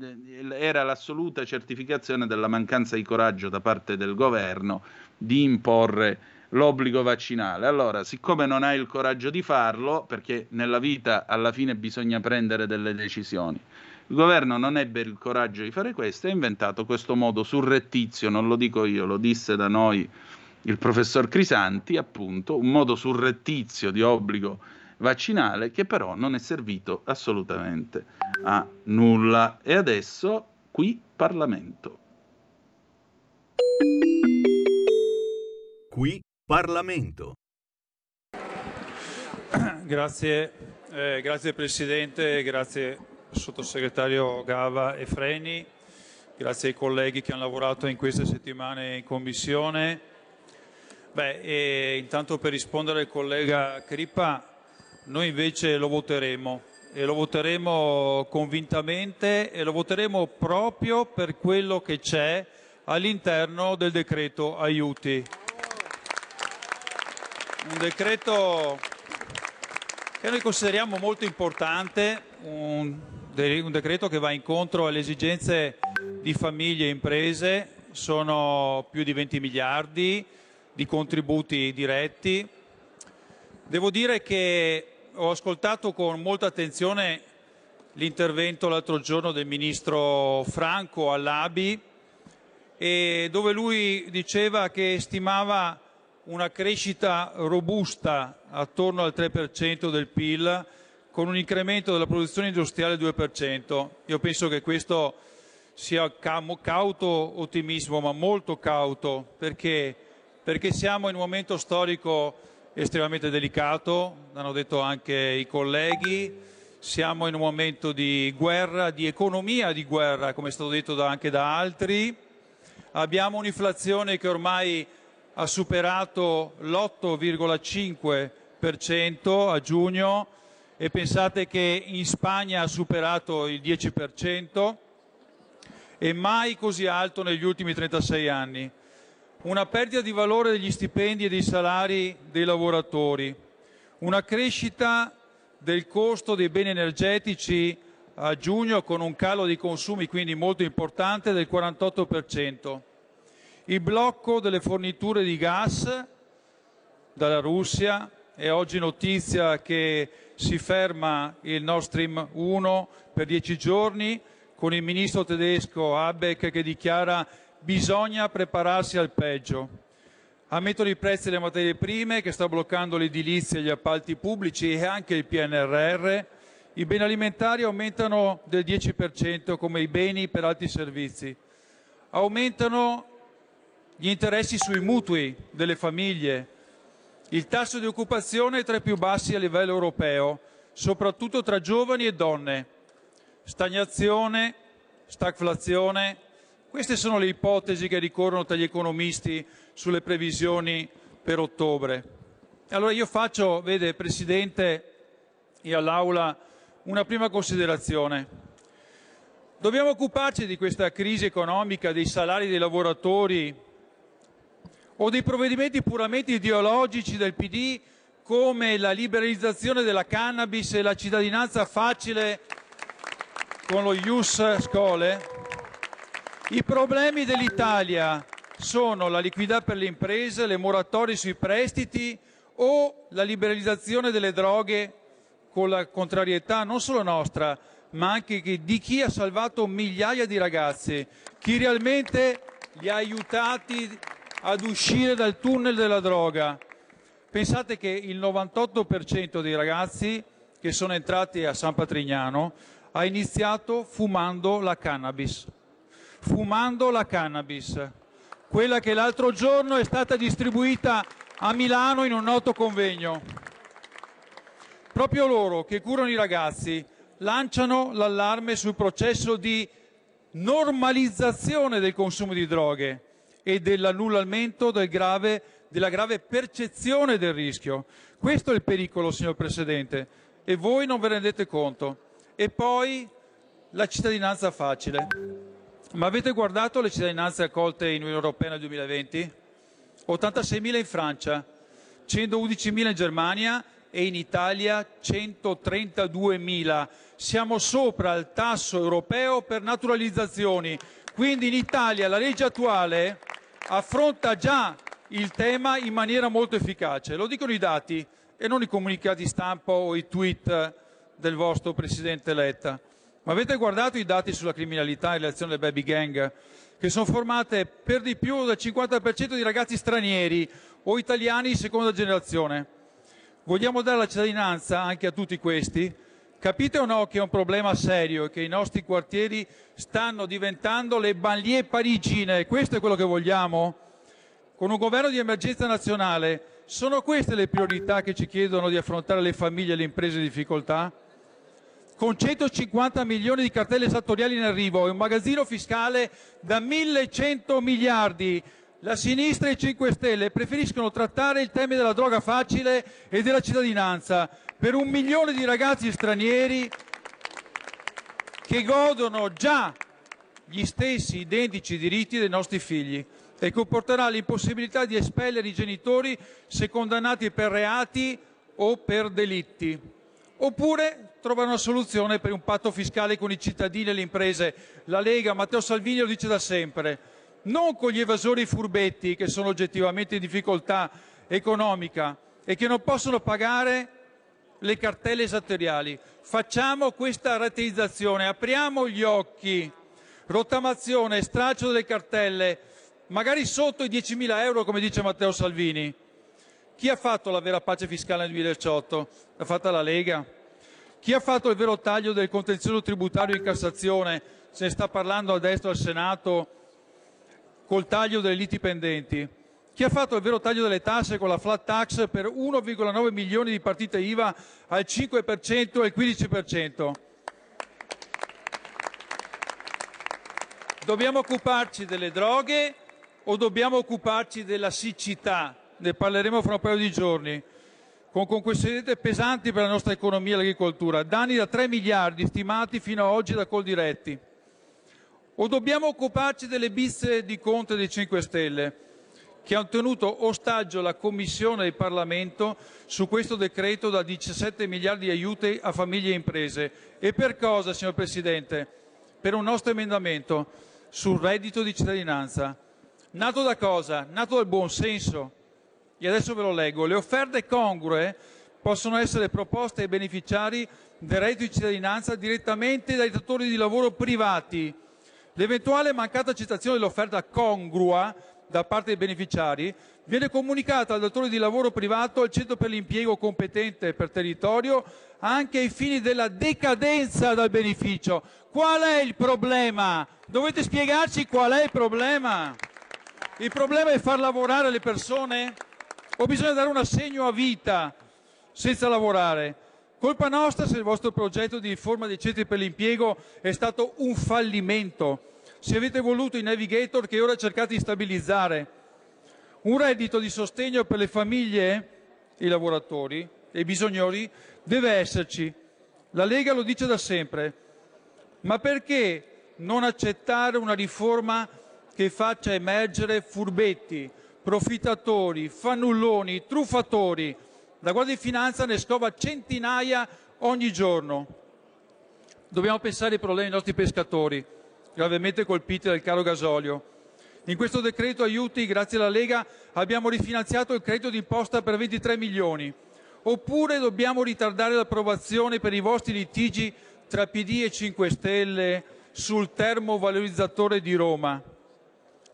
S3: era l'assoluta certificazione della mancanza di coraggio da parte del governo di imporre l'obbligo vaccinale. Allora, siccome non hai il coraggio di farlo, perché nella vita alla fine bisogna prendere delle decisioni, il governo non ebbe il coraggio di fare questo e ha inventato questo modo surrettizio, non lo dico io, lo disse da noi il professor Crisanti, appunto, un modo surrettizio di obbligo vaccinale che però non è servito assolutamente a nulla. E adesso qui Parlamento.
S18: Qui Parlamento.
S19: Grazie, eh, grazie Presidente, grazie Sottosegretario Gava e Freni, grazie ai colleghi che hanno lavorato in queste settimane in Commissione. Beh, intanto per rispondere al collega Crippa, noi invece lo voteremo e lo voteremo convintamente e lo voteremo proprio per quello che c'è all'interno del decreto aiuti. Un decreto che noi consideriamo molto importante, un, un decreto che va incontro alle esigenze di famiglie e imprese, sono più di 20 miliardi di contributi diretti. Devo dire che ho ascoltato con molta attenzione l'intervento l'altro giorno del ministro Franco all'ABI dove lui diceva che stimava una crescita robusta attorno al 3% del PIL con un incremento della produzione industriale del 2%. Io penso che questo sia cauto ottimismo, ma molto cauto, perché, perché siamo in un momento storico estremamente delicato, l'hanno detto anche i colleghi, siamo in un momento di guerra, di economia di guerra, come è stato detto da, anche da altri, abbiamo un'inflazione che ormai ha superato l'8,5% a giugno e pensate che in Spagna ha superato il 10% e mai così alto negli ultimi 36 anni una perdita di valore degli stipendi e dei salari dei lavoratori, una crescita del costo dei beni energetici a giugno con un calo dei consumi quindi molto importante del 48%, il blocco delle forniture di gas dalla Russia è oggi notizia che si ferma il Nord Stream 1 per dieci giorni con il ministro tedesco Habeck che dichiara bisogna prepararsi al peggio. Aumentano i prezzi delle materie prime che sta bloccando l'edilizia gli appalti pubblici e anche il PNRR. I beni alimentari aumentano del 10% come i beni per altri servizi. Aumentano gli interessi sui mutui delle famiglie. Il tasso di occupazione è tra i più bassi a livello europeo, soprattutto tra giovani e donne. Stagnazione, stagflazione, queste sono le ipotesi che ricorrono tra gli economisti sulle previsioni per ottobre. Allora io faccio, vede Presidente e all'Aula, una prima considerazione. Dobbiamo occuparci di questa crisi economica, dei salari dei lavoratori o dei provvedimenti puramente ideologici del PD come la liberalizzazione della cannabis e la cittadinanza facile con lo Ius Scole? I problemi dell'Italia sono la liquidità per le imprese, le moratorie sui prestiti o la liberalizzazione delle droghe con la contrarietà non solo nostra, ma anche di chi ha salvato migliaia di ragazzi, chi realmente li ha aiutati ad uscire dal tunnel della droga. Pensate che il 98% dei ragazzi che sono entrati a San Patrignano ha iniziato fumando la cannabis fumando la cannabis. quella che l'altro giorno è stata distribuita a Milano in un noto convegno. Proprio loro che curano i ragazzi lanciano l'allarme sul processo di normalizzazione del consumo di droghe e dell'annullamento del grave, della grave percezione del rischio. Questo è il pericolo, signor Presidente, e voi non ve ne rendete conto. E poi la cittadinanza facile. Ma avete guardato le cittadinanze accolte in Unione Europea nel 2020? 86.000 in Francia, 111.000 in Germania e in Italia 132.000. Siamo sopra il tasso europeo per naturalizzazioni. Quindi in Italia la legge attuale affronta già il tema in maniera molto efficace. Lo dicono i dati e non i comunicati stampa o i tweet del vostro Presidente Letta. Ma avete guardato i dati sulla criminalità e l'azione delle baby gang, che sono formate per di più del 50% di ragazzi stranieri o italiani di seconda generazione? Vogliamo dare la cittadinanza anche a tutti questi? Capite o no che è un problema serio e che i nostri quartieri stanno diventando le banlieue parigine? Questo è quello che vogliamo? Con un governo di emergenza nazionale, sono queste le priorità che ci chiedono di affrontare le famiglie e le imprese in difficoltà? Con 150 milioni di cartelle esattoriali in arrivo e un magazzino fiscale da 1100 miliardi. La sinistra e i 5 Stelle preferiscono trattare il tema della droga facile e della cittadinanza per un milione di ragazzi stranieri che godono già gli stessi identici diritti dei nostri figli e comporterà l'impossibilità di espellere i genitori se condannati per reati o per delitti. Oppure trovare una soluzione per un patto fiscale con i cittadini e le imprese. La Lega, Matteo Salvini lo dice da sempre, non con gli evasori furbetti che sono oggettivamente in difficoltà economica e che non possono pagare le cartelle esattoriali. Facciamo questa rateizzazione, apriamo gli occhi, rottamazione, straccio delle cartelle, magari sotto i 10.000 euro come dice Matteo Salvini. Chi ha fatto la vera pace fiscale nel 2018? L'ha fatta la Lega. Chi ha fatto il vero taglio del contenzioso tributario in Cassazione? Se ne sta parlando a destra al Senato col taglio delle liti pendenti. Chi ha fatto il vero taglio delle tasse con la flat tax per 1,9 milioni di partite IVA al 5% e al 15%? Dobbiamo occuparci delle droghe o dobbiamo occuparci della siccità? ne parleremo fra un paio di giorni, con conseguenze pesanti per la nostra economia e l'agricoltura, danni da 3 miliardi stimati fino ad oggi da Coldiretti. O dobbiamo occuparci delle bizze di Conte dei 5 Stelle, che hanno tenuto ostaggio la Commissione del Parlamento su questo decreto da 17 miliardi di aiuti a famiglie e imprese. E per cosa, signor Presidente? Per un nostro emendamento sul reddito di cittadinanza. Nato da cosa? Nato dal buon senso, e adesso ve lo leggo. Le offerte congrue possono essere proposte ai beneficiari del reddito di cittadinanza direttamente dai datori di lavoro privati. L'eventuale mancata accettazione dell'offerta congrua da parte dei beneficiari viene comunicata al datore di lavoro privato al centro per l'impiego competente per territorio anche ai fini della decadenza dal beneficio. Qual è il problema? Dovete spiegarci qual è il problema. Il problema è far lavorare le persone? O bisogna dare un assegno a vita senza lavorare? Colpa nostra se il vostro progetto di riforma dei centri per l'impiego è stato un fallimento, se avete voluto i navigator che ora cercate di stabilizzare. Un reddito di sostegno per le famiglie, i lavoratori e i bisognosi deve esserci. La Lega lo dice da sempre. Ma perché non accettare una riforma che faccia emergere furbetti, profittatori, fannulloni, truffatori. La Guardia di Finanza ne scova centinaia ogni giorno. Dobbiamo pensare ai problemi dei nostri pescatori, gravemente colpiti dal caro gasolio. In questo decreto aiuti, grazie alla Lega, abbiamo rifinanziato il credito d'imposta per 23 milioni. Oppure dobbiamo ritardare l'approvazione per i vostri litigi tra PD e 5 Stelle sul termovalorizzatore di Roma.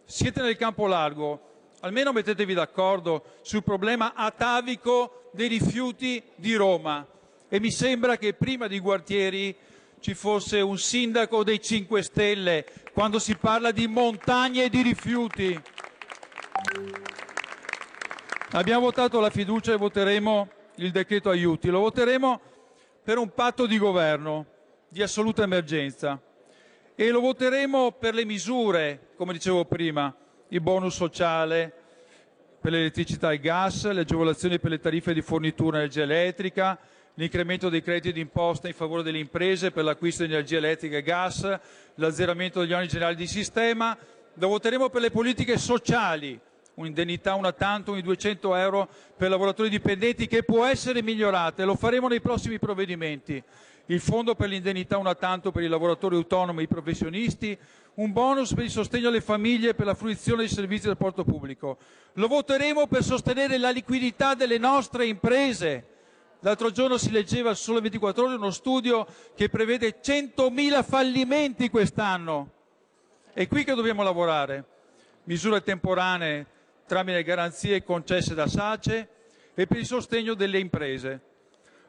S19: Siete nel campo largo, almeno mettetevi d'accordo sul problema atavico dei rifiuti di Roma. E mi sembra che prima di Guartieri ci fosse un sindaco dei 5 Stelle quando si parla di montagne di rifiuti. Abbiamo votato la fiducia e voteremo il decreto aiuti. Lo voteremo per un patto di governo di assoluta emergenza e lo voteremo per le misure, come dicevo prima, il bonus sociale per l'elettricità e il gas, le agevolazioni per le tariffe di fornitura energia elettrica, l'incremento dei crediti d'imposta in favore delle imprese per l'acquisto di energia elettrica e gas, l'azzeramento degli oneri generali di sistema. Lo voteremo per le politiche sociali, un'indennità una tantum di 200 euro per lavoratori dipendenti che può essere migliorata e lo faremo nei prossimi provvedimenti. Il fondo per l'indennità una tantum per i lavoratori autonomi e i professionisti, un bonus per il sostegno alle famiglie e per la fruizione dei servizi del porto pubblico. Lo voteremo per sostenere la liquidità delle nostre imprese L'altro giorno si leggeva su Sole 24 Ore uno studio che prevede 100.000 fallimenti quest'anno. È qui che dobbiamo lavorare. Misure temporanee tramite garanzie concesse da SACE e per il sostegno delle imprese.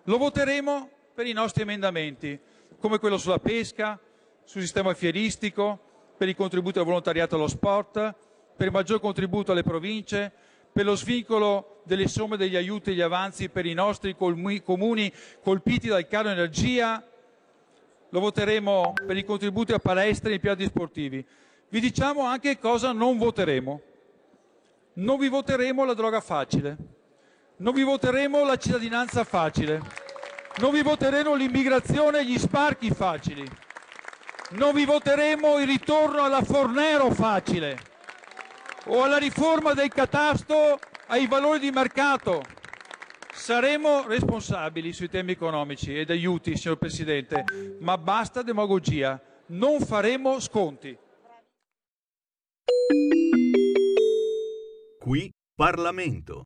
S19: Lo voteremo per i nostri emendamenti, come quello sulla pesca, sul sistema fieristico, per i contributi al volontariato allo sport, per il maggior contributo alle province, per lo svincolo delle somme degli aiuti e gli avanzi per i nostri comuni colpiti dal caro energia, lo voteremo per i contributi a palestre e ai piatti sportivi. Vi diciamo anche cosa non voteremo. Non vi voteremo la droga facile, non vi voteremo la cittadinanza facile, non vi voteremo l'immigrazione e gli sbarchi facili, non vi voteremo il ritorno alla Fornero facile o alla riforma del catasto ai valori di mercato. Saremo responsabili sui temi economici ed aiuti, signor Presidente, ma basta demagogia. Non faremo sconti.
S18: Qui Parlamento.